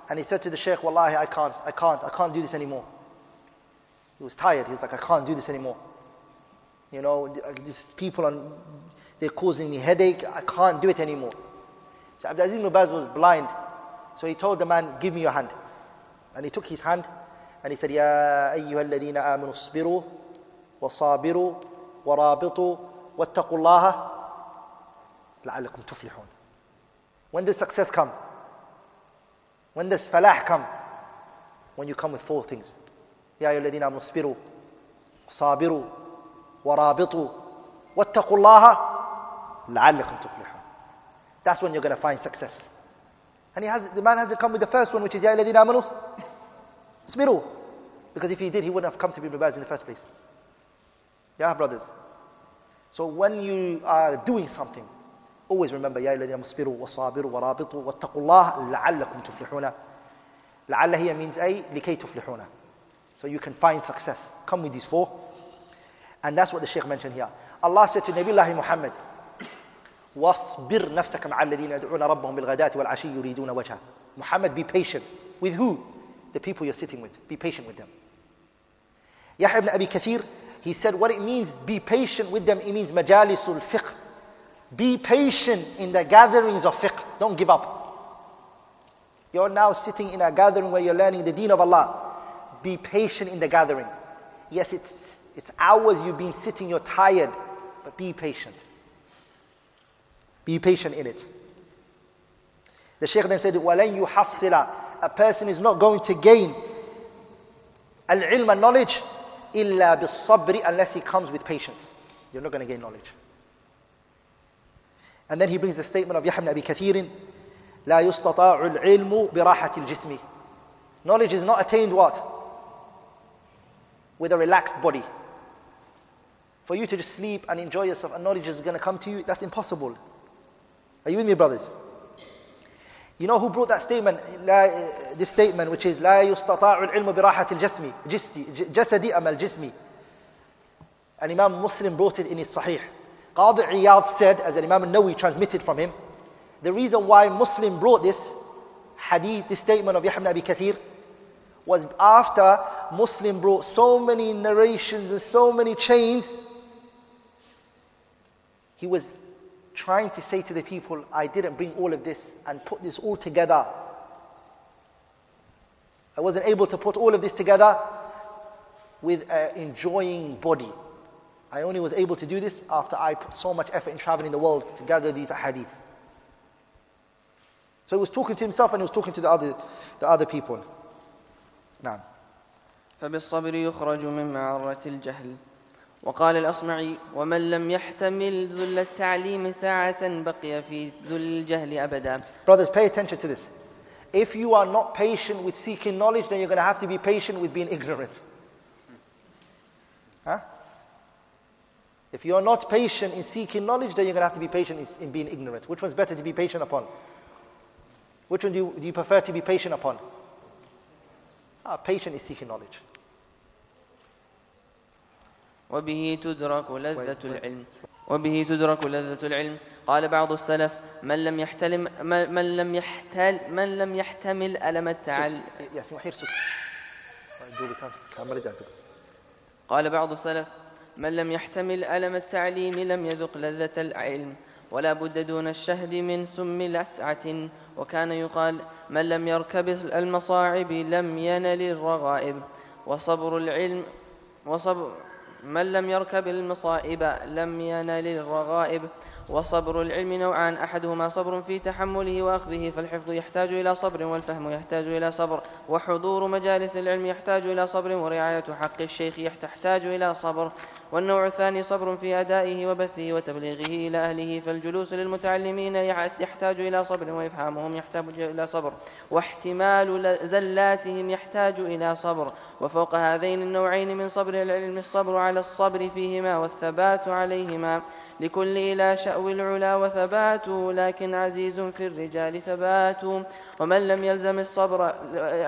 And he said to the Shaykh, Wallahi, I can't, I can't, I can't do this anymore. He was tired. He was like, I can't do this anymore. You know, these people on they're causing me headache. I can't do it anymore. So Abdulaziz ibn Baz was blind. So he told the man, give me your hand. And he took his hand and he said, يا أيها الذين آمنوا اصبروا وصابروا ورابطوا واتقوا الله لعلكم تفلحون When does success come? When does falah come? When you come with four things. يا أيها الذين آمنوا اصبروا صابروا ورابطوا واتقوا الله لَعَلِّكُمْ تُفْلِحُونَ That's when you're going to find success. And he has, the man has to come with the first one, which is يَا الَّذِينَ آمَنُوا صبروا. Because if he did, he wouldn't have come to Ibn Baz in the first place. Yeah, brothers. So when you are doing something, always remember يَا الَّذِينَ مُصْبِرُوا وَصَابِرُوا وَرَابِطُوا وَاتَّقُوا اللَّهَ لَعَلَّكُمْ تُفْلِحُونَ لَعَلَّ هي means أي لكي تفلحون. So you can find success. Come with these four. And that's what the Shaykh mentioned here. Allah said to Nabi Muhammad, واصبر نفسك مع الذين يدعون ربهم بالغداة والعشي يريدون وجهه Muhammad be patient with who? The people you're sitting with. Be patient with them. Yahya ibn Abi Kathir, he said what it means, be patient with them, it means مجالس fiqh. Be patient in the gatherings of fiqh. Don't give up. You're now sitting in a gathering where you're learning the deen of Allah. Be patient in the gathering. Yes, it's, it's hours you've been sitting, you're tired, but be patient. Be patient in it. The Shaykh then said, وَلَن يُحَصِّلَ A person is not going to gain al-ilm and knowledge إِلَّا بِالصَّبْرِ unless he comes with patience. You're not going to gain knowledge. And then he brings the statement of Yahya ibn Abi Kathir, لا يستطاع العلم براحة الجسم. Knowledge is not attained what? With a relaxed body. For you to just sleep and enjoy yourself and knowledge is going to come to you, that's impossible. Are you with me, brothers? You know who brought that statement, لا, this statement, which is لا يستطاع العلم براحة الجسم جسدي أم الجسم And Imam Muslim brought it in his Sahih. Qadi Iyad said, as an Imam Nawawi transmitted from him, the reason why Muslim brought this hadith, this statement of Yahya ibn Abi Kathir, was after Muslim brought so many narrations and so many chains, he was trying to say to the people, I didn't bring all of this and put this all together. I wasn't able to put all of this together with an enjoying body. I only was able to do this after I put so much effort in traveling the world to gather these hadiths. So he was talking to himself and he was talking to the other, the other people. نعم. فبالصبر يخرج من معرة الجهل وقال الأصمعي ومن لم يحتمل ذل التعليم ساعة بقي في ذل الجهل أبدا Brothers, pay attention to this. If you are not patient with seeking knowledge, then you're going to have to be patient with being ignorant. Huh? If you're not patient in seeking knowledge, then you're going to have to be patient in, in being ignorant. Which one's better to be patient upon? Which one do you, do you prefer to be patient upon? Ah, patient is seeking knowledge. وبه تدرك لذة العلم. وبه تدرك لذة العلم. قال بعض السلف من لم يحتلم من لم يحتل من لم يحتمل ألم التعلم. قال بعض السلف من لم يحتمل ألم التعليم لم يذق لذة العلم ولا بد دون الشهد من سم لسعة وكان يقال من لم يركب المصاعب لم ينل الرغائب وصبر العلم وصبر من لم يركب المصائب لم ينل الرغائب وصبر العلم نوعان أحدهما صبر في تحمله وأخذه فالحفظ يحتاج إلى صبر والفهم يحتاج إلى صبر وحضور مجالس العلم يحتاج إلى صبر ورعاية حق الشيخ تحتاج إلى صبر. والنوع الثاني صبر في أدائه وبثه وتبليغه إلى أهله فالجلوس للمتعلمين يحتاج إلى صبر وإفهامهم يحتاج إلى صبر واحتمال زلاتهم يحتاج إلى صبر وفوق هذين النوعين من صبر العلم الصبر على الصبر فيهما والثبات عليهما. لكل إلى شأو العلا وثبات لكن عزيز في الرجال ثبات ومن لم يلزم الصبر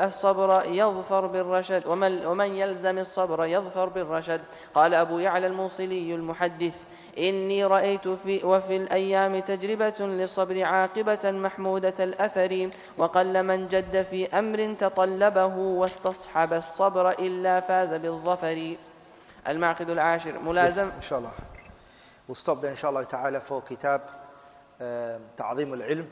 الصبر يظفر بالرشد. ومن, ومن يلزم الصبر يظفر بالرشد. قال أبو يعلى الموصلي المحدث إني رأيت في وفي الأيام تجربة للصبر عاقبة محمودة الأثر وقل من جد في أمر تطلبه واستصحب الصبر إلا فاز بالظفر. المعقد العاشر ملازم. Yes, inshallah. We'll stop there inshallah ta'ala for kitab um, تعظيم العلم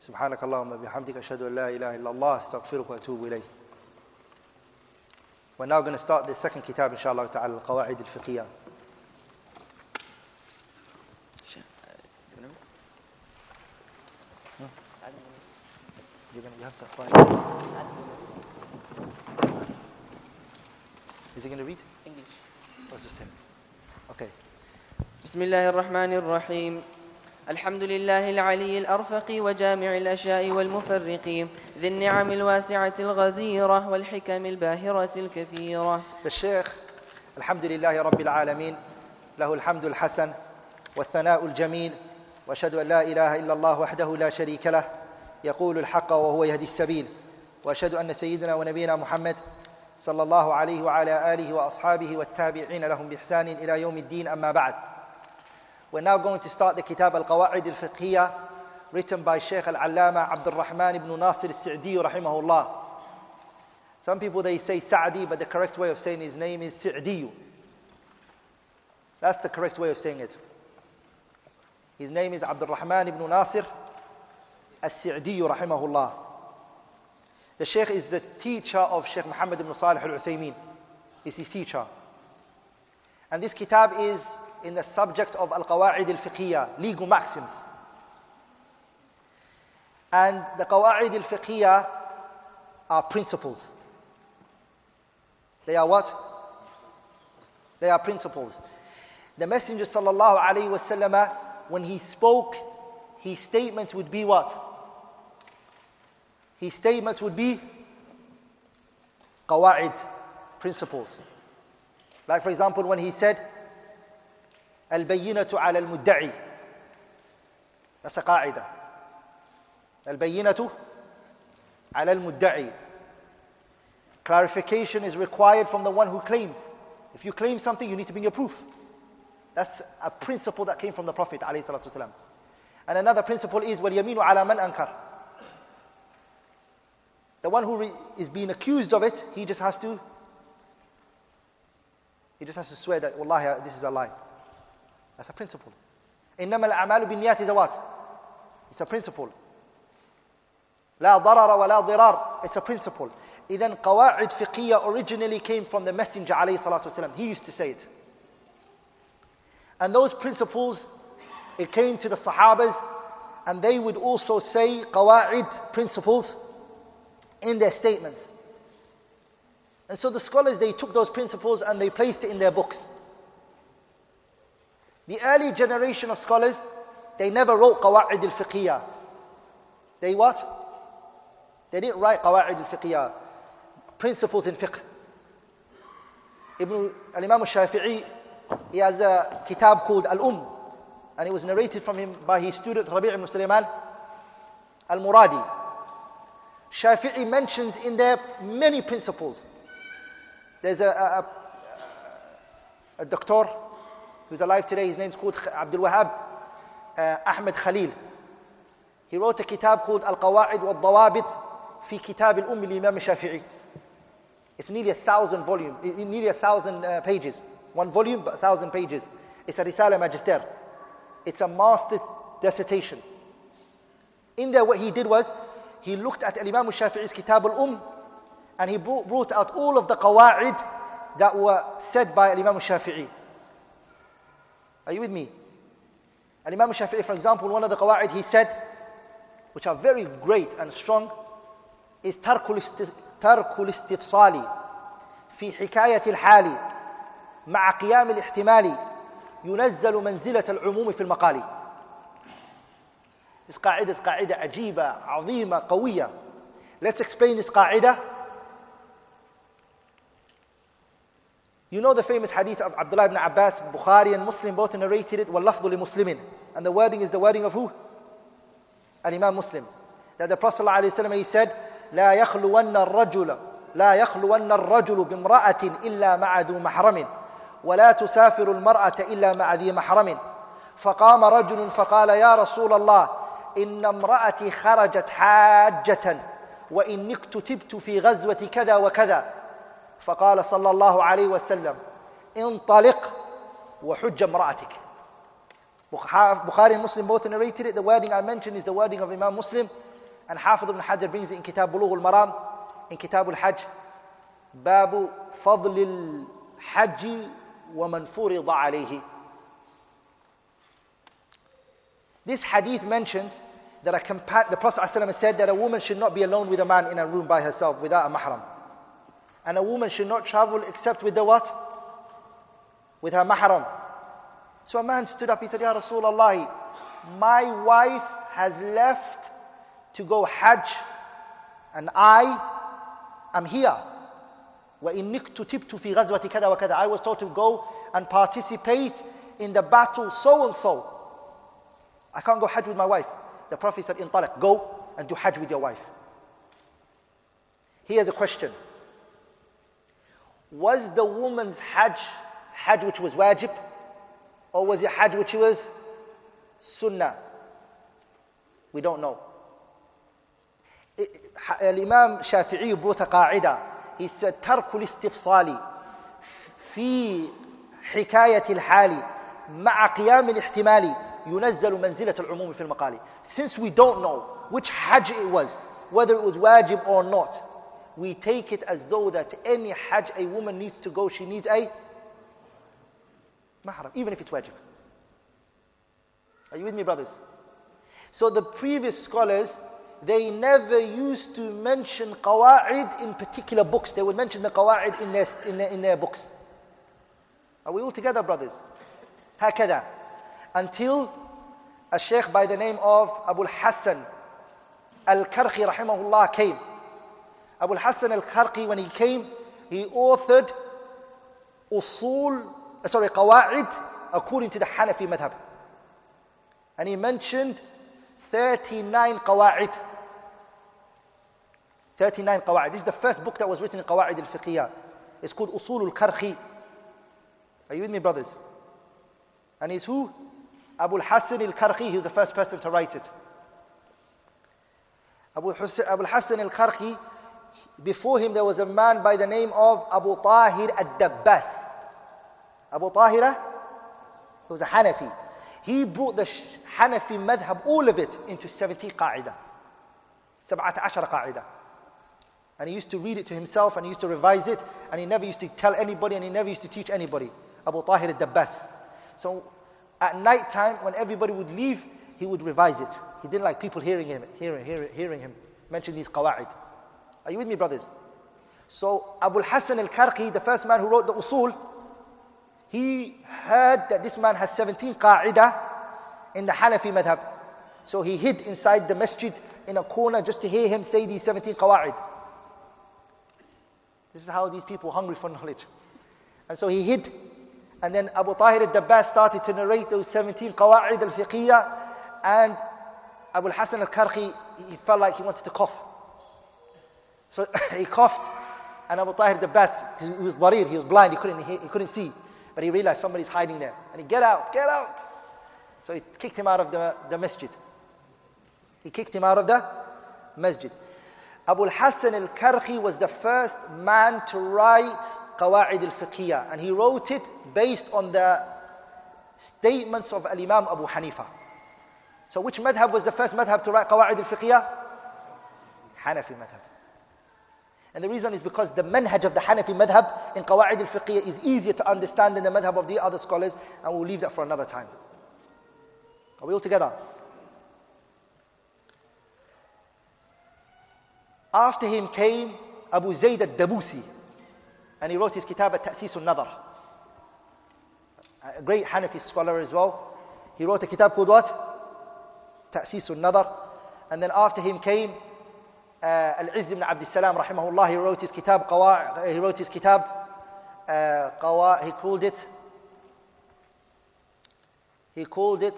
سبحانك اللهم بحمدك أشهد أن لا إله إلا الله استغفرك وأتوب إليه We're now going to start the second kitab inshallah ta'ala القواعد الفقهية You're gonna, you have to find. Is he going to read? English. What's the same? Okay. بسم الله الرحمن الرحيم. الحمد لله العلي الأرفق وجامع الأشياء والمفرق ذي النعم الواسعة الغزيرة والحكم الباهرة الكثيرة. الشيخ الحمد لله رب العالمين له الحمد الحسن والثناء الجميل وأشهد أن لا إله إلا الله وحده لا شريك له يقول الحق وهو يهدي السبيل وأشهد أن سيدنا ونبينا محمد صلى الله عليه وعلى آله وأصحابه والتابعين لهم بإحسان إلى يوم الدين أما بعد. We're now going to start the Kitab al-Qawa'id al-Fiqhiyah written by Sheikh al-Allama Abdul Rahman ibn Nasir al-Sa'di rahimahullah. Some people they say Sa'di but the correct way of saying his name is Sa'di. That's the correct way of saying it. His name is Abdul Rahman ibn Nasir al-Sa'di rahimahullah. The Sheikh is the teacher of Sheikh Muhammad ibn Salih al-Uthaymeen. He's his teacher. And this kitab is in the subject of Al-Qawa'id al-Fiqhiyah, legal maxims. And the Qawa'id al-Fiqhiyah are principles. They are what? They are principles. The Messenger sallallahu alayhi wasallam, when he spoke, his statements would be what? His statements would be qawa'id, principles. Like for example, when he said, البينة على المدعي That's a قاعدة البينة على المدعي Clarification is required from the one who claims. If you claim something, you need to bring your proof. That's a principle that came from the Prophet ﷺ. And another principle is وَالْيَمِينُ عَلَى مَنْ أَنْكَرَ The one who is being accused of it, he just has to he just has to swear that Wallahi this is a lie. That's a principle. إنما الأعمال بالنيات is a what? It's a principle. لا ضرر ولا ضرار. It's a principle. إذن قواعد فقهية originally came from the Messenger عليه الصلاة والسلام. He used to say it. And those principles, it came to the Sahabas, and they would also say قواعد principles in their statements. And so the scholars, they took those principles and they placed it in their books. The early generation of scholars, they never wrote Qawa'id al-Fiqhiyah. They what? They didn't write Qawa'id al-Fiqhiyah, principles in fiqh. Ibn al-Imam al-Shafi'i, he has a kitab called Al-Um, and it was narrated from him by his student Rabi' ibn Sulaiman al-Muradi. Shafi'i mentions in there many principles. There's a, a, a, a doctor, who's alive today, his name's called Abdul Wahab uh, Ahmed Khalil. He wrote a kitab called Al-Qawa'id wal-Dawabit fi Kitab al-Umm al-Imam Shafi'i. It's nearly a thousand volume, nearly a thousand uh, pages. One volume, but a thousand pages. It's a Risala Magister. It's a master's dissertation. In there, what he did was, he looked at Imam Shafi'i's Kitab al-Umm, and he brought out all of the qawa'id that were said by Imam Shafi'i. Are you with me? And Imam Shafi'i, for example, one of the qawa'id he said, which are very great and strong, is ترك الاستفصال في حكاية الحال مع قيام الاحتمال ينزل منزلة العموم في المقال. This قاعدة is قاعدة عجيبة, عظيمة, قوية. Let's explain this قاعدة. You know the famous hadith of Abdullah ibn Abbas, Bukhari and Muslim both narrated it, وَاللَّفْظُ لِمُسْلِمٍ And the wording is the wording of who? Al-Imam Muslim. That the Prophet ﷺ he said, لا يخلون الرجل لا يخلون الرجل بامرأة إلا مع ذو محرم ولا تسافر المرأة إلا مع ذي محرم فقام رجل فقال يا رسول الله إن امرأتي خرجت حاجة وإني اكتتبت في غزوة كذا وكذا فقال صلى الله عليه وسلم انطلق وحج امرأتك Bukhari and Muslim both narrated it. The wording I mentioned is the wording of Imam Muslim. And Hafiz ibn Hajar brings it in Kitab Bulugh al-Maram, in Kitab al-Hajj. باب فضل الحج ومن فرض عليه. This hadith mentions that a compa- the Prophet ﷺ said that a woman should not be alone with a man in a room by herself without a mahram. And a woman should not travel except with the what? With her mahram. So a man stood up, he said, Ya Rasulullah, my wife has left to go Hajj, and I am here. I was told to go and participate in the battle so and so. I can't go Hajj with my wife. The Prophet said, Intalik, go and do Hajj with your wife. Here's a question. Was the woman's Hajj, Hajj which was wajib? Or was it Hajj which was sunnah? We don't know. الإمام الشافعي brought a قاعدة. He said, ترك الاستفصال في حكاية الحال مع قيام الاحتمال ينزل منزلة العموم في المقال. Since we don't know which Hajj it was, whether it was wajib or not, we take it as though that any Hajj a woman needs to go, she needs a mahram, even if it's wajib. Are you with me, brothers? So the previous scholars, they never used to mention qawa'id in particular books. They would mention the qawa'id in their, in their, in their books. Are we all together, brothers? هكذا. Until a sheikh by the name of Abu al-Hassan al-Karhi rahimahullah came. Abu al-Hassan al-Karhi, when he came, he authored usul, uh, sorry, qawa'id according to the Hanafi madhab. And he mentioned 39 qawa'id. 39 qawa'id. This is the first book that was written in qawa'id al-fiqhiyah. It's called Usul al-Karhi. Are you with me, brothers? And he's who? Abu al-Hassan al-Karhi. He was the first person to write it. Abu al-Hassan al-Karhi, before him there was a man by the name of Abu Tahir al-Dabbas. Abu Tahira, eh? he was a Hanafi. He brought the Hanafi madhab, all of it, into 70 qa'idah. 17 qa'idah. And he used to read it to himself and he used to revise it and he never used to tell anybody and he never used to teach anybody. Abu Tahir al-Dabbas. So at night time when everybody would leave, he would revise it. He didn't like people hearing him, hearing, hearing, hearing him mention these qawa'id. Are you with me brothers? So Abu Hassan al-Karhi, the first man who wrote the usul, he heard that this man has 17 qa'idah in the Hanafi madhab. So he hid inside the masjid in a corner just to hear him say these 17 qawa'id. This is how these people hungry for knowledge. And so he hid. And then Abu Tahir al-Dabbas started to narrate those 17 qawa'id al-fiqhiyah. And Abu Hassan al-Karhi, he felt like he wanted to cough. So he coughed. And Abu Tahir al-Dabbas, he was darir, he was blind, he couldn't, he, he couldn't see. But he realized somebody's hiding there. And he, get out, get out. So he kicked him out of the, the masjid. He kicked him out of the masjid. Abu al-Hassan al-Karhi was the first man to write Qawa'id al-Fiqhiyah. And he wrote it based on the statements of Al-Imam Abu Hanifa. So which madhab was the first madhab to write Qawa'id al-Fiqhiyah? Hanafi madhab. And the reason is because the manhaj of the Hanafi madhab in Qawa'id al-Fiqhiyah is easier to understand than the madhab of the other scholars. And we'll leave that for another time. Are we all together? After him came Abu Zayd al-Dabusi. And he wrote his kitab At-Ta'sis al-Nadar. A great Hanafi scholar as well. He wrote a kitab called what? Ta'sis al-Nadar. And then after him came uh, Al-Izz ibn Abd salam rahimahullah. He wrote his kitab, Qawa, he wrote his kitab, uh, Qawa, he called it, he called it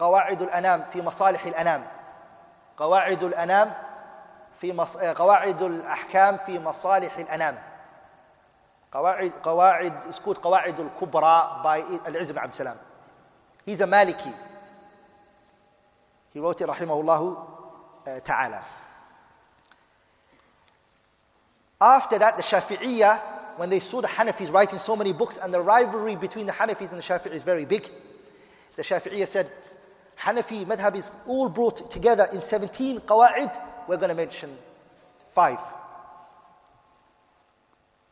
قواعد الأنام في مصالح الأنام. قواعد الأنام في مص... قواعد الأحكام في مصالح الأنام. قواعد قواعد اسكوت قواعد الكبرى by العز بن عبد السلام. He's a Maliki. he wrote it رحمه الله uh, تعالى after that the Shafi'iyah when they saw the Hanafis writing so many books and the rivalry between the Hanafis and the Shafi'is is very big the Shafi'iyah said Hanafi madhab is all brought together in 17 qawa'id. We're going to mention five.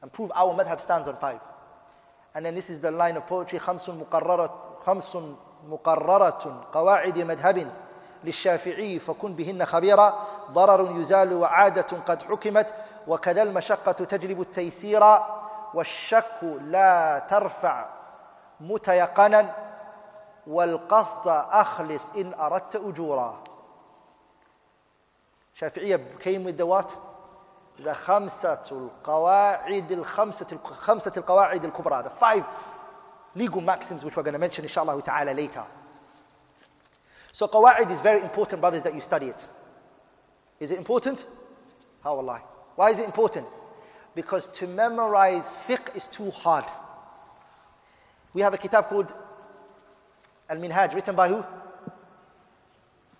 And prove our madhab stands on five. And then this is the line of poetry, خمس مقررة خمس مقررة قواعد مذهب للشافعي فكن بهن خبيرا ضرر يزال وعادة قد حكمت وكذا المشقة تجلب التيسير والشك لا ترفع متيقنا والقصد أخلص إن أردت أجورا شافعية the what? The خمسة القواعد الخمسة خمسة القواعد الكبرى the five legal maxims which we're going to mention inshallah ta'ala later. So qawaid is very important brothers that you study it. Is it important? How Allah. Why is it important? Because to memorize fiqh is too hard. We have a kitab called Al-Minhaj written by who?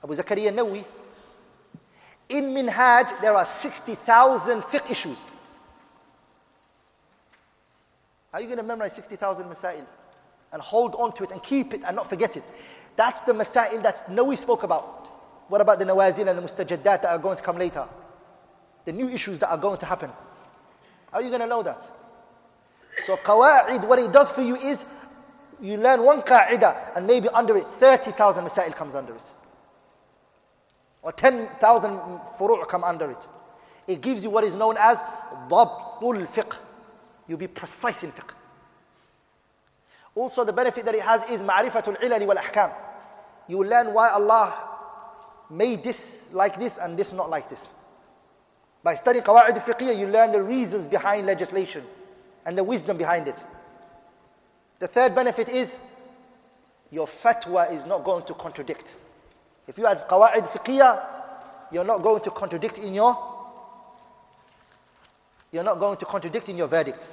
Abu Zakaria Nawi. In Minhaj there are 60,000 fiqh issues. How are you going to memorize 60,000 masail and hold on to it and keep it and not forget it? That's the masail that no spoke about. What about the nawazil and the mustajaddat that are going to come later? The new issues that are going to happen. How are you going to know that? So qawa'id, what it does for you is, you learn one qa'idah, and maybe under it, 30,000 masail comes under it. Or 10,000 furu' come under it. It gives you what is known as dhabtul fiqh. You'll be precise in fiqh. Also the benefit that it has is ma'rifatul ilali wal ahkam. You will learn why Allah made this like this and this not like this. By studying qawaid al-fiqhiyah, you learn the reasons behind legislation and the wisdom behind it. The third benefit is your fatwa is not going to contradict. If you have qawaid fiqhiyah, you're not going to contradict in your you're not going to contradict in your verdicts.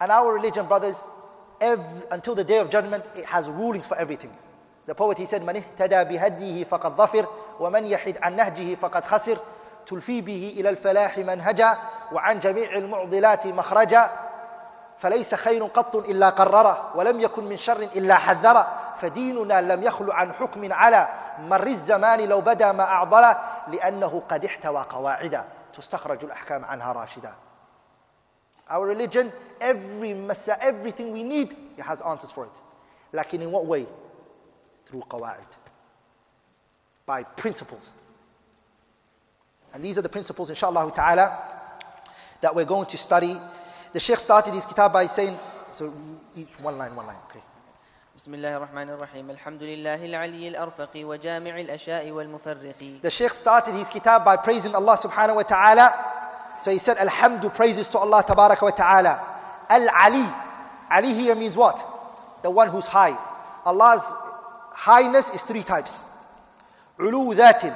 And our religion, brothers, every, until the day of judgment, it has rulings for everything. The poet he said, من اهتدى بهديه فقد ظفر ومن يحد عن نهجه فقد خسر تلفي به إلى الفلاح منهجا وعن جميع المعضلات مخرجا فليس خير قط إلا قرره ولم يكن من شر إلا حذره فديننا لم يخل عن حكم على مر الزمان لو بدا ما أعضله لأنه قد احتوى قواعدا تستخرج الأحكام عنها راشدا Our religion, every masa, everything we need, it has answers for it. Like in what way? Through qawa'id. By principles. And these are the principles, inshallah ta'ala, that we're going to study. The Sheikh started his kitab by saying, so each one line, one line, okay. بسم الله الرحمن الرحيم الحمد لله العلي الأرفق وجامع الأشياء والمفرق The Sheikh started his kitab by praising Allah subhanahu wa ta'ala. so he said, Alhamdu, praises to Allah tabaraka wa ta'ala. Al-Ali. Ali here means what? The one who's high. Allah's highness is three types. Ulu dhatin.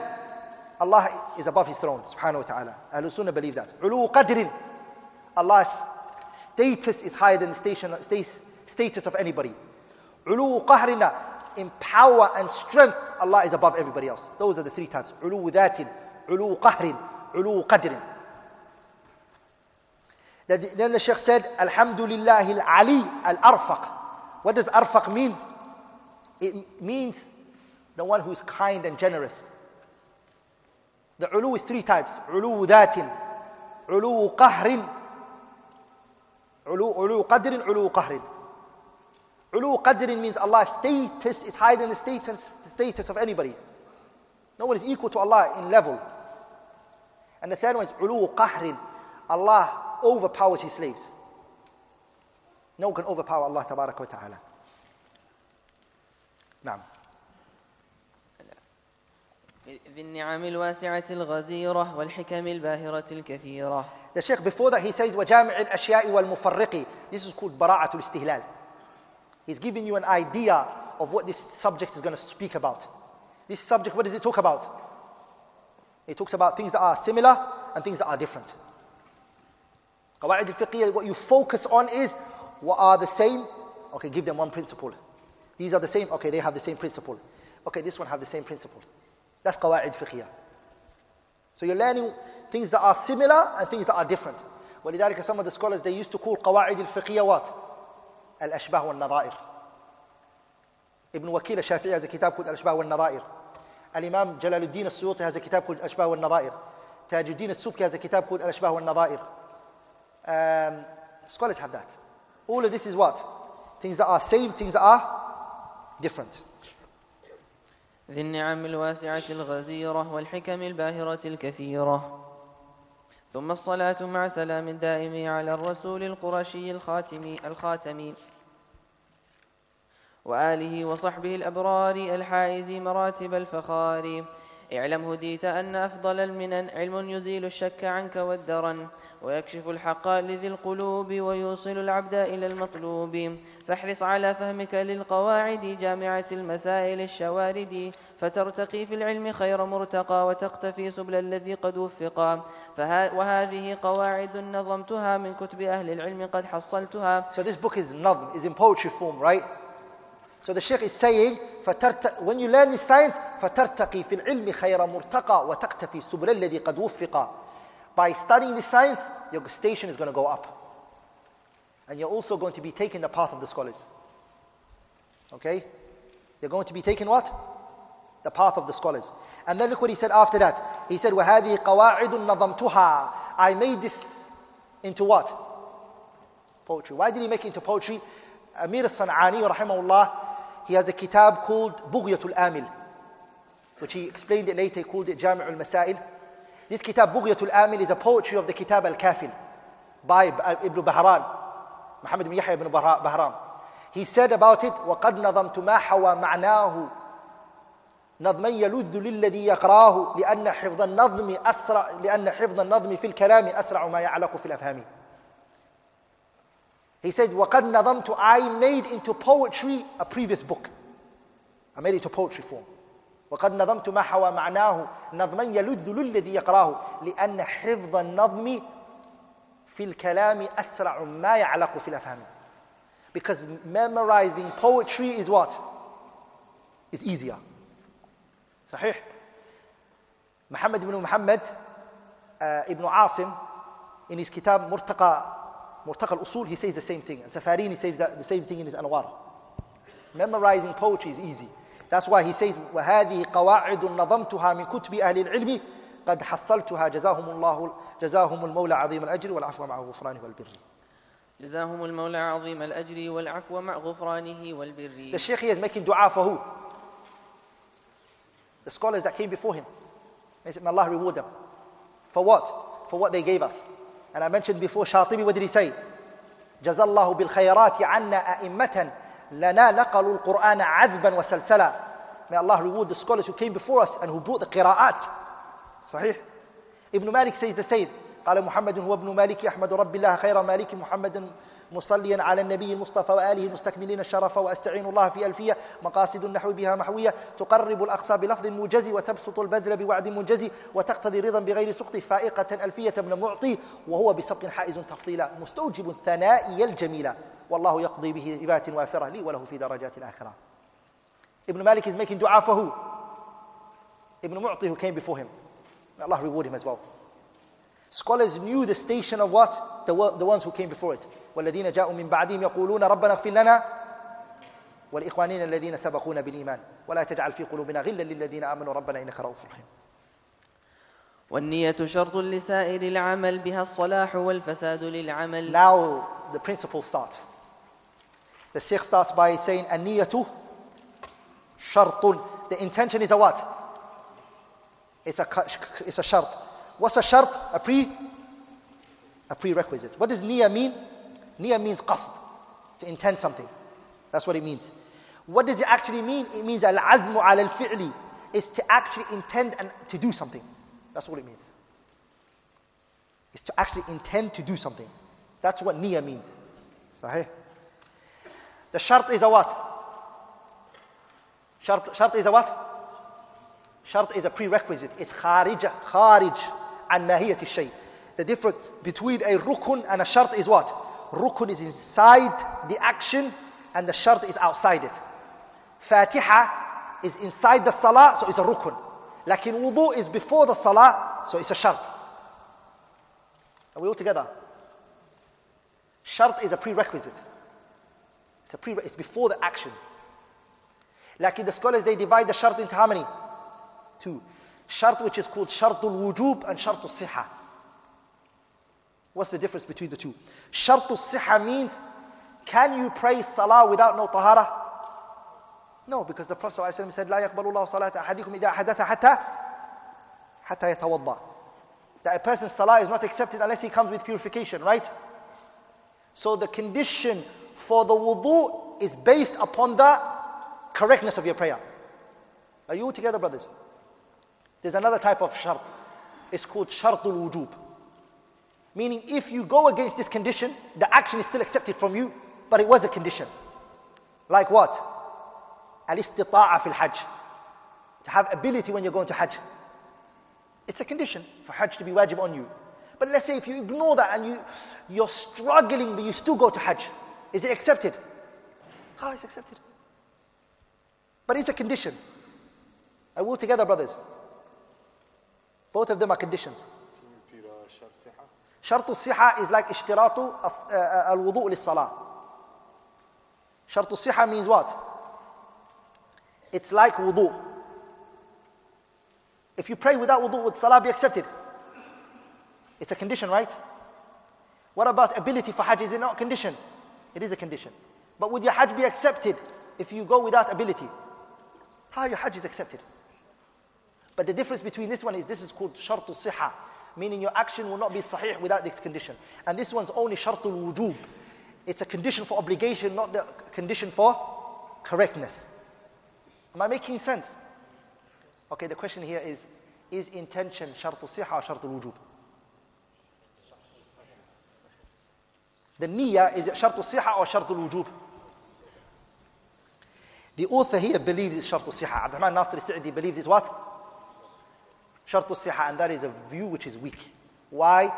Allah is above his throne, subhanahu wa ta'ala. Ahlul Sunnah believe that. Ulu qadrin. Allah's status is higher than the station, status of anybody. Ulu qahrina. In power and strength, Allah is above everybody else. Those are the three types. Ulu dhatin. Ulu qahrin. Ulu qadrin. Then the Sheikh said, Alhamdulillah al-Ali al-Arfaq. What does Arfaq mean? It means the one who is kind and generous. The ulu is three types. Ulu dhatin, ulu qahrin, ulu, ulu qadrin, ulu qahrin. Ulu qadrin means Allah's status is higher than the status, the status of anybody. No one is equal to Allah in level. And the third one is ulu qahrin. Allah overpowers his slaves. No one can overpower Allah tabarak wa ta'ala. نعم. ذي النعم الواسعة الغزيرة والحكم الباهرة الكثيرة. The Sheikh before that he says وجامع الأشياء والمفرق. This is called براءة الاستهلال. He's giving you an idea of what this subject is going to speak about. This subject, what does it talk about? It talks about things that are similar and things that are different. Qawaid al-fiqhiyah, what you focus on is what are the same. Okay, give them one principle. These are the same. Okay, they have the same principle. Okay, this one have the same principle. That's qawaid fiqhiyah. So you're learning things that are similar and things that are different. ولذلك some of the scholars they used to call قواعد الفقهية what? الأشباه والنظائر. Ibn Wakil al-Shafi'i has a kitab called Al-Ashbah wal-Nadair. Al-Imam Jalaluddin al-Suyuti has a kitab called Al-Ashbah wal-Nadair. Tajuddin al-Subki has a kitab called Al-Ashbah wal-Nadair. Um, scholars have that. All of this is what? things that are same, things that are different. ذي النعم الواسعة الغزيرة والحكم الباهرة الكثيرة ثم الصلاة مع سلام دائم على الرسول القرشي الخاتم الخاتم وآله وصحبه الأبرار الحائز مراتب الفخار اعلم هديت أن أفضل المنن علم يزيل الشك عنك والدرن ويكشف الحق لذي القلوب ويوصل العبد إلى المطلوب. فاحرص على فهمك للقواعد جامعة المسائل الشوارد. فترتقي في العلم خير مرتقى وتقتفي سبل الذي قد وفقا وهذه قواعد نظمتها من كتب أهل العلم قد حصلتها. So this book is nazm, is in poetry form, right? So the Sheikh is saying, when you learn this science, فترتقي في العلم خير مرتقى وتقتفي سبل الذي قد وفقا By studying this science, your station is going to go up. And you're also going to be taking the path of the scholars. Okay? You're going to be taking what? The path of the scholars. And then look what he said after that. He said, وَهَذِهِ قَوَاعِدٌ نَظَمْتُهَا I made this into what? Poetry. Why did he make it into poetry? Amir al-San'ani, rahimahullah, he has a kitab called Bughyatul Amil, which he explained it later, he called it Jami' al-Masail. This kitab, Bughyatul Amil, is a poetry of the Kitab al-Kafil by uh, Ibn Bahram, Muhammad ibn Yahya ibn Bahram. He said about it, وَقَدْ نَظَمْتُ مَا حَوَى مَعْنَاهُ نظما يلذ للذي يقراه لأن حفظ النظم أسرع لأن حفظ النظم في الكلام أسرع ما يعلق في الأفهام. He said, وَقَدْ نَظَمْتُ I made into poetry a previous book. I made it to poetry form. وقد نظمت ما حوى معناه نظما يلذ للذي يقراه لأن حفظ النظم في الكلام أسرع ما يعلق في الأفهام because memorizing poetry is what? is easier صحيح محمد بن محمد uh, ابن عاصم in his kitab مرتقى مرتقى الأصول he says the same thing Safarini says the same thing in his Anwar memorizing poetry is easy That's why he says, وَهَذِهِ قَوَاعِدٌ نَظَمْتُهَا مِنْ كُتُبِ أَهْلِ الْعِلْمِ قد حصلتها جزاهم الله جزاهم المولى عظيم الأجر والعفو مع غفرانه والبر. جزاهم المولى عظيم الأجر والعفو مع غفرانه والبر. The here is making dua for who? The scholars that came before him. May Allah reward them. For what? For what they gave us. And I mentioned before Shatibi, what did he say? جزا الله بالخيرات عنا أئمة لنا نقلوا القرآن عذبا وسلسلا. May Allah reward the scholars who came before us and who brought the قراءات صحيح. ابن مالك says the same. قال محمد هو ابن مالك أحمد رب الله خير مالك محمد مصليا على النبي المصطفى وآله المستكملين الشرف وأستعين الله في ألفية مقاصد النحو بها محوية. تقرب الأقصى بلفظ موجز وتبسط البذل بوعد منجز وتقتضي رضا بغير سقط فائقة ألفية من معطي وهو بسبق حائز تفضيلا. مستوجب الثنائي الجميلة والله يقضي به إبات وافرة لي وله في درجات الآخرة Ibn Malik is making dua for who? Ibn Mu'ti who came before him. May Allah reward him as well. Scholars knew the station of what? The, the ones who came before it. والذين جاءوا من بعدهم يقولون ربنا اغفر لنا ولإخواننا الذين سبقونا بالإيمان ولا تجعل في قلوبنا غلا للذين آمنوا ربنا إنك رؤوف رحيم والنية شرط لسائر العمل بها الصلاح والفساد للعمل Now the principle starts. The Sheikh starts by saying, An-niyatu shartun. The intention is a what? It's a, it's a shart. What's a shart? A pre? A prerequisite. What does niya mean? Niya means qasd. To intend something. That's what it means. What does it actually mean? It means al-azmu al-fi'li. is to actually intend and to do something. That's what it means. It's to actually intend to do something. That's what niya means. Sahih? The shart is a what? Shart, shart is a what? Shart is a prerequisite. It's kharij, kharij an mahiyat shay. The difference between a rukun and a shart is what? Rukun is inside the action and the shart is outside it. Fatiha is inside the salah, so it's a rukun. Lakin wudu is before the salah, so it's a shart. Are we all together? Shart is a prerequisite. It's, a pre it's before the action. Like the scholars, they divide the shart into how many? Two. Shart which is called shartul wujub and shartul siha. What's the difference between the two? Shartul siha means, Can you pray salah without no tahara? No, because the Prophet ﷺ said, لا يقبل الله صلاة أحدكم إذا حدث حتى حتى يتوضأ. That a person's salah is not accepted unless he comes with purification, right? So the condition for the wudu is based upon the correctness of your prayer. Are you together, brothers? There's another type of shart. It's called shartul wujub. Meaning, if you go against this condition, the action is still accepted from you, but it was a condition. Like what? Al-istita'a fil hajj. To have ability when you're going to hajj. It's a condition for hajj to be wajib on you. But let's say if you ignore that and you, you're struggling, but you still go to hajj. Is it accepted? How is it accepted? But it's a condition. Are we all together, brothers? Both of them are conditions. شرط الصحة is like اشتراط الوضوء للصلاة. شرط الصحة means what? It's like wudu. If you pray without wudu, would salah be accepted? It's a condition, right? What about ability for hajj? Is it not a condition? It is a condition. But would your hajj be accepted if you go without ability? How your hajj is accepted? But the difference between this one is this is called shartul siha, meaning your action will not be sahih without this condition. And this one's only shartul wujub. It's a condition for obligation, not the condition for correctness. Am I making sense? Okay, the question here is, is intention shartul siha or shartul wujub? The niyyah, is it shartul siha or shartul wujub? The author here believes it's shartul siha. Abdurrahman Nasir al-Sa'di believes it's what? Shartul siha, and that is a view which is weak. Why?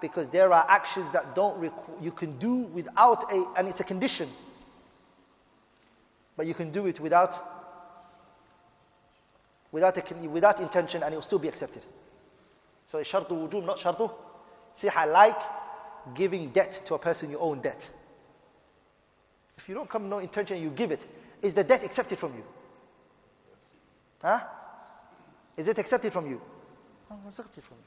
Because there are actions that don't you can do without a, and it's a condition. But you can do it without, without, a, without intention and it will still be accepted. So it's shartu wujub, not shartu siha, like giving debt to a person you own debt. If you don't come no intention, you give it. Is the debt accepted from you? Huh? Is it accepted from you? Oh, accepted from you.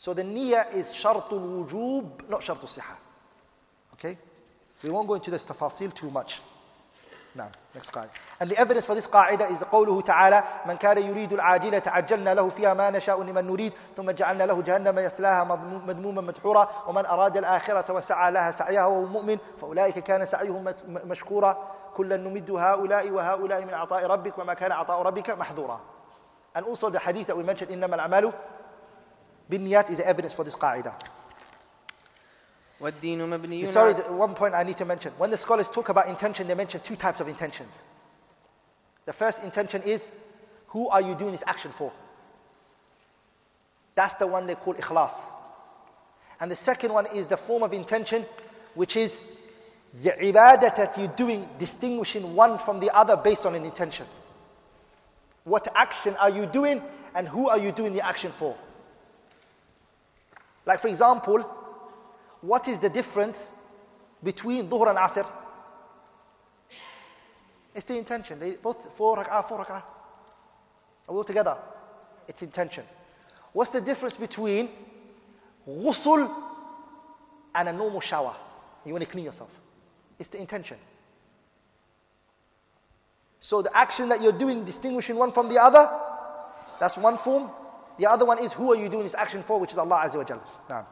So the niyyah is shartul wujub, not shartul siha. Okay? We won't go into this tafasil too much. نعم next قاعدة. And the evidence for this قاعدة is قوله تعالى من كان يريد العاجلة عجلنا له فيها ما نشاء لمن نريد ثم جعلنا له جهنم يصلاها مذموما مدحورا ومن أراد الآخرة وسعى لها سعيها وهو مؤمن فأولئك كان سعيهم مشكورا. كلا نمد هؤلاء وهؤلاء من عطاء ربك وما كان عطاء ربك محظورا. And also the hadith that إنما الأعمال بالنيات is the evidence for this قاعدة. والدين مبني Sorry, one point I need to mention. When the scholars talk about intention, they mention two types of intentions. The first intention is, who are you doing this action for? That's the one they call ikhlas. And the second one is the form of intention, which is the ibadah that you're doing, distinguishing one from the other based on an intention. What action are you doing, and who are you doing the action for? Like, for example, what is the difference between Dhuhr and Asr? It's the intention. They both four rak'ah, four rak'ah. All together? It's intention. What's the difference between ghusl and a normal shower? You want to clean yourself. It's the intention. So the action that you're doing, distinguishing one from the other, that's one form. The other one is who are you doing this action for, which is Allah Azza wa Jalla.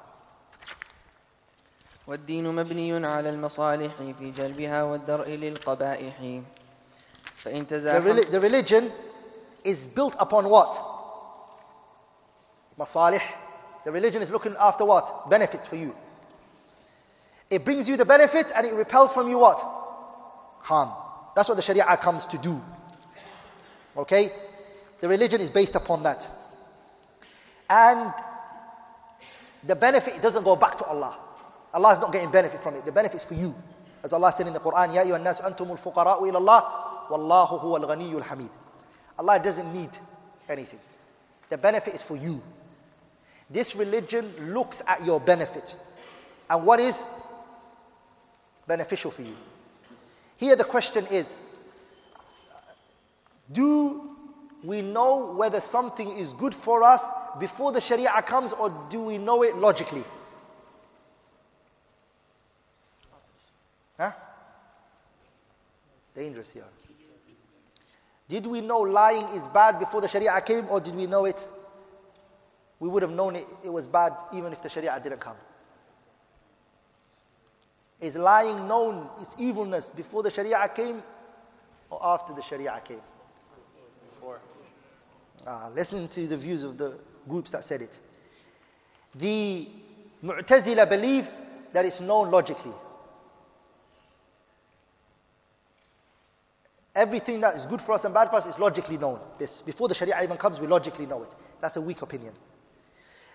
Now. والدين مبني على المصالح في جلبها والدرء للقبائح فإن The, تزاحم reli- the religion is built upon what? Masalih. The religion is looking after what? Benefits for you. It brings you the benefit and it repels from you what? Harm. That's what the Sharia comes to do. Okay? The religion is based upon that. And the benefit doesn't go back to Allah. Allah is not getting benefit from it. The benefit is for you. As Allah said in the Quran, Ya ayyuhan nas antumul fuqara'u ila Allah, wallahu huwal ghaniyyul hamid. Allah doesn't need anything. The benefit is for you. This religion looks at your benefit and what is beneficial for you. Here the question is, do we know whether something is good for us before the Sharia comes or do we know it logically? Dangerous here. Did we know lying is bad before the Sharia came, or did we know it? We would have known it, it was bad even if the Sharia didn't come. Is lying known, its evilness, before the Sharia came, or after the Sharia came? Before. Ah, listen to the views of the groups that said it. The Mu'tazila believe that it's known logically. Everything that is good for us and bad for us is logically known. This, before the Sharia even comes, we logically know it. That's a weak opinion.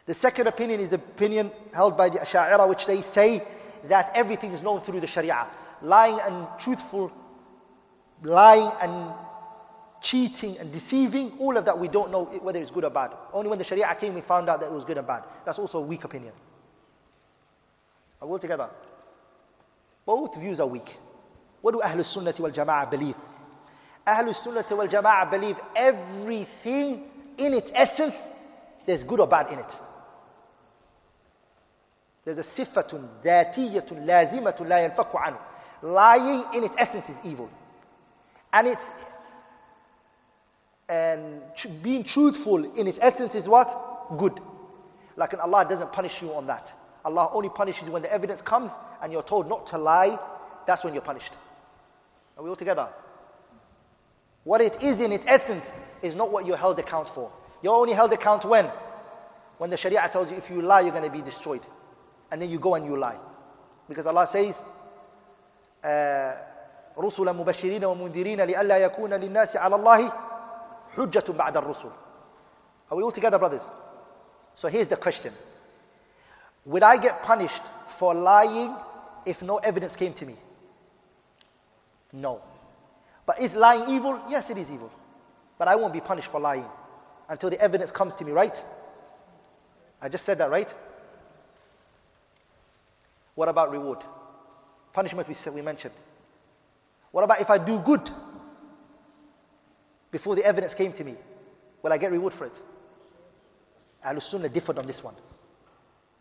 The second opinion is the opinion held by the Asha'ira, which they say that everything is known through the Sharia. Lying and truthful, lying and cheating and deceiving, all of that we don't know whether it's good or bad. Only when the Sharia came we found out that it was good and bad. That's also a weak opinion. Are we all together? Both views are weak. What do Ahlul Sunnah wal Jama'ah believe? Ahlul Sunnah wal Jama'ah believe everything in its essence, there's good or bad in it. There's a sifatun, dhatiyatun, lazimatun, la yanfaku anhu. Lying in its essence is evil. And it's and being truthful in its essence is what? Good. Like Allah doesn't punish you on that. Allah only punishes you when the evidence comes and you're told not to lie, that's when you're punished. Are we all together? What it is in its essence is not what you're held account for. You're only held account when? When the Sharia tells you if you lie, you're going to be destroyed. And then you go and you lie. Because Allah says, رسلا مبشرين ومنذرين لئلا يكون للناس على الله حجة بعد الرسل. Are we all together, brothers? So here's the question. Would I get punished for lying if no evidence came to me? No. But is lying evil? Yes, it is evil. But I won't be punished for lying until the evidence comes to me, right? I just said that, right? What about reward? Punishment we, said, we mentioned. What about if I do good before the evidence came to me? Will I get reward for it? Ahlul Sunnah differed on this one.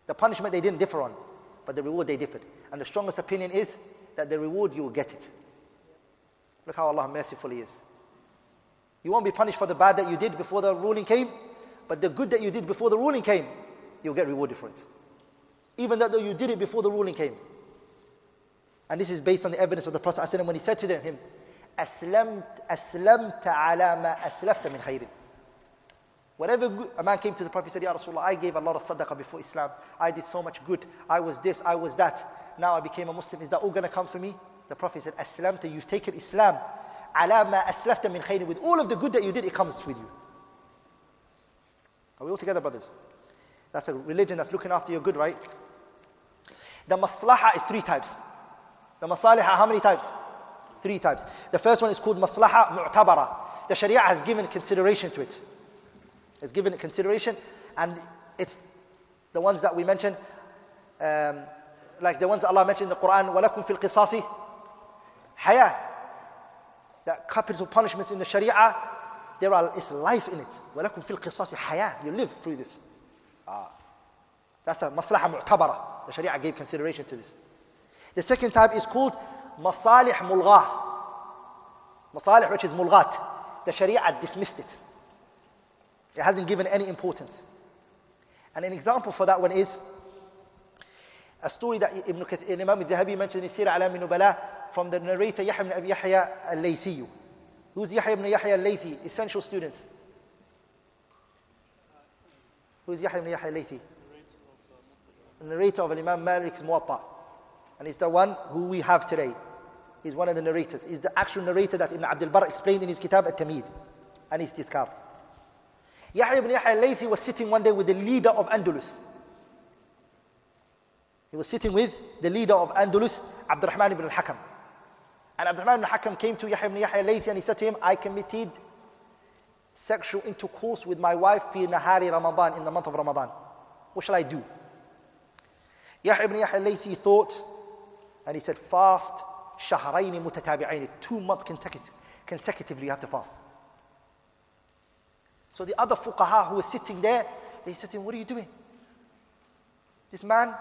The punishment they didn't differ on, but the reward they differed. And the strongest opinion is that the reward you will get it. Look how Allah mercifully is. You won't be punished for the bad that you did before the ruling came, but the good that you did before the ruling came, you'll get rewarded for it. Even though you did it before the ruling came. And this is based on the evidence of the Prophet ﷺ when he said to them, him, أسلمت أسلمت على ما أسلفت من خير. Whatever good, a man came to the Prophet and said, Ya Rasulullah, I gave a lot of sadaqah before Islam. I did so much good. I was this, I was that. Now I became a Muslim. Is that all going to come for me? The Prophet said, Aslamta, you've taken Islam. على ما أسلفت من خير. With all of the good that you did, it comes with you. Are we all together, brothers? That's a religion that's looking after your good, right? The maslaha is three types. The masaliha, how many types? Three types. The first one is called maslaha mu'tabara. The sharia has given consideration to it. It's given it consideration and it's the ones that we mentioned, um, like the ones that Allah mentioned in the Quran, وَلَكُمْ فِي الْقِصَاصِ Hayah, that capital punishments in the Sharia, there are, life in it. You live through this. Uh, that's a maslaha mu'tabara. The Sharia gave consideration to this. The second type is called masalih mulghah. Masalih which is mulghat. The Sharia dismissed it. It hasn't given any importance. And an example for that one is a story that Ibn Kathir, Imam al-Dhahabi mentioned in Siyar Alam Nubala from the narrator Yahya ibn Abi Yahya al-Laythi. Who's Yahya ibn Yahya al-Laythi? Essential students. Who's Yahya ibn Yahya al-Laythi? The narrator of Imam Malik's Muwatta. And he's the one who we have today. He's one of the narrators. He's the actual narrator that Ibn Abdul Barr explained in his Kitab al-Tamhid and his Tizkar. Yahya ibn Yahya al-Laythi was sitting one day with the leader of Andalus. He was sitting with the leader of Andalus, Abdurrahman ibn al-Hakam. And Abdurrahman ibn al-Hakam came to Yahya ibn Yahya al-Laythi and he said to him, I committed sexual intercourse with my wife fi nahari Ramadan, in the month of Ramadan. What shall I do? Yahya ibn Yahya al-Laythi thought, and he said, fast shahrayni mutatabi'aini, two months consecutive, consecutively you have to fast. So the other fuqaha who were sitting there, they said to him, what are you doing? This man,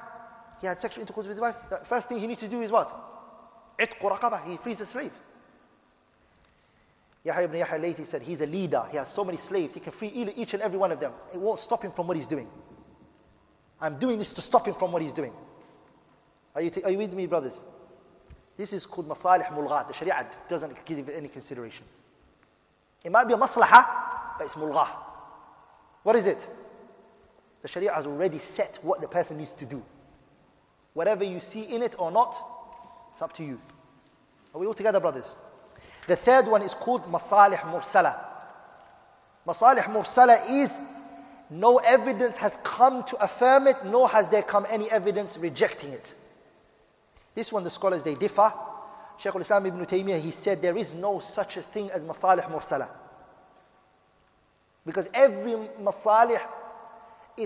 he had sexual intercourse with his wife. The first thing he needs to do is what? Itqu raqabah, he frees a slave. Yahya ibn Yahya Laythi said he's a leader. He has so many slaves. He can free each and every one of them. It won't stop him from what he's doing. I'm doing this to stop him from what he's doing. Are you, are you with me, brothers? This is called masalih mulghat. The Sharia doesn't give any consideration. It might be a maslaha, but it's mulghah. What is it? The Sharia has already set what the person needs to do. Whatever you see in it or not, it's up to you. Are we all together, brothers? The third one is called masalih mursala. Masalih mursala is no evidence has come to affirm it, nor has there come any evidence rejecting it. This one, the scholars, they differ. Shaykh al-Islam ibn Taymiyyah, he said there is no such a thing as masalih mursala. Because every masalih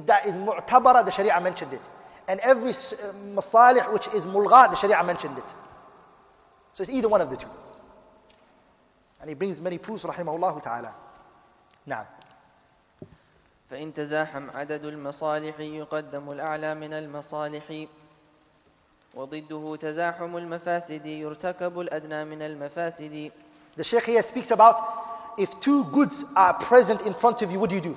that is mu'tabara, the Sharia mentioned it. And every uh, masalih which is mulgha, the Sharia mentioned it. So it's either one of the two. And he brings many proofs, rahimahullah ta'ala. Now. فإن تزاحم عدد المصالح يقدم الأعلى من المصالح وضده تزاحم المفاسد يرتكب الأدنى من المفاسد The Shaykh here speaks about if two goods are present in front of you, what do you do?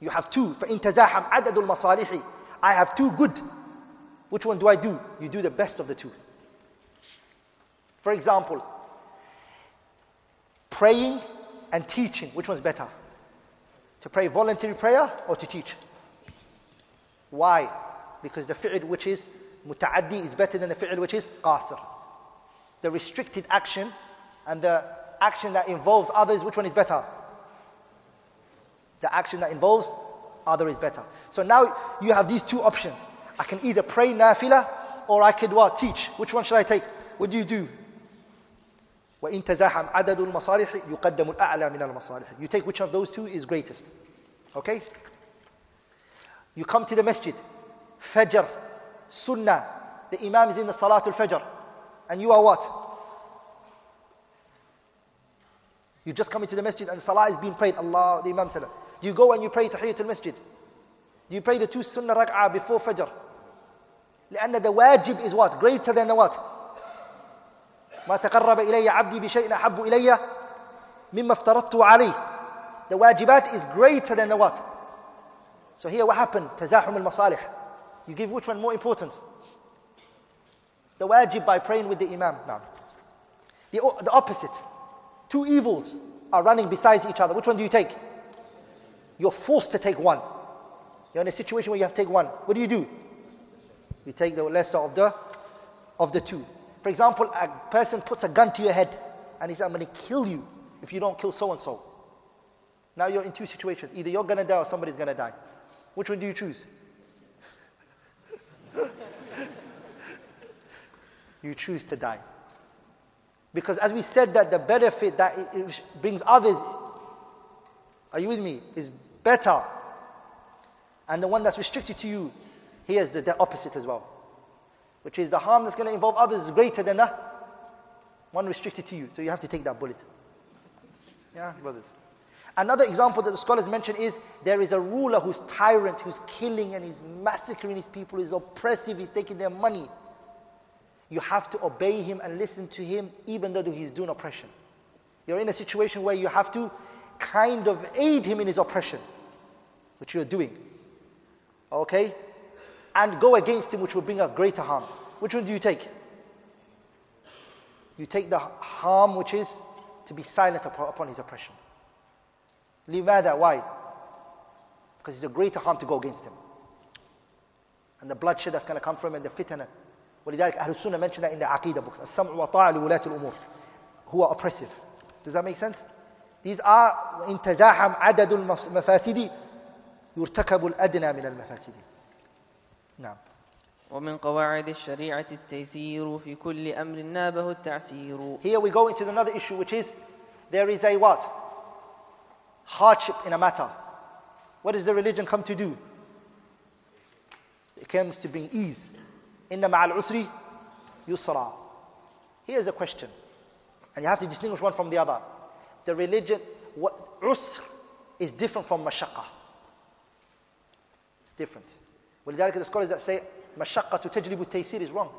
You have two. فإن تزاحم عدد المصالح I have two good. Which one do I do? You do the best of the two. For example, praying and teaching, which one's better? To pray voluntary prayer or to teach? Why? Because the fi'l which is muta'addi is better than the fi'l which is qasr. The restricted action and the action that involves others, which one is better? The action that involves other is better. So now you have these two options. I can either pray nafila or I could what? Teach. Which one should I take? What do you do? وإن تزاحم عدد المصالح يقدم الأعلى من المصالح. You take which of those two is greatest. Okay? You come to the masjid. Fajr. Sunnah. The Imam is in the Salatul Fajr. And you are what? You just come into the masjid and Salah is being prayed. Allah, the Imam said. Do you go and you pray Tahiyatul Masjid? Do you pray the two Sunnah Rak'ah before Fajr? لأن the wajib is what? Greater than the what? ما تقرب إلي عبدي بشيء أحب إلي مما افترضت عليه The wajibat is greater than the what? So here what happened? تزاحم المصالح. You give which one more important? The wajib by praying with the imam. Now, the, the opposite. Two evils are running beside each other. Which one do you take? You're forced to take one. You're in a situation where you have to take one. What do you do? You take the lesser of the of the two. For example, a person puts a gun to your head and he says, I'm going to kill you if you don't kill so and so. Now you're in two situations. Either you're going to die or somebody's going to die. Which one do you choose? you choose to die. Because as we said that the benefit that it brings others, are you with me, is better. And the one that's restricted to you, here's the, the opposite as well which is the harm that's going to involve others is greater than the one restricted to you. So you have to take that bullet. Yeah, brothers. Another example that the scholars mention is there is a ruler who's tyrant, who's killing and he's massacring his people, he's oppressive, he's taking their money. You have to obey him and listen to him even though he's doing oppression. You're in a situation where you have to kind of aid him in his oppression, which you're doing. Okay? and go against him which will bring a greater harm. Which one do you take? You take the harm which is to be silent upon his oppression. Limada, why? Because it's a greater harm to go against him. And the bloodshed that's going to come from him and the fitna. ولذلك أهل السنة mention that in the Aqidah books. السمع وطاعة لولاة الأمور. Who are oppressive. Does that make sense? These are إن تزاحم عدد المفاسد يرتكب الأدنى من المفاسد. نعم ومن قواعد الشريعة التيسير في كل أمر نابه التعسير Here we go into another issue which is there is a what? Hardship in a matter. What does the religion come to do? It comes to bring ease. إن مع العسر يسرا. Here's a question. And you have to distinguish one from the other. The religion, what, usr is different from mashaqqa. It's different. ولذلك the scholars that say مشقة تجلب التيسير is wrong.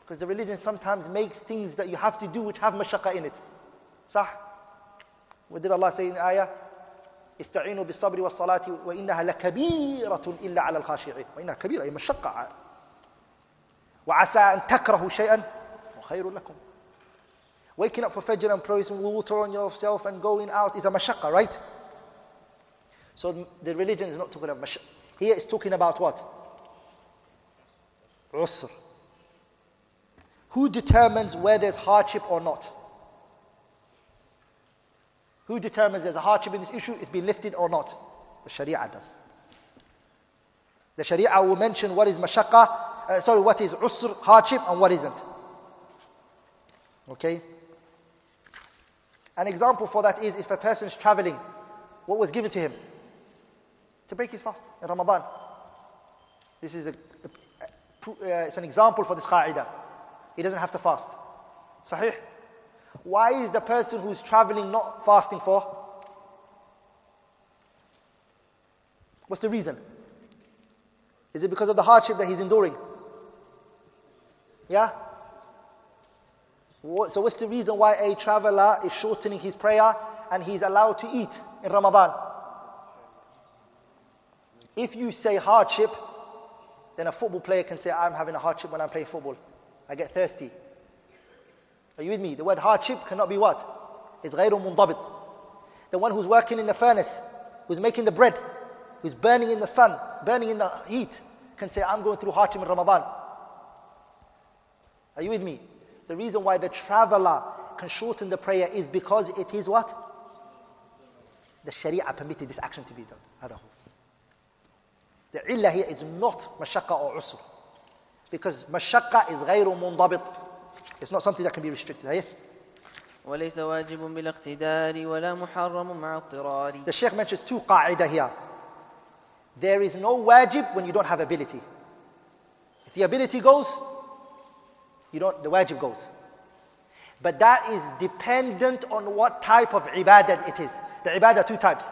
Because the religion sometimes makes things that you have to do which have mashaqqa in it. صح What did Allah say in the ayah? استعينوا بالصبر والصلاة وإنها لكبيرة إلا على الخاشعين وإنها كبيرة هي مشقة وعسى أن تكرهوا شيئا وخير لكم Waking up for Fajr and pouring water on yourself and going out is a mashaqqa, right? So the religion is not talking about mashaqqa. Here it's talking about what? Usr. Who determines where there's hardship or not? Who determines there's a hardship in this issue? It's been lifted or not? The Sharia does. The Sharia will mention what is mashaqqa, uh, sorry, what is usr, hardship, and what isn't. Okay? An example for that is if a person is traveling, what was given to him? To break his fast in Ramadan. This is a, a, a it's an example for this qa'idah. He doesn't have to fast. Sahih? Why is the person who's traveling not fasting for? What's the reason? Is it because of the hardship that he's enduring? Yeah? So what's the reason why a traveler is shortening his prayer and he's allowed to eat in Ramadan? If you say hardship, then a football player can say, I'm having a hardship when I'm playing football. I get thirsty. Are you with me? The word hardship cannot be what? It's غير منضبط. The one who's working in the furnace, who's making the bread, who's burning in the sun, burning in the heat, can say, I'm going through hardship in Ramadan. Are you with me? The reason why the traveler can shorten the prayer is because it is what? The Sharia permitted this action to be done. هذا هو. The illah here is not mashaqqa or usr. Because mashaqqa is غير منضبط. It's not something that can be restricted. هيه؟ وليس واجب بالاقتدار ولا محرم مع اضطرار The Sheikh mentions two qa'idah here. There is no wajib when you don't have ability. If the ability goes, you don't, the wajib goes. But that is dependent on what type of ibadah it is. The ibadah two types.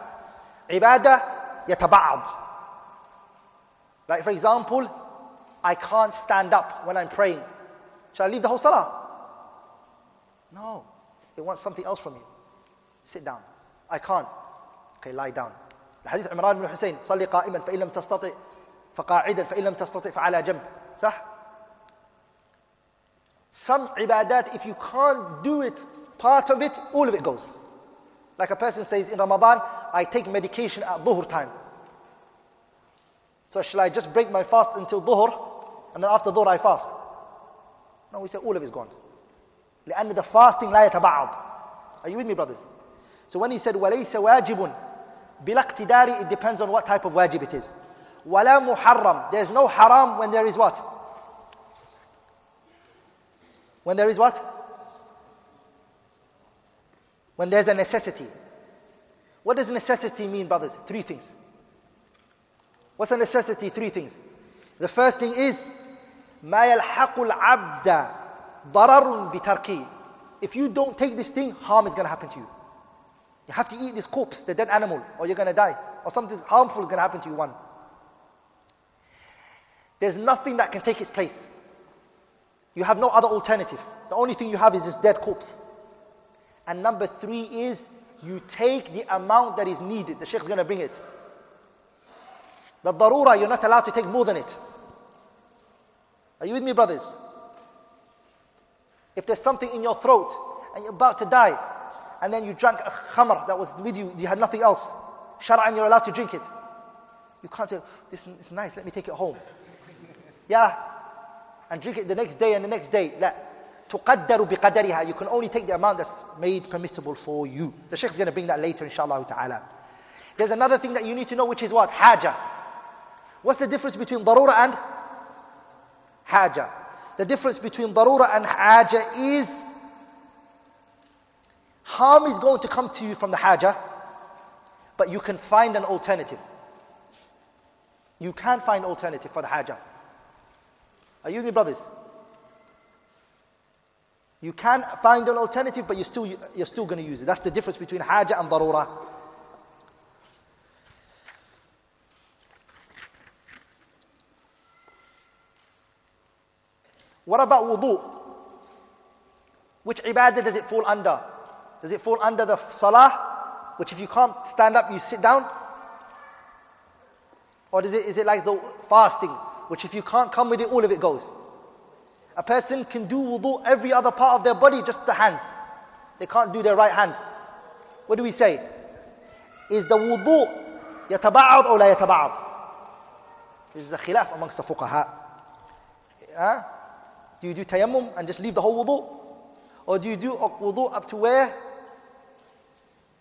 Ibadah yataba'ad. Like for example, I can't stand up when I'm praying. Shall I leave the whole salah? No. It wants something else from you. Sit down. I can't. Okay, lie down. الحديث عمران بن حسين صلي قائما فإن لم تستطع فقاعدا فإن لم تستطع فعلى جنب صح some ibadat, if you can't do it, part of it, all of it goes. Like a person says in Ramadan, I take medication at dhuhr time. So shall I just break my fast until dhuhr, and then after dhuhr I fast? No, we say all of it is gone. لأن the fasting لا يتبعض. Are you with me, brothers? So when he said وليس واجب بلا اقتدار, it depends on what type of wajib it is. ولا محرم. There's no haram when there is what? When there is what? When there's a necessity. What does necessity mean, brothers? Three things. What's a necessity? Three things. The first thing is, ما يلحق العبد ضرر بتركه. If you don't take this thing, harm is going to happen to you. You have to eat this corpse, the dead animal, or you're going to die. Or something harmful is going to happen to you, one. There's nothing that can take its place. You have no other alternative. The only thing you have is this dead corpse. And number three is you take the amount that is needed. The Sheikh is going to bring it. The darura, you're not allowed to take more than it. Are you with me, brothers? If there's something in your throat and you're about to die, and then you drank a khamr that was with you, you had nothing else, shar'an, you're allowed to drink it. You can't say, this is nice, let me take it home. Yeah, and drink it the next day and the next day. لا. تقدر بقدرها. You can only take the amount that's made permissible for you. The Sheikh is going to bring that later, inshallah ta'ala. There's another thing that you need to know, which is what? Haja. What's the difference between darura and haja? The difference between darura and haja is harm is going to come to you from the haja, but you can find an alternative. You can find alternative for the haja. Are you with me, brothers? You can find an alternative, but you're still, you're still going to use it. That's the difference between haja and darura. What about wudu? Which ibadah does it fall under? Does it fall under the salah, which if you can't stand up, you sit down? Or is it, is it like the fasting, which if you can't come with it, all of it goes? A person can do wudu every other part of their body, just the hands. They can't do their right hand. What do we say? Is the wudu yataba'ad or la yataba'ad? This is a khilaf amongst the fuqaha. Huh? Do you do tayammum and just leave the whole wudu? Or do you do wudu up to where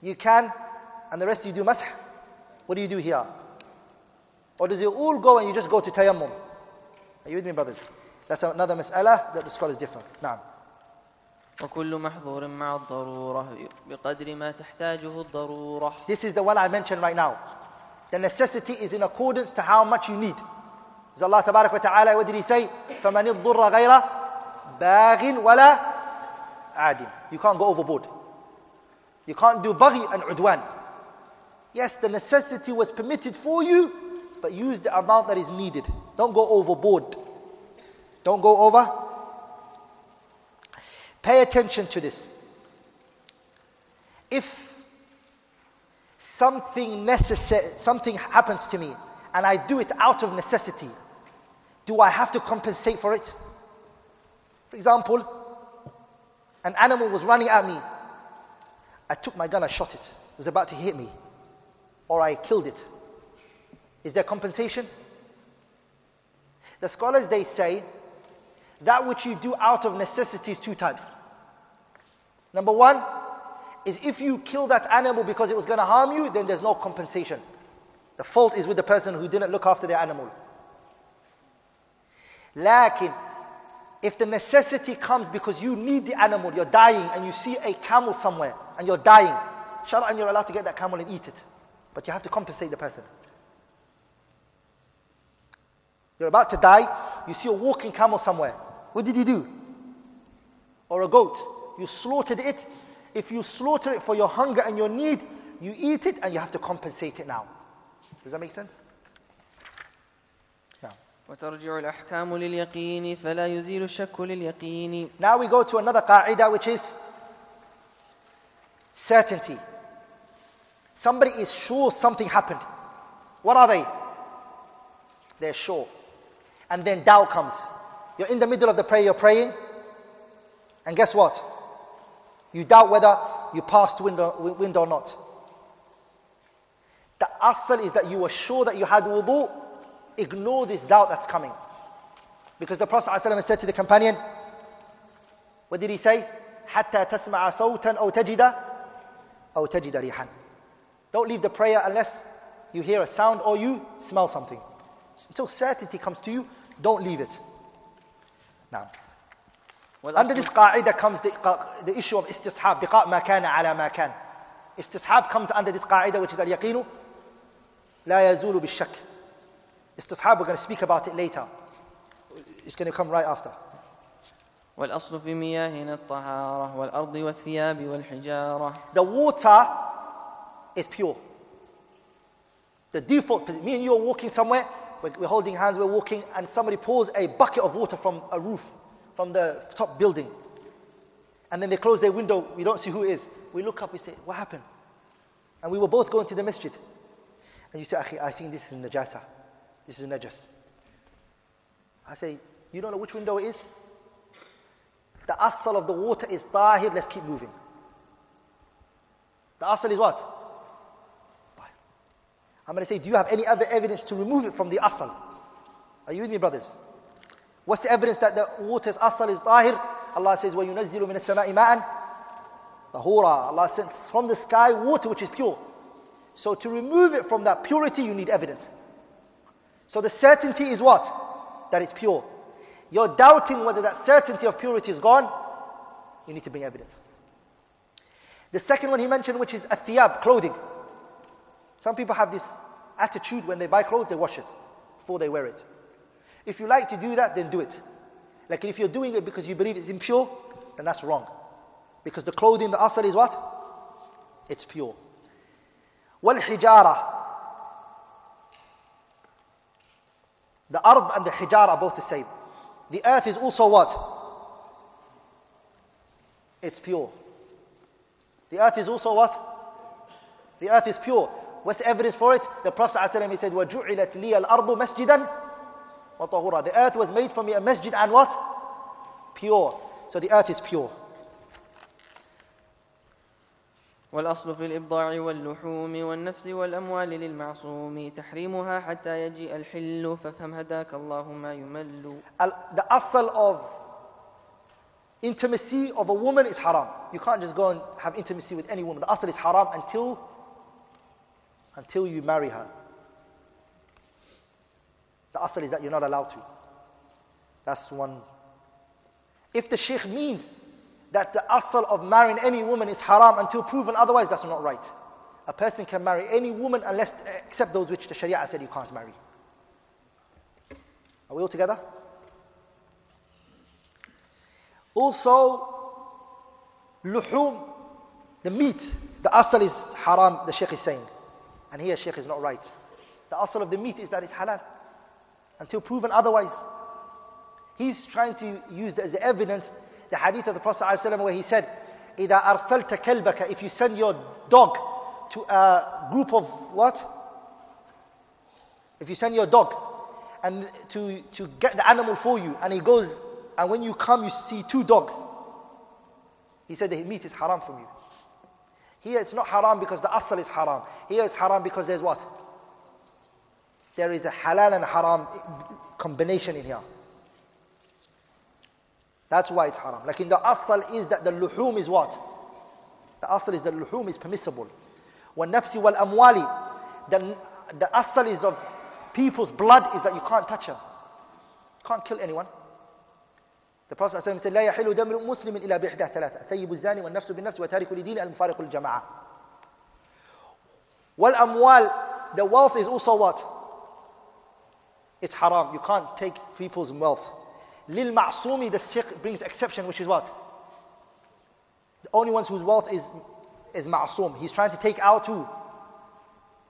you can and the rest you do masah? What do you do here? Or does it all go and you just go to tayammum? Are you with me brothers? That's another mas'ala that the scholars differ. Now. وكل محظور مع الضرورة بقدر ما تحتاجه الضرورة This is the one I mentioned right now. The necessity is in accordance to how much you need. As Allah تبارك وتعالى, what did he say? فَمَنِ الضُّرَّ غَيْرَ بَاغٍ وَلَا عَادٍ You can't go overboard. You can't do baghi and udwan. Yes, the necessity was permitted for you, but use the amount that is needed. Don't go overboard. Don't go over. Pay attention to this. If something necessary, something happens to me, and I do it out of necessity, do I have to compensate for it? For example, an animal was running at me. I took my gun, I shot it. It was about to hit me. Or I killed it. Is there compensation? The scholars they say that which you do out of necessity is two types. Number one is if you kill that animal because it was going to harm you, then there's no compensation. The fault is with the person who didn't look after their animal. Lakin, if the necessity comes because you need the animal, you're dying and you see a camel somewhere and you're dying, and you're allowed to get that camel and eat it. But you have to compensate the person. You're about to die, you see a walking camel somewhere. What did you do? Or a goat. You slaughtered it. If you slaughter it for your hunger and your need, you eat it and you have to compensate it now. Does that make sense? Now. وترجع الأحكام لليقين فلا يزيل الشك لليقين Now we go to another qa'idah which is certainty. Somebody is sure something happened. What are they? They're sure. And then doubt comes. You're in the middle of the prayer, you're praying, and guess what? You doubt whether you passed wind or, wind or not. The asal is that you were sure that you had wudu, ignore this doubt that's coming. Because the Prophet ﷺ said to the companion, what did he say? حتى تسمع صوتا أو تجد أو تجد ريحا. Don't leave the prayer unless you hear a sound or you smell something. Until certainty comes to you, don't leave it. Now, under this qa'idah comes the, the issue of istishab, بقاء ما كان على ما كان. Istishab comes under this qa'idah which is al-yaqinu لا يزول بالشك. Istishab, we're going to speak about it later. It's going to come right after. والأصل في مياهنا الطهارة والأرض والثياب والحجارة The water is pure. The default, me and you are walking somewhere, we're, we're holding hands, we're walking, and somebody pours a bucket of water from a roof, from the top building. And then they close their window, we don't see who it is. We look up, we say, What happened? And we were both going to the masjid. And you say, Akhi, I think this is najasa. This is najas. I say, You don't know which window it is? The asal of the water is tahir, let's keep moving. The asal is what? I'm going to say, do you have any other evidence to remove it from the asal? Are you with me, brothers? What's the evidence that the water's asal is tahir? Allah says, وَيُنَزِّلُ مِنَ السَّمَاءِ مَاءً طَهُورًا Allah sends from the sky water which is pure. So to remove it from that purity, you need evidence. So the certainty is what? That it's pure. You're doubting whether that certainty of purity is gone, you need to bring evidence. The second one he mentioned, which is athiyab, clothing. Some people have this attitude when they buy clothes, they wash it before they wear it. If you like to do that, then do it. Like if you're doing it because you believe it's impure, then that's wrong. Because the clothing, the asal is what? It's pure. Wal-hijara. The ard and the hijara are both the same. The earth is also what? It's pure. The earth is also what? The earth is pure. What's the evidence for it? The Prophet ﷺ he said, وَجُعِلَتْ لِيَ الْأَرْضُ مَسْجِدًا وَطَهُورًا The earth was made for me a masjid and what? Pure. So the earth is pure. والأصل في الإبضاع واللحوم والنفس والأموال للمعصوم تحريمها حتى يجيء الحل فافهم هداك الله ما يمل The asal of intimacy of a woman is haram. You can't just go and have intimacy with any woman. The asal is haram until, until you marry her. The asal is that you're not allowed to. That's one. If the sheikh means that the asal of marrying any woman is haram until proven otherwise, that's not right. A person can marry any woman unless, except those which the Sharia said you can't marry. Are we all together? Also, luhum, the meat, the asal is haram, the Shaykh is saying. And here Shaykh is not right. The asal of the meat is that it's halal. Until proven otherwise. He's trying to use that as evidence the hadith of the Prophet ﷺ where he said, إِذَا أَرْسَلْتَ كَلْبَكَ If you send your dog to a group of what? If you send your dog and to, to get the animal for you and he goes and when you come you see two dogs. He said the meat is haram from you. Here it's not haram because the asal is haram. Here it's haram because there's what? There is a halal and haram combination in here. That's why it's haram. Like in the asal is that the luhum is what? The asal is the luhum is permissible. nafsi wal amwali. The, the asal is of people's blood is that you can't touch them. You can't kill anyone. The Prophet ﷺ said, لا يحل دم مسلم إلا بإحدى ثلاثة ثيب الزاني والنفس بالنفس وتارك لدين المفارق الجماعة والأموال The wealth is also what? It's haram. You can't take people's wealth. Lil ma'sumi, the Sheikh brings exception, which is what? The only ones whose wealth is, is ma'sum. He's trying to take out who?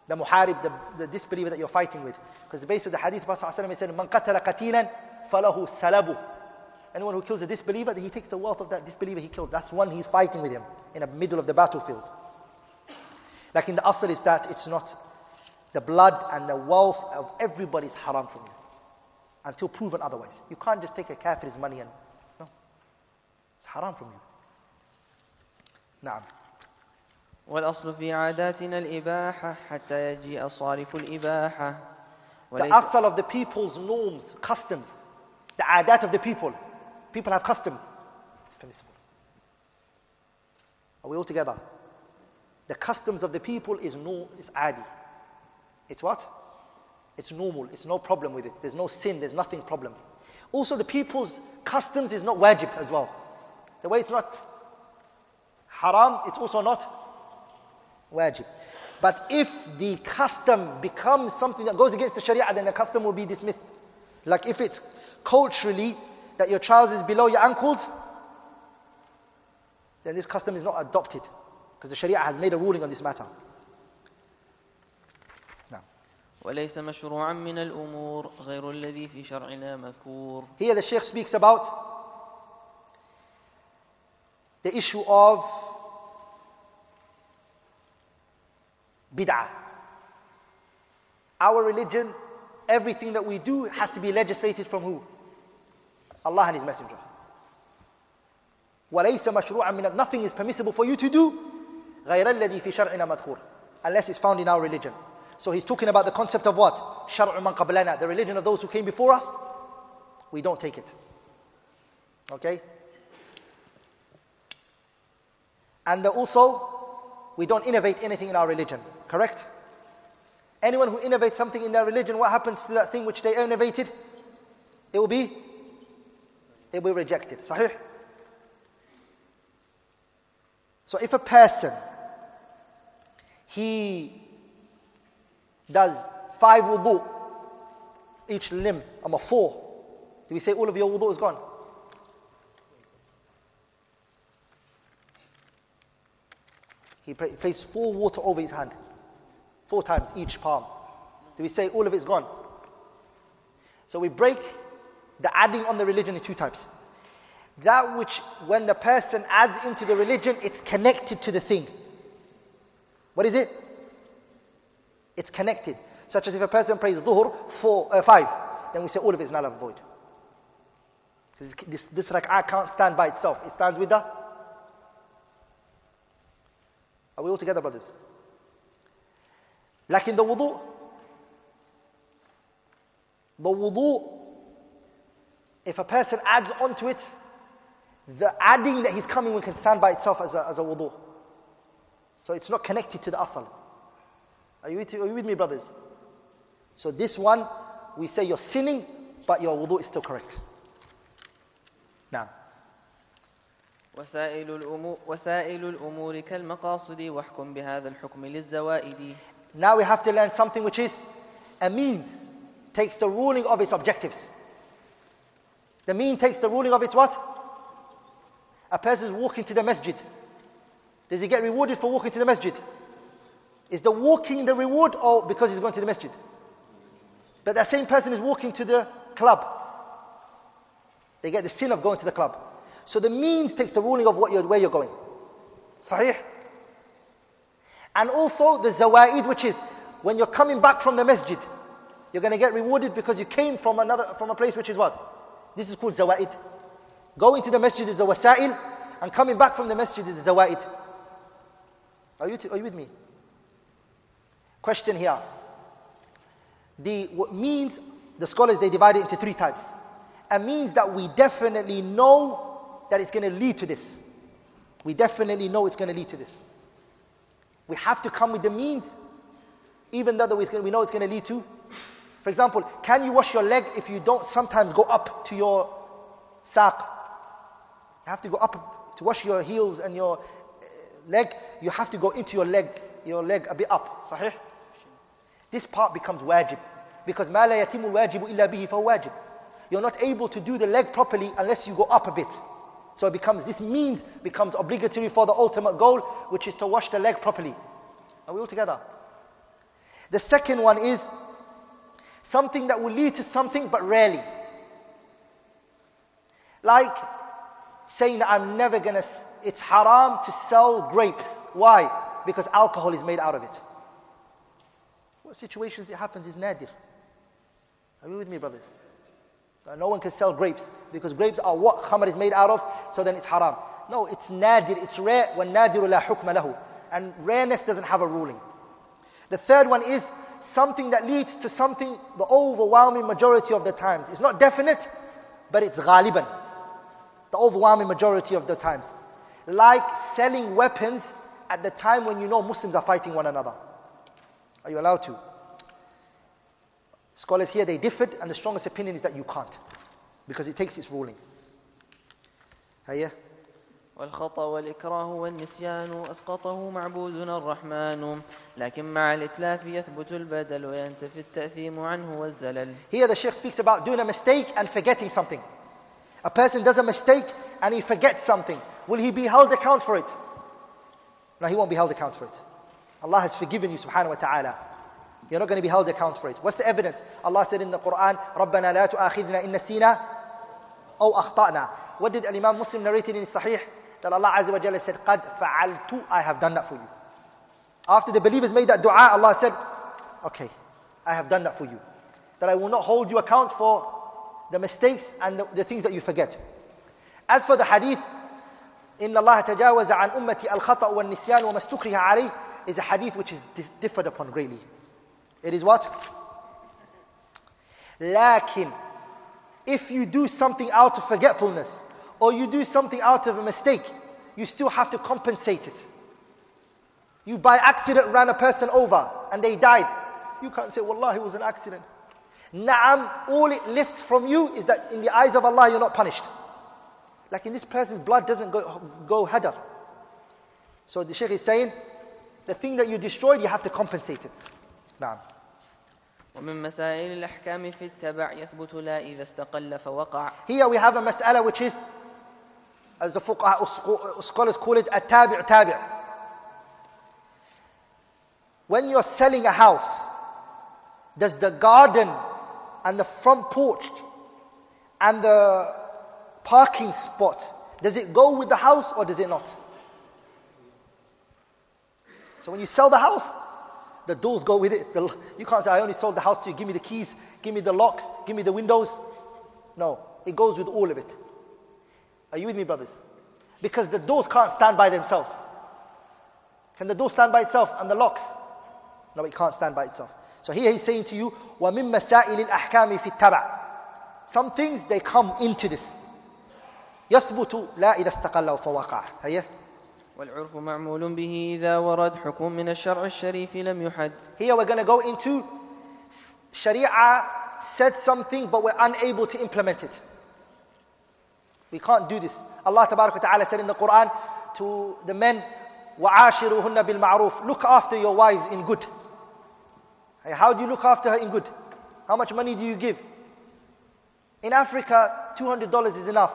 The muharib, the, the disbeliever that you're fighting with. Because the base of the hadith, Prophet ﷺ said, Man qatala qatilan falahu salabu. Anyone who kills a disbeliever, he takes the wealth of that disbeliever he killed. That's one he's fighting with him in the middle of the battlefield. Like in the asr is that it's not the blood and the wealth of everybody is haram from you until proven otherwise. You can't just take a kafir's money and, no. It's haram from you. نعم. والأصل في عاداتنا الإباحة حتى يجيء صارف الإباحة The asal of the people's norms, customs, the adat of the people. People have customs. It's permissible. Are we all together? The customs of the people is no, is adi. It's what? It's normal. It's no problem with it. There's no sin. There's nothing problem. Also, the people's customs is not wajib as well. The way it's not haram, it's also not wajib. But if the custom becomes something that goes against the sharia, then the custom will be dismissed. Like if it's culturally that your trousers below your ankles, then this custom is not adopted. Because the sharia has made a ruling on this matter. وليس مشروعا من الأمور غير الذي في شرعنا مذكور Here the Sheikh speaks about the issue of bid'ah. Our religion, everything that we do has to be legislated from who? Allah and His Messenger. وليس مشروعا من nothing is permissible for you to do غير الذي في شرعنا مذكور unless it's found in our religion. So he's talking about the concept of what? شرع من قبلنا, the religion of those who came before us. We don't take it. Okay? And also, we don't innovate anything in our religion. Correct? Anyone who innovates something in their religion, what happens to that thing which they innovated? It will be, it will be rejected. Sahih? So if a person, he does five wudu, each limb, I'm a four, do we say all of your wudu is gone? He placed four water over his hand, four times each palm. Do we say all of it's gone? So we break the adding on the religion in two types. That which, when the person adds into the religion, it's connected to the thing. What is it? It's connected. Such as if a person prays dhuhr four, uh, five, then we say all of it is null and void. This, this, this rak'ah can't stand by itself. It stands with the. Are we all together, brothers? Like in the wudu, the wudu, if a person adds onto it, the adding that he's coming with can stand by itself as a, as a wudu. So it's not connected to the asal. Are you, with, are you with me, brothers? So this one, we say you're sinning, but your wudu is still correct. Now. وسائل الأمور, وسائل الأمور كالمقاصد واحكم بهذا الحكم للزوائد Now we have to learn something which is a means takes the ruling of its objectives. The mean takes the ruling of its what? A person is walking to the masjid. Does he get rewarded for walking to the masjid? Is the walking the reward or because he's going to the masjid? But that same person is walking to the club. They get the sin of going to the club. So the means takes the ruling of what you're, where you're going. Sahih? And also the zawaid, which is when you're coming back from the masjid, you're going to get rewarded because you came from another, from a place which is what? This is called zawaid. Going to the masjid is the wasail, and coming back from the masjid is the zawaid. Are you, are you with me? Question here. The means, the scholars, they divide it into three types. A means that we definitely know that it's going to lead to this. We definitely know it's going to lead to this. We have to come with the means, even though we know it's going to lead to. For example, can you wash your leg if you don't sometimes go up to your saq? You have to go up to wash your heels and your uh, leg. You have to go into your leg, your leg a bit up. Sahih? This part becomes wajib. Because ما لا يتم الواجب إلا به فهو واجب. You're not able to do the leg properly unless you go up a bit. So it becomes, this means becomes obligatory for the ultimate goal, which is to wash the leg properly. Are we all together? The second one is something that will lead to something but rarely. Like saying that I'm never gonna, it's haram to sell grapes. Why? Because alcohol is made out of it. What situations it happens is nadir. Are you with me, brothers? So no one can sell grapes because grapes are what khamr is made out of, so then it's haram. No, it's nadir, it's rare. When nadiru la hukma lahu. And rareness doesn't have a ruling. The third one is something that leads to something the overwhelming majority of the times. It's not definite, but it's ghaliban. The overwhelming majority of the times. Like selling weapons at the time when you know Muslims are fighting one another. Are you allowed to? Scholars here, they differed, and the strongest opinion is that you can't. Because it takes its ruling. Hiya. والخطأ والإكراه والنسيان أسقطه معبودنا الرحمن لكن مع الإتلاف يثبت البدل وينتفي التأثيم عنه والزلل Here the Sheikh speaks about doing a mistake and forgetting something. A person does a mistake and he forgets something. Will he be held account for it? No, he won't be held account for it. Allah has forgiven you subhanahu wa ta'ala. You're not going to be held account for it. What's the evidence? Allah said in the Quran, رَبَّنَا لَا تُؤَاخِذْنَا إِن نَسِينَا أَوْ أَخْطَأْنَا What did Imam Muslim narrated in Sahih? That Allah Azza wa Jalla said, قَدْ فَعَلْتُ I have done that for you. After the believers made that dua, Allah said, okay, I have done that for you. That I will not hold you account for the mistakes and the, the things that you forget. As for the hadith, إن الله تجاوز عن أمتي الخطأ والنسيان وما استكره عليه is a hadith which is differed upon greatly. It is what? Lakin, if you do something out of forgetfulness, or you do something out of a mistake, you still have to compensate it. You by accident ran a person over and they died. You can't say, Wallah, it was an accident. Na'am, all it lifts from you is that in the eyes of Allah you're not punished. Like in this person's blood doesn't go, go hadar. So the Shaykh is saying, the thing that you destroyed, you have to compensate it. نعم. ومن مسائل الأحكام في التبع يثبت لا إذا استقل فوقع. Here we have a mas'ala which is, as the fuqaha scholars call it, a tabi' tabi'. When you're selling a house, does the garden and the front porch and the parking spot, does it go with the house or does it not? So when you sell the house, the doors go with it. The, you can't say, I only sold the house to you, give me the keys, give me the locks, give me the windows. No, it goes with all of it. Are you with me, brothers? Because the doors can't stand by themselves. Can the door stand by itself and the locks? No, it can't stand by itself. So here he's saying to you, وَمِن مَسَائِلِ الْأَحْكَامِ فِي التَّبَعِ Some things, they come into this. يثبت لا إذا استقل فوقع هيا والعرف معمول به إذا ورد حكم من الشرع الشريف لم يحد Here we're going to go into Sharia said something but we're unable to implement it. We can't do this. Allah Ta'ala said in the Quran to the men, وَعَاشِرُهُنَّ بِالْمَعْرُوفِ Look after your wives in good. How do you look after her in good? How much money do you give? In Africa, $200 is enough.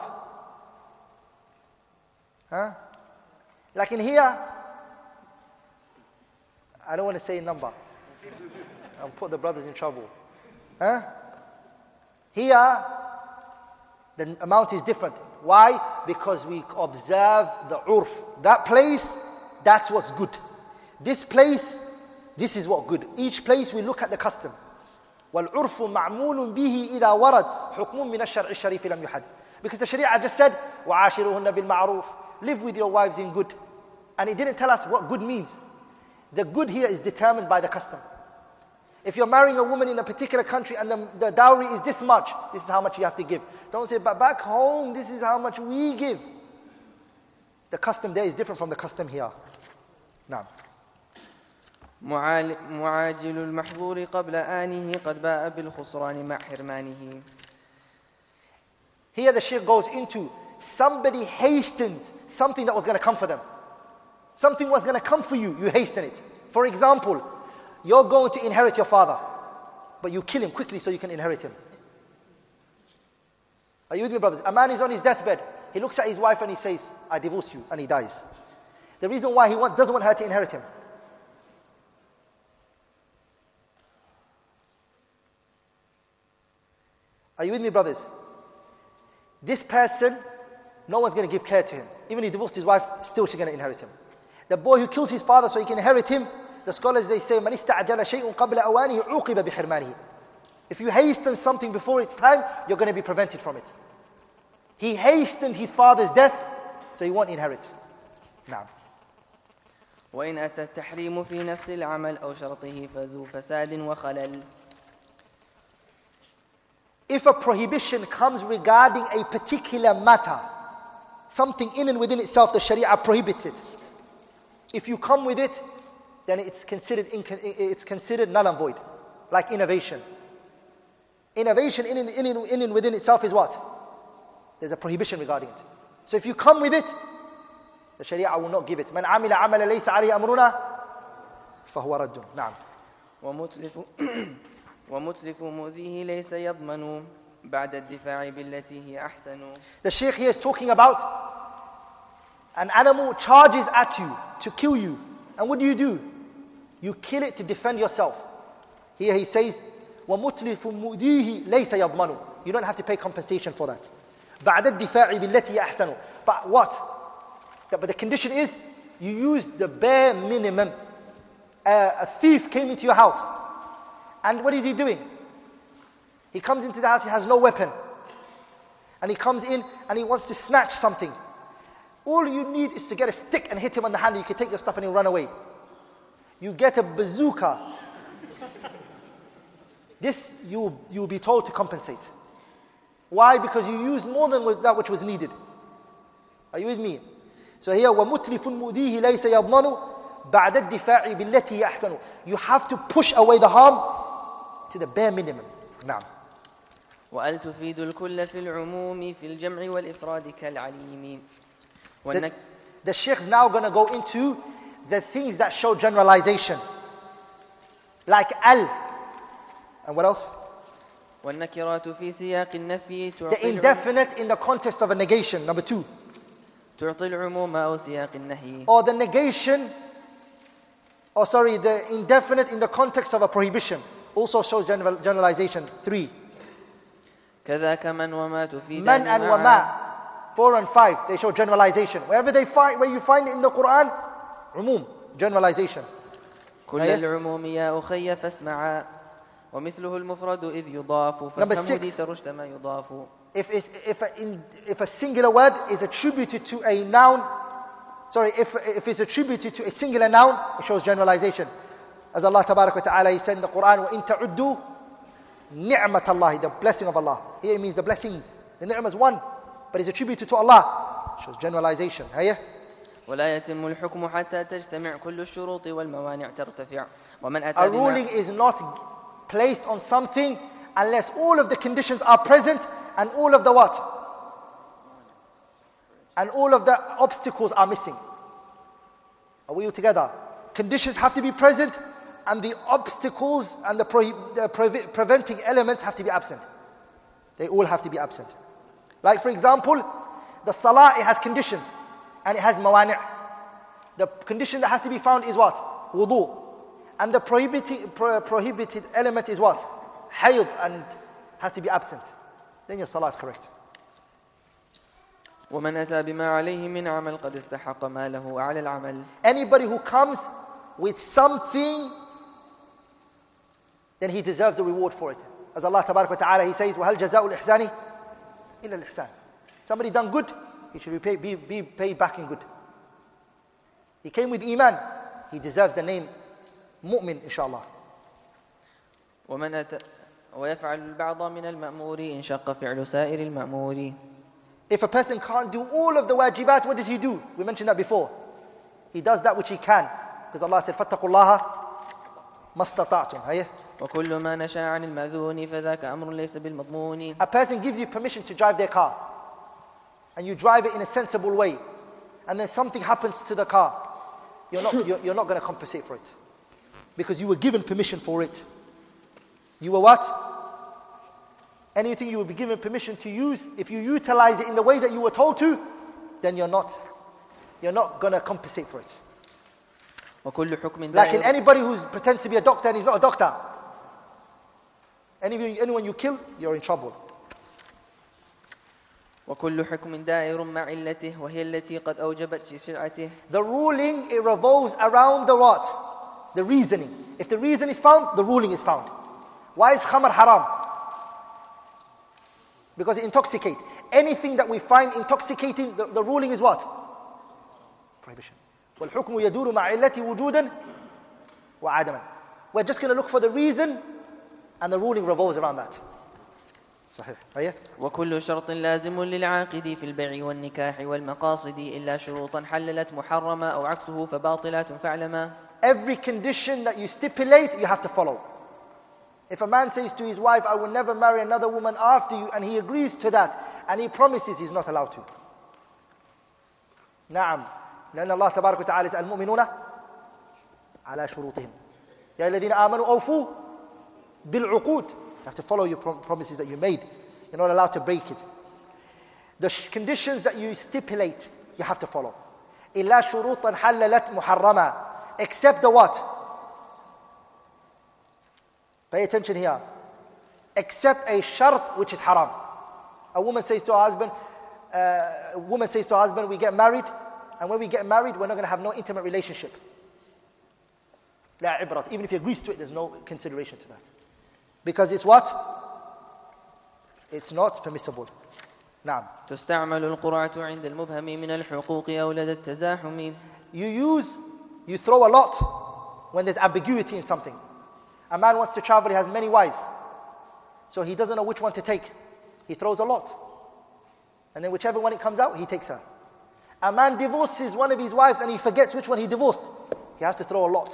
Huh? Like in here, I don't want to say a number. I'll put the brothers in trouble. Huh? Here, the amount is different. Why? Because we observe the urf. That place, that's what's good. This place, this is what good. Each place we look at the custom. والعرف معمول به إذا ورد حكم من الشرع الشريف لم يحد. Because the Sharia just said وعاشرهن بالمعروف. Live with your wives in good. And it didn't tell us what good means. The good here is determined by the custom. If you're marrying a woman in a particular country and the, the dowry is this much, this is how much you have to give. Don't say, but back home, this is how much we give. The custom there is different from the custom here. Now. معاجل المحظور قبل آنه قد باء بالخسران مع حرمانه Here the Shaykh goes into somebody hastens something that was going to come for them. Something was going to come for you, you hasten it. For example, you're going to inherit your father, but you kill him quickly so you can inherit him. Are you with me, brothers? A man is on his deathbed. He looks at his wife and he says, I divorce you, and he dies. The reason why he want, doesn't want her to inherit him. Are you with me, brothers? This person, no one's going to give care to him. Even if he divorced his wife, still she's going to inherit him. The boy who kills his father so he can inherit him, the scholars they say, من استعجل شيء قبل أوانه عوقب بحرمانه. If you hasten something before its time, you're going to be prevented from it. He hastened his father's death, so he won't inherit. Now. وإن أتى التحريم في نفس العمل أو شرطه فذو فساد وخلل If a prohibition comes regarding a particular matter, something in and within itself, the Sharia prohibits it. If you come with it, then it's considered, it's considered null and void, like innovation. Innovation in and, in, and, in and within itself is what? There's a prohibition regarding it. So if you come with it, the Sharia will not give it. من عمل عمل ليس عليه أمرنا فهو رد. نعم. ومتلف ومتلف مؤذيه ليس يضمن بعد الدفاع بالتي هي أحسن. The Shaykh here is talking about an animal charges at you to kill you. And what do you do? You kill it to defend yourself. Here he says, وَمُتْلِفٌ مُؤْذِيهِ لَيْسَ يَضْمَنُ You don't have to pay compensation for that. بعد الدفاع بالتي أحسن But what? But the condition is, you use the bare minimum. Uh, a thief came into your house. And what is he doing? He comes into the house, he has no weapon. And he comes in and he wants to snatch something. All you need is to get a stick and hit him on the hand. You can take your stuff and he'll run away. You get a bazooka. this you you'll be told to compensate. Why? Because you used more than that which was needed. Are you with me? So here وَمُتْلِفٌ مُؤْذِيهِ لَيْسَ يَضْمَنُ بَعْدَ الدِّفَاعِ بِالَّتِي يَحْسَنُ You have to push away the harm to the bare minimum. Now. وأل تفيد الكل في العموم في الجمع والإفراد كالعليم the, the Sheikh now going to go into the things that show generalization. Like al. And what else? والنكرات في سياق النفي The indefinite in the context of a negation. Number two. تعطي العموم أو سياق النهي. Or the negation, or sorry, the indefinite in the context of a prohibition. Also shows general, generalization. Three. كذاك من وما تفيد من and وما. 4 and 5, they show generalization. Wherever they find, where you find it in the Quran, umum, generalization. كل أيه. العموم يا أخي فاسمعا ومثله المفرد إذ يضاف Number فافهم six. ديس رشد ما يضاف If, it's, if, a, in, if a singular word is attributed to a noun, sorry, if, if it's attributed to a singular noun, it shows generalization. As Allah Tabarak wa Ta'ala, He said in the Quran, وَإِن تَعُدُّوا نِعْمَةَ اللَّهِ The blessing of Allah. Here it means the blessings. The ni'mah is one, but it's attributed to Allah. It shows generalization. هيا ولا يتم الحكم حتى تجتمع كل الشروط والموانع ترتفع ومن أتى A بما ruling is not placed on something unless all of the conditions are present and all of the what? And all of the obstacles are missing. Are we all together? Conditions have to be present and the obstacles and the, prohi- the previ- preventing elements have to be absent. They all have to be absent. Like for example, the salah, it has conditions and it has mawani'. The condition that has to be found is what? Wudu. And the prohibited, pro- prohibited element is what? Hayd and has to be absent. Then your salah is correct. ومن أتى بما عليه من عمل قد استحق ما له على العمل Anybody who comes with something, then he deserves the reward for it. As Allah Tabarak wa Ta'ala, He says, وَهَلْ جَزَاءُ الْإِحْسَانِ إِلَّا الْإِحْسَانِ Somebody done good, he should be paid, be, be paid back in good. He came with Iman, he deserves the name mu'min, inshallah. ومن أتى ويفعل البعض من المأمور إن شق فعل سائر المأمور If a person can't do all of the wajibat, what does he do? We mentioned that before. He does that which he can. Because Allah said, فَاتَّقُوا اللَّهَ مَا اسْتَطَعْتُمْ هيا. وكل ما نشأ عن المأذون فذاك أمر ليس بالمضمون A person gives you permission to drive their car. And you drive it in a sensible way. And then something happens to the car. You're not, you're, you're not going to compensate for it. Because you were given permission for it. You were what? Anything you will be given permission to use, if you utilize it in the way that you were told to, then you're not, you're not going to compensate for it. وكل حكم Like in دائر anybody who pretends to be a doctor and he's not a doctor. Any, anyone you kill, you're in trouble. وكل حكم دائر مع علته وهي التي قد أوجبت في شرعته The ruling, it revolves around the what? The reasoning. If the reason is found, the ruling is found. Why is khamar haram? Because it intoxicates. Anything that we find intoxicating, the, the ruling is what? Prohibition. والحكم يدور مع علته وجودا وعدما. We're just going to look for the reason and the ruling revolves around that. صحيح. هيا. وكل شرط لازم للعاقد في البيع والنكاح والمقاصد إلا شروطا حللت محرمة أو عكسه فباطلات فاعلما Every condition that you stipulate, you have to follow. If a man says to his wife, I will never marry another woman after you, and he agrees to that, and he promises he's not allowed to. نعم لأن الله تبارك وتعالى يسأل المؤمنون على شروطهم يا الذين آمنوا أوفوا بالعقود You have to follow your prom- promises that you made. You're not allowed to break it. The sh- conditions that you stipulate, you have to follow. إلا شروطا حللت محرمة Except the what? Pay attention here. Except a shart which is haram. A woman says to her husband, uh, a woman says to her husband, we get married, and when we get married, we're not going to have no intimate relationship. لا عبرة. Even if he agrees to it, there's no consideration to that. Because it's what? It's not permissible. نعم. تستعمل القرعة عند المبهم من الحقوق أو لدى التزاحم You use, you throw a lot when there's ambiguity in something. A man wants to travel, he has many wives. So he doesn't know which one to take. He throws a lot. And then whichever one it comes out, he takes her. A man divorces one of his wives and he forgets which one he divorced. He has to throw a lot.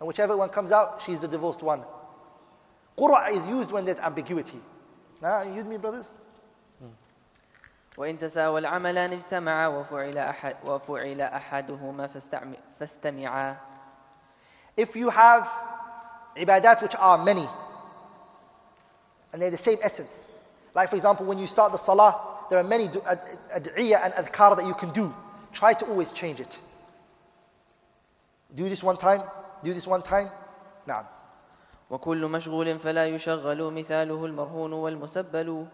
And whichever one comes out, she's the divorced one. Qur'a is used when there's ambiguity. Now, you use me, brothers? وإن تساوى العملان اجتمعا وفعل أحد وفعل أحدهما فاستعم- فاستمعا If you have ibadat which are many, and they're the same essence. Like for example, when you start the salah, there are many du- ad- ad'iyah and adhkar that you can do. Try to always change it. Do this one time, do this one time. Now, وكل مشغول فلا يشغل مثاله المرهون والمسبل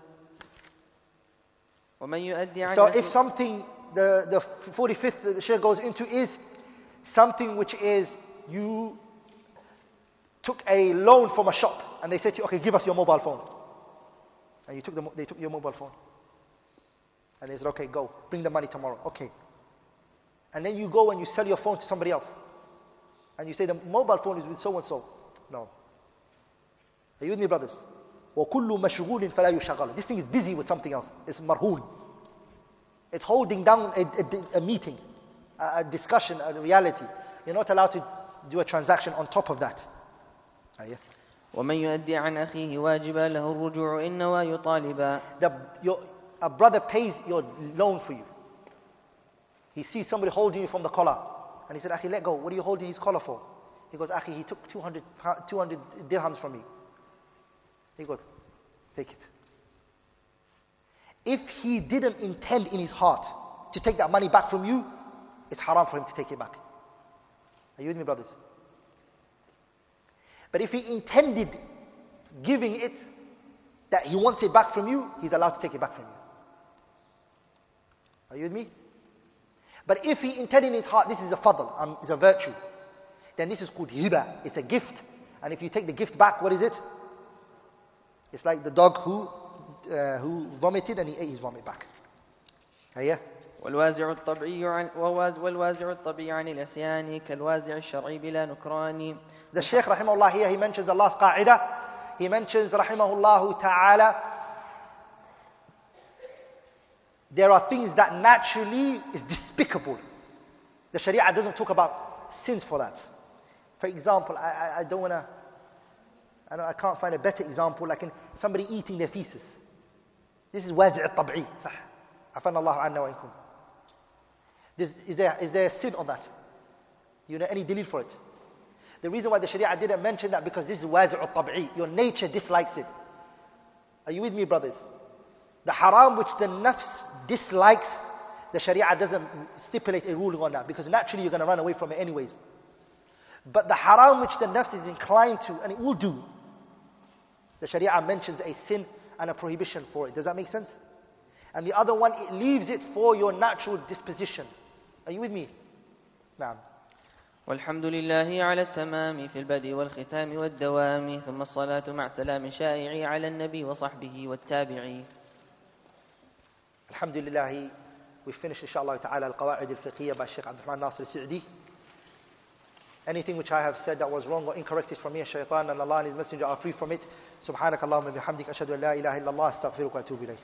ومن يؤدي عن So أخيه if something, the, the 45th the share goes into is something which is you took a loan from a shop and they said to you, okay, give us your mobile phone. And you took the, mo- they took your mobile phone. And they said, okay, go, bring the money tomorrow. Okay. And then you go and you sell your phone to somebody else. And you say the mobile phone is with so and so. No. Are you with me, brothers? وَكُلُّ مَشْغُولٍ فَلَا يُشَغَلُ This thing is busy with something else. It's marhoon. It's holding down a, a- a meeting, a, a discussion, a reality. You're not allowed to do a transaction on top of that. Ayah. ومن يؤدي عن أخيه واجبا له الرجوع إن نوى يطالبا The, your, a brother pays your loan for you. He sees somebody holding you from the collar. And he said, Akhi, let go. What are you holding his collar for? He goes, Akhi, he took 200, pa- 200 dirhams from me. He goes, take it. If he didn't intend in his heart to take that money back from you, it's haram for him to take it back. Are you with me, brothers? But if he intended giving it, that he wants it back from you, he's allowed to take it back from you. Are you with me? But if he intended in his heart, this is a fadl, um, it's a virtue, then this is called hiba, it's a gift. And if you take the gift back, what is it? It's like the dog who, uh, who vomited and he ate his vomit back. Ah, yeah? والوازع الطبيعي عن وواز- والوازع الطبيعي عن العصيان كالوازع الشرعي بلا نكران The Shaykh rahimahullah here, he mentions the last qa'idah. He mentions rahimahullah ta'ala, there are things that naturally is despicable. The Sharia doesn't talk about sins for that. For example, I, I, I don't want to, I, don't, I can't find a better example, like in somebody eating their feces. This is wazi' al-tab'i. صح. عفان الله عنا وعنكم. Is, is, there, is there a sin on that? You know any delil for it? The reason why the Sharia didn't mention that because this is wazi' al-tab'i. Your nature dislikes it. Are you with me, brothers? The haram which the nafs dislikes, the Sharia doesn't stipulate a ruling on that because naturally you're going to run away from it anyways. But the haram which the nafs is inclined to, and it will do, the Sharia mentions a sin and a prohibition for it. Does that make sense? And the other one, it leaves it for your natural disposition. Are you with me? Now. والحمد لله على التمام في البدء والختام والدوام ثم الصلاة مع سلام شائع على النبي وصحبه والتابعين Alhamdulillah, we finished inshallah ta'ala al-Qawa'id al-Fiqhiyya by Sheikh Abdul Rahman Nasir Sa'di. Anything which I have said that was wrong or incorrect is from me and shaitan and Allah and His Messenger are free from it. Subhanakallahumma bihamdik ashhadu an la ilaha illallah astaghfiruka wa atubu.